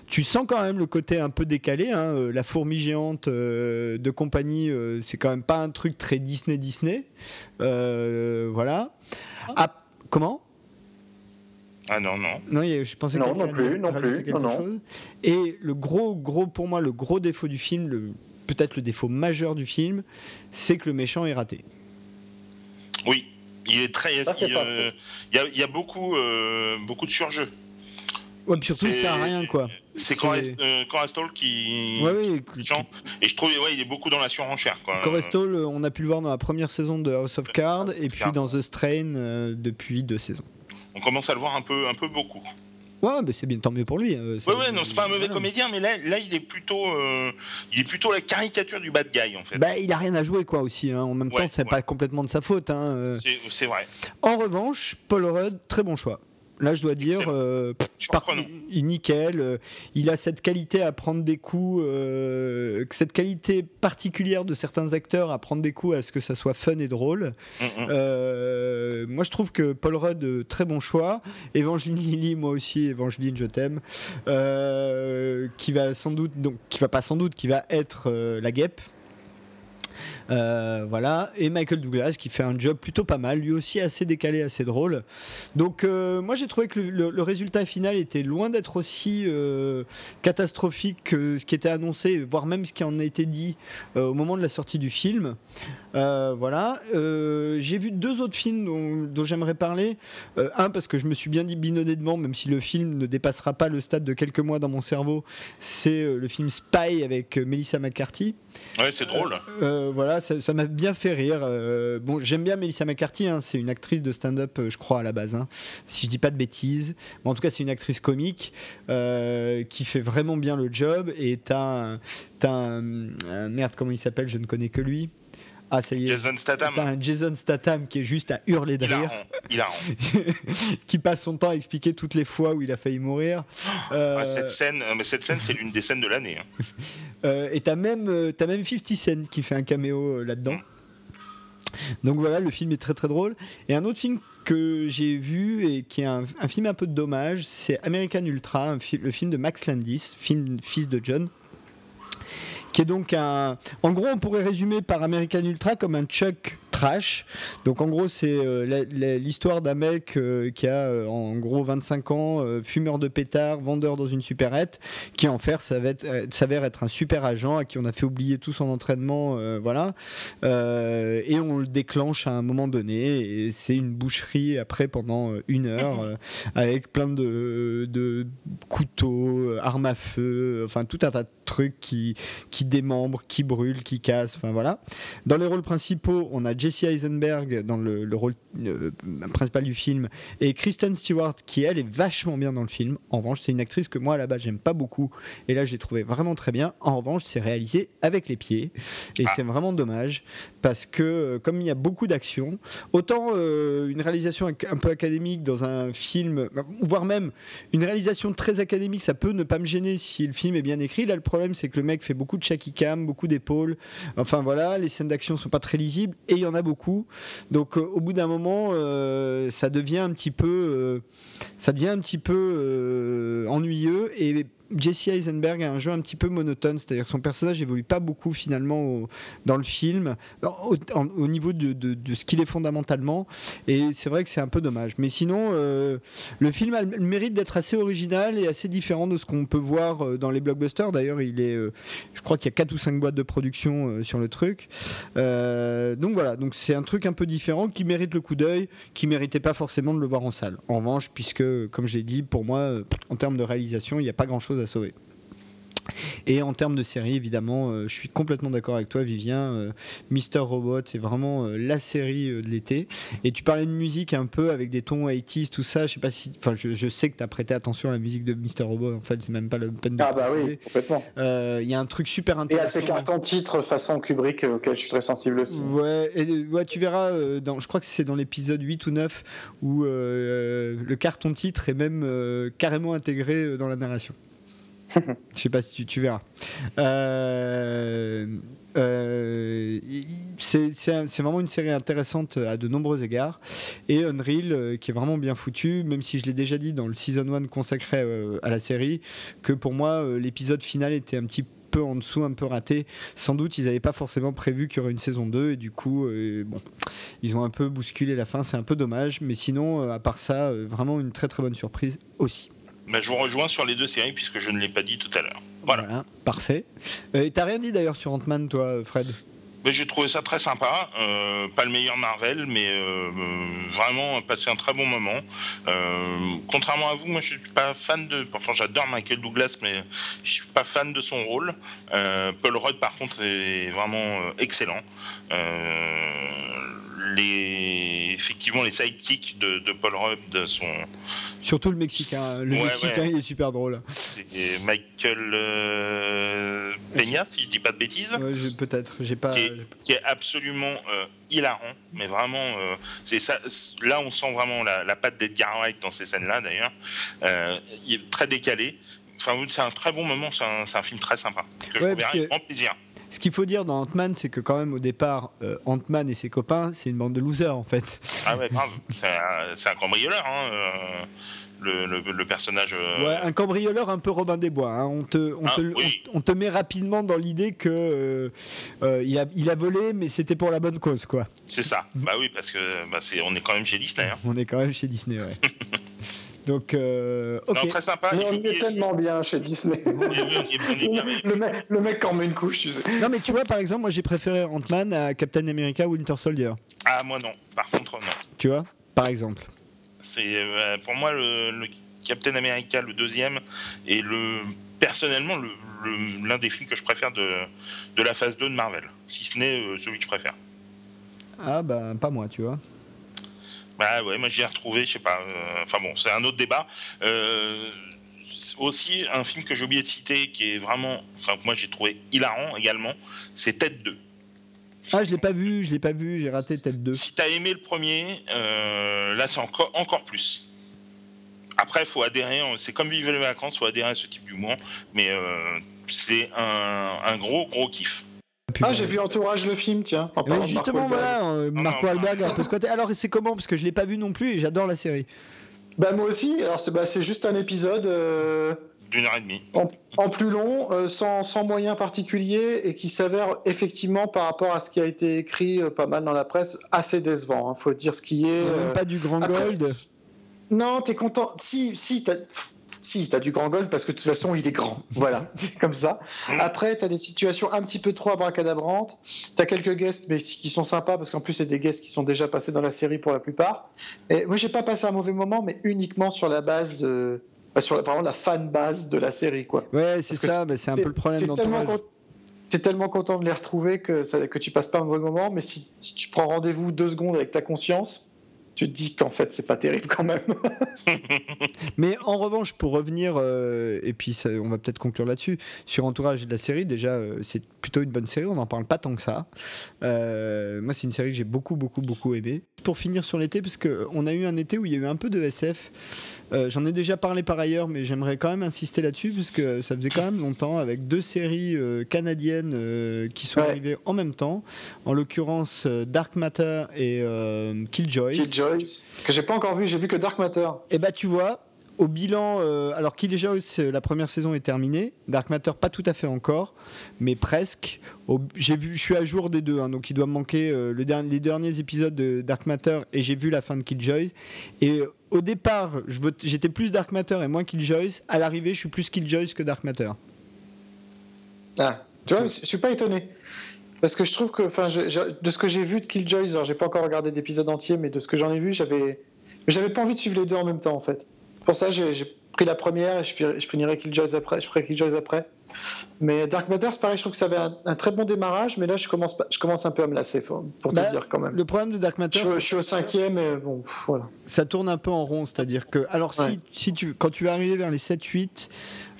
Tu sens quand même le côté un peu décalé. Hein, euh, la fourmi géante euh, de compagnie, c'est quand même pas un truc très Disney Disney. voilà. Ah, comment? Ah non, non. Non, je pensais non, non plus, non plus. Non, non. Et le gros, gros, pour moi, le gros défaut du film, le peut-être le défaut majeur du film, c'est que le méchant est raté. Oui, il est très. il, y a, beaucoup, euh, beaucoup de surjeu. Ouais, puis surtout, sert à rien, quoi. C'est Corestol qui. Ouais, oui. Et je trouve, ouais, il est beaucoup dans la surenchère, quoi. Corestol, on a pu le voir dans la première saison de House of Cards, et puis dans The Strain depuis deux saisons. On commence à le voir un peu, un peu beaucoup. Ouais, mais c'est bien, tant mieux pour lui. Euh, ouais, ouais, non, c'est pas un mauvais comédien, mais là, là, il est plutôt, euh, il est plutôt la caricature du bad guy en fait. Bah, il a rien à jouer quoi aussi. Hein. En même temps, c'est pas complètement de sa faute. Hein. Euh. C'est vrai. En revanche, Paul Rudd, très bon choix. Là, je dois dire, euh, il nickel. Euh, il a cette qualité à prendre des coups, euh, cette qualité particulière de certains acteurs à prendre des coups à ce que ça soit fun et drôle. Mm, mm. moi, je trouve que Paul Rudd, très bon choix. Evangeline Lilly, moi aussi, Evangeline, je t'aime. qui va sans doute, donc, qui va pas sans doute, qui va être la guêpe. Euh, voilà. Et Michael Douglas qui fait un job plutôt pas mal, lui aussi assez décalé, assez drôle. Donc euh, moi j'ai trouvé que le, résultat final était loin d'être aussi euh, catastrophique que ce qui était annoncé, voire même ce qui en a été dit au moment de la sortie du film. voilà. j'ai vu deux autres films dont, j'aimerais parler. un parce que je me suis bien dit binodé devant, même si le film ne dépassera pas le stade de quelques mois dans mon cerveau. C'est le film Spy avec Melissa McCarthy. Ouais, c'est drôle. voilà, ça m'a bien fait rire. Euh, bon, j'aime bien Melissa McCarthy, hein, c'est une actrice de stand-up, euh, je crois, à la base, hein, si je dis pas de bêtises. en tout cas, c'est une actrice comique euh, qui fait vraiment bien le job. Et t'as un, un, merde, comment il s'appelle Je ne connais que lui. Ah, ça y est. Jason Statham. Un Jason Statham qui est juste à hurler de rire. Il a qui passe son temps à expliquer toutes les fois où il a failli mourir. cette scène, mais cette scène, c'est l'une des scènes de l'année. Hein. Euh, et t'as même, euh, as même 50 Cent qui fait un caméo euh, là-dedans. Donc voilà, le film est très très drôle. Et un autre film que j'ai vu et qui est un, film un peu de dommage, c'est American Ultra, le film de Max Landis, film fils de John qui est donc un. En gros, on pourrait résumer par American Ultra comme un Chuck Donc en gros, c'est euh, l'histoire d'un mec euh, qui a euh, en gros 25 ans, fumeur de pétard, vendeur dans une supérette, qui en fait s'avère être un super agent à qui on a fait oublier tout son entraînement, voilà. et on le déclenche à un moment donné. Et c'est une boucherie après pendant une heure avec plein de, de couteaux, armes à feu, enfin tout un tas de trucs qui, qui démembrent, qui brûlent, qui cassent, enfin voilà. Dans les rôles principaux, on a Jesse Eisenberg dans le, rôle euh, principal du film et Kristen Stewart qui elle est vachement bien dans le film. En revanche, c'est une actrice que moi à la base j'aime pas beaucoup et là j'ai trouvé vraiment très bien. En revanche, c'est réalisé avec les pieds et c'est vraiment dommage parce que euh, comme il y a beaucoup d'action, autant euh, une réalisation un peu académique dans un film, voire même une réalisation très académique, ça peut ne pas me gêner si le film est bien écrit. Là, le problème c'est que le mec fait beaucoup de shaky cam, beaucoup d'épaules. Enfin voilà, les scènes d'action sont pas très lisibles et il y en a beaucoup. Donc euh, au bout d'un moment, euh, ça devient un petit peu, euh, ça devient un petit peu ennuyeux et Jesse Eisenberg a un jeu un petit peu monotone, c'est-à-dire que son personnage évolue pas beaucoup finalement dans le film, au, niveau de, ce qu'il est fondamentalement, et c'est vrai que c'est un peu dommage. Mais sinon, euh, le film a le mérite d'être assez original et assez différent de ce qu'on peut voir euh, dans les blockbusters. D'ailleurs, il est, euh, je crois qu'il y a 4 ou 5 boîtes de production sur le truc. donc voilà, donc c'est un truc un peu différent qui mérite le coup d'œil, qui méritait pas forcément de le voir en salle. En revanche, puisque, comme j'ai dit, pour moi, en termes de réalisation, il n'y a pas grand-chose à sauver. Et en termes de série, évidemment, euh, je suis complètement d'accord avec toi, Vivien. Euh, Mister Robot est vraiment euh, la série de l'été. Et tu parlais de musique un peu avec des tons 80s, tout ça. Je sais pas si, enfin, je, sais que tu as prêté attention à la musique de Mister Robot. En fait, c'est même pas la peine de. Ah bah oui, complètement. Il y a un truc super intéressant. Et à ces cartons titres façon Kubrick auquel je suis très sensible aussi. Ouais, et, ouais tu verras. dans, je crois que c'est dans l'épisode 8 ou 9 où le carton titre est même carrément intégré dans la narration. Je sais pas si tu, verras. Euh, euh, c'est vraiment une série intéressante à de nombreux égards. Et Unreal, euh, qui est vraiment bien foutu, même si je l'ai déjà dit dans le season 1 consacré à la série, que pour moi, l'épisode final était un petit peu en dessous, un peu raté. Sans doute, ils n'avaient pas forcément prévu qu'il y aurait une saison 2 et du coup, bon, ils ont un peu bousculé la fin. C'est un peu dommage, mais sinon, à part ça, vraiment une très très bonne surprise aussi. Je vous rejoins sur les deux séries puisque je ne l'ai pas dit tout à l'heure. Voilà. parfait. Euh, T'as rien dit d'ailleurs sur Ant-Man, toi, Fred? Mais j'ai trouvé ça très sympa. Euh, pas le meilleur Marvel, mais euh, vraiment passé un très bon moment. Euh, contrairement à vous, moi je suis pas fan de. Pourtant j'adore Michael Douglas, mais je suis pas fan de son rôle. Euh, Paul Rudd par contre est vraiment euh, excellent. Euh, les effectivement les sidekicks de, de Paul Rudd sont Surtout le Mexicain. Le Ouais, Mexicain, ouais. il est super drôle. c'est Michael euh, Peña si je dis pas de bêtises. Ouais, Peut-être. J'ai pas. qui est, qui est absolument euh, hilarant, mais vraiment, euh, c'est ça. Là, on sent vraiment la, la patte d'Edgar Wright dans ces scènes-là, d'ailleurs. Euh, il est très décalé. Enfin, c'est un très bon moment. C'est un, c'est un film très sympa que je Ouais, avec grand plaisir. Ce qu'il faut dire dans Ant-Man, c'est que quand même au départ, euh, Ant-Man et ses copains, c'est une bande de losers en fait. Ah ouais, grave. C'est un, c'est un cambrioleur, hein, euh, le, le- le personnage. euh, Ouais, un cambrioleur un peu Robin des Bois. hein. On, te, on, Ah, te, oui. on, on te met rapidement dans l'idée que euh, euh, il, a, il a volé, mais c'était pour la bonne cause, quoi. C'est ça. Bah oui, parce que bah, c'est, on est quand même chez Disney. hein. On est quand même chez Disney, ouais. Donc, euh. Non, très sympa. Mais on est tellement bien chez Disney. est- est le, mec, le mec en met une couche, tu sais. Non, mais tu vois, par exemple, moi j'ai préféré Ant-Man à Captain America Winter Soldier. Ah, moi non. Par contre, non. Tu vois, par exemple. C'est euh, pour moi le, le Captain America, le deuxième, et le personnellement le- le- l'un des films que je préfère de, de la phase 2 de Marvel, si ce n'est euh, celui que je préfère. Ah, bah, pas moi, tu vois. Bah ouais, moi j'ai retrouvé, je sais pas. euh, Enfin bon, c'est un autre débat. Aussi un film que j'ai oublié de citer, qui est vraiment, enfin que moi j'ai trouvé hilarant également, c'est Tête 2. Ah, je l'ai pas vu, je l'ai pas vu, j'ai raté Tête 2. Si t'as aimé le premier, euh, là c'est encore, encore plus. Après, faut adhérer, c'est comme vivre les vacances, faut adhérer à ce type d'humour, mais euh, c'est un, un gros gros kiff. Ah, j'ai vu Entourage le film, tiens. en parlant de Mark justement, Wahlberg. voilà, euh, Marco non, Wahlberg un peu squatté. Alors, c'est comment? Parce que je l'ai pas vu non plus et j'adore la série. Bah, moi aussi, alors c'est bah, c'est juste un épisode euh, D'une heure et demie. en, en plus long, euh, sans, sans moyens particuliers, et qui s'avère effectivement, par rapport à ce qui a été écrit euh, pas mal dans la presse, assez décevant. Il faut dire ce qui est. Même euh, pas du grand après- gold. Non, t'es content. Si, si, t'as. Si, t'as du grand gold parce que de toute façon, il est grand. Voilà, c'est comme ça. Après, t'as des situations un petit peu trop abracadabrantes. T'as quelques guests, mais qui sont sympas parce qu'en plus, c'est des guests qui sont déjà passés dans la série pour la plupart. Et moi, j'ai pas passé un mauvais moment, mais uniquement sur la base de. Bah, sur la- vraiment la fan base de la série, quoi. Ouais, c'est que ça, bah, c'est un peu le problème t'es tellement, d'entourage. con- t'es tellement content de les retrouver que, ça, que tu passes pas un mauvais moment, mais si, si tu prends rendez-vous deux secondes avec ta conscience, tu te dis qu'en fait, c'est pas terrible quand même. Mais en revanche, pour revenir, euh, et puis ça- on va peut-être conclure là-dessus, sur Entourage de la série, déjà, euh, c'est plutôt une bonne série, on n'en parle pas tant que ça. Euh, moi, c'est une série que j'ai beaucoup, beaucoup, beaucoup aimé. Pour finir sur l'été, parce qu'on a eu un été où il y a eu un peu de SF. Euh, J'en ai déjà parlé par ailleurs, mais j'aimerais quand même insister là-dessus, parce que ça faisait quand même longtemps, avec deux séries euh, canadiennes euh, qui sont Ouais. arrivées en même temps, en l'occurrence Dark Matter et Killjoy. Killjoy, que j'ai pas encore vu, j'ai vu que Dark Matter. Et bah tu vois, au bilan, euh, alors c'est- la première saison est terminée, Dark Matter pas tout à fait encore, mais presque. J'ai vu, je suis à jour des deux, hein, donc il doit me manquer euh, les derniers épisodes de Dark Matter et j'ai vu la fin de Killjoy. Et euh, au départ, j'étais plus Dark Matter et moins Killjoy. À l'arrivée, je suis plus Killjoy que Dark Matter. Ah, tu vois, je suis pas étonné. Parce que je trouve que, de ce que j'ai vu de Killjoy, alors j'ai pas encore regardé d'épisode entier, mais de ce que j'en ai vu, j'avais, j'avais pas envie de suivre les deux en même temps, en fait. Pour ça, j'ai pris la première et je, fi- je finirai Killjoy après, je ferai Killjoy après. Mais Dark Matter, c'est pareil, je trouve que ça avait un, un très bon démarrage, mais là, je commence, pas- je commence un peu à me lasser, pour Bah, te dire quand même. Le problème de Dark Matter, Je, je suis au cinquième, et bon, pff, voilà. ça tourne un peu en rond, c'est-à-dire que, alors si, tu, quand tu vas arriver vers les 7-8,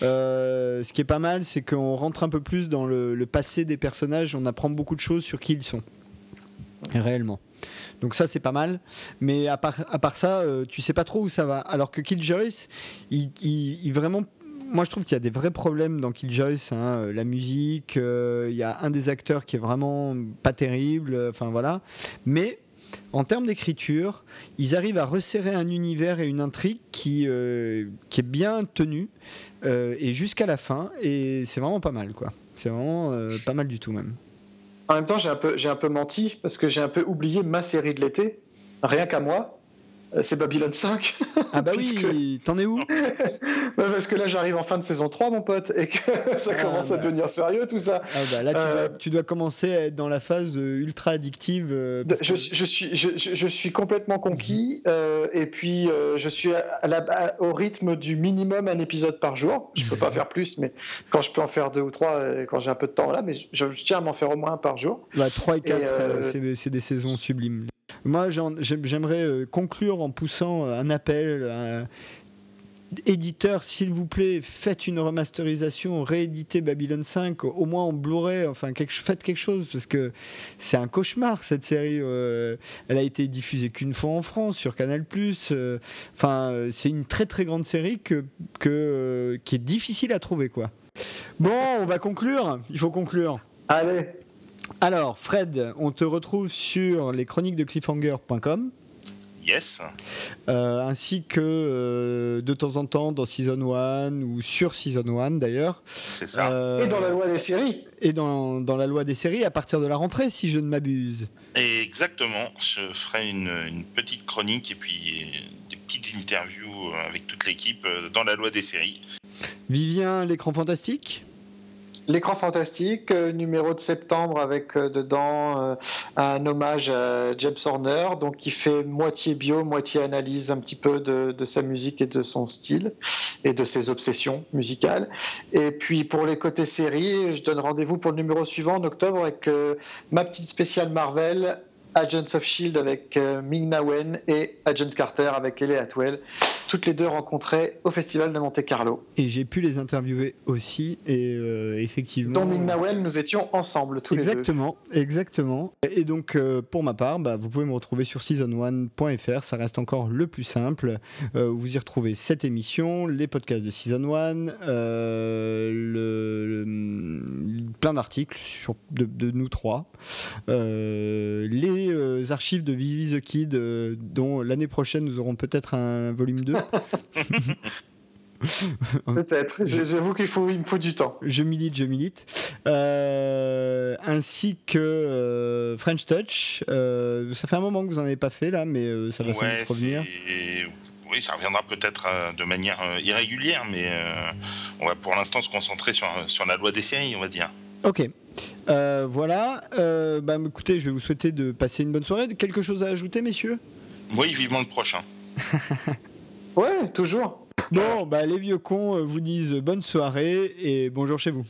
euh, ce qui est pas mal, c'est qu'on rentre un peu plus dans le, le passé des personnages, on apprend beaucoup de choses sur qui ils sont, réellement. Donc ça c'est pas mal, mais à part, à part ça, euh, tu sais pas trop où ça va. Alors que Killjoy, il, vraiment moi, je trouve qu'il y a des vrais problèmes dans Killjoy. hein, euh, la musique, euh, il y a un des acteurs qui est vraiment pas terrible. euh, Enfin voilà. Mais en termes d'écriture, ils arrivent à resserrer un univers et une intrigue qui, qui est bien tenue et jusqu'à la fin. Et c'est vraiment pas mal, quoi. C'est vraiment pas mal du tout même. En même temps, j'ai un peu, un peu menti parce que j'ai un peu oublié ma série de l'été, rien qu'à moi. Euh, c'est Babylon 5. Ah bah Puisque- oui, t'en es où Parce que là, j'arrive en fin de saison 3, mon pote, et que ça Ah, commence à bah. devenir sérieux, tout ça. Ah bah là, tu, Euh, dois, tu dois commencer à être dans la phase euh, ultra addictive. euh, Je, que- je suis, je, je- je suis complètement conquis, euh, et puis je suis à la- à- au rythme du minimum un épisode par jour. Je peux pas faire plus, mais quand je peux en faire deux ou trois, quand j'ai un peu de temps là, mais je, tiens à m'en faire au moins un par jour. Bah, 3 et 4, euh, c'est c'est des saisons sublimes. Moi, j'aimerais euh, conclure en poussant euh, un appel. à- Éditeur, s'il vous plaît, faites une remasterisation, rééditez Babylon 5, au moins en Blu-ray, enfin, faites quelque chose, parce que c'est un cauchemar cette série. euh, elle a été diffusée qu'une fois en France sur Canal. euh, Enfin, euh, c'est une très très grande série que, euh, qui est difficile à trouver, quoi. Bon, on va conclure. Il faut conclure. Allez, Alors, Fred, on te retrouve sur les chroniques de cliffhanger.com, Yes. euh, ainsi que euh, de temps en temps dans Season 1 ou sur Season 1 d'ailleurs. C'est ça. Euh, et dans la loi des séries. et dans, dans la loi des séries à partir de la rentrée, si je ne m'abuse. Exactement, je ferai une, une petite chronique et puis des petites interviews avec toute l'équipe dans la loi des séries. Vivien, l'écran fantastique L'écran fantastique, euh, numéro de septembre avec euh, dedans euh, un hommage à James Horner, donc qui fait moitié bio, moitié analyse un petit peu de, de sa musique et de son style et de ses obsessions musicales. Et puis pour les côtés séries, je donne rendez-vous pour le numéro suivant en octobre avec ma petite spéciale Marvel. Agents of Shield avec euh, Ming Na Wen et Agent Carter avec Ellie Atwell, toutes les deux rencontrées au Festival de Monte Carlo. Et j'ai pu les interviewer aussi, et euh, effectivement. Dans Ming Na Wen, nous étions ensemble tous les deux. Exactement, exactement. Et donc, euh, pour ma part, bah, vous pouvez me retrouver sur season1.fr. Ça reste encore le plus simple. Euh, vous y retrouvez cette émission, les podcasts de Season 1, euh, le, le- plein d'articles de, de nous trois, euh, euh, archives de Vivi the Kid, euh, dont l'année prochaine nous aurons peut-être un volume 2. Peut-être. J'avoue qu'il faut, il me faut du temps. Je milite, je milite. Euh, ainsi que French Touch. Ça fait un moment que vous n'en avez pas fait là, mais ça va Ouais, revenir. oui, ça reviendra peut-être de manière irrégulière, mais on va pour l'instant se concentrer sur, sur la loi des séries, on va dire. Ok. Euh, voilà. Euh, bah, écoutez, je vais vous souhaiter de passer une bonne soirée. Quelque chose à ajouter, messieurs? Oui, vivement le prochain. Ouais, toujours. Bon, bah, les vieux cons euh, vous disent bonne soirée et bonjour chez vous.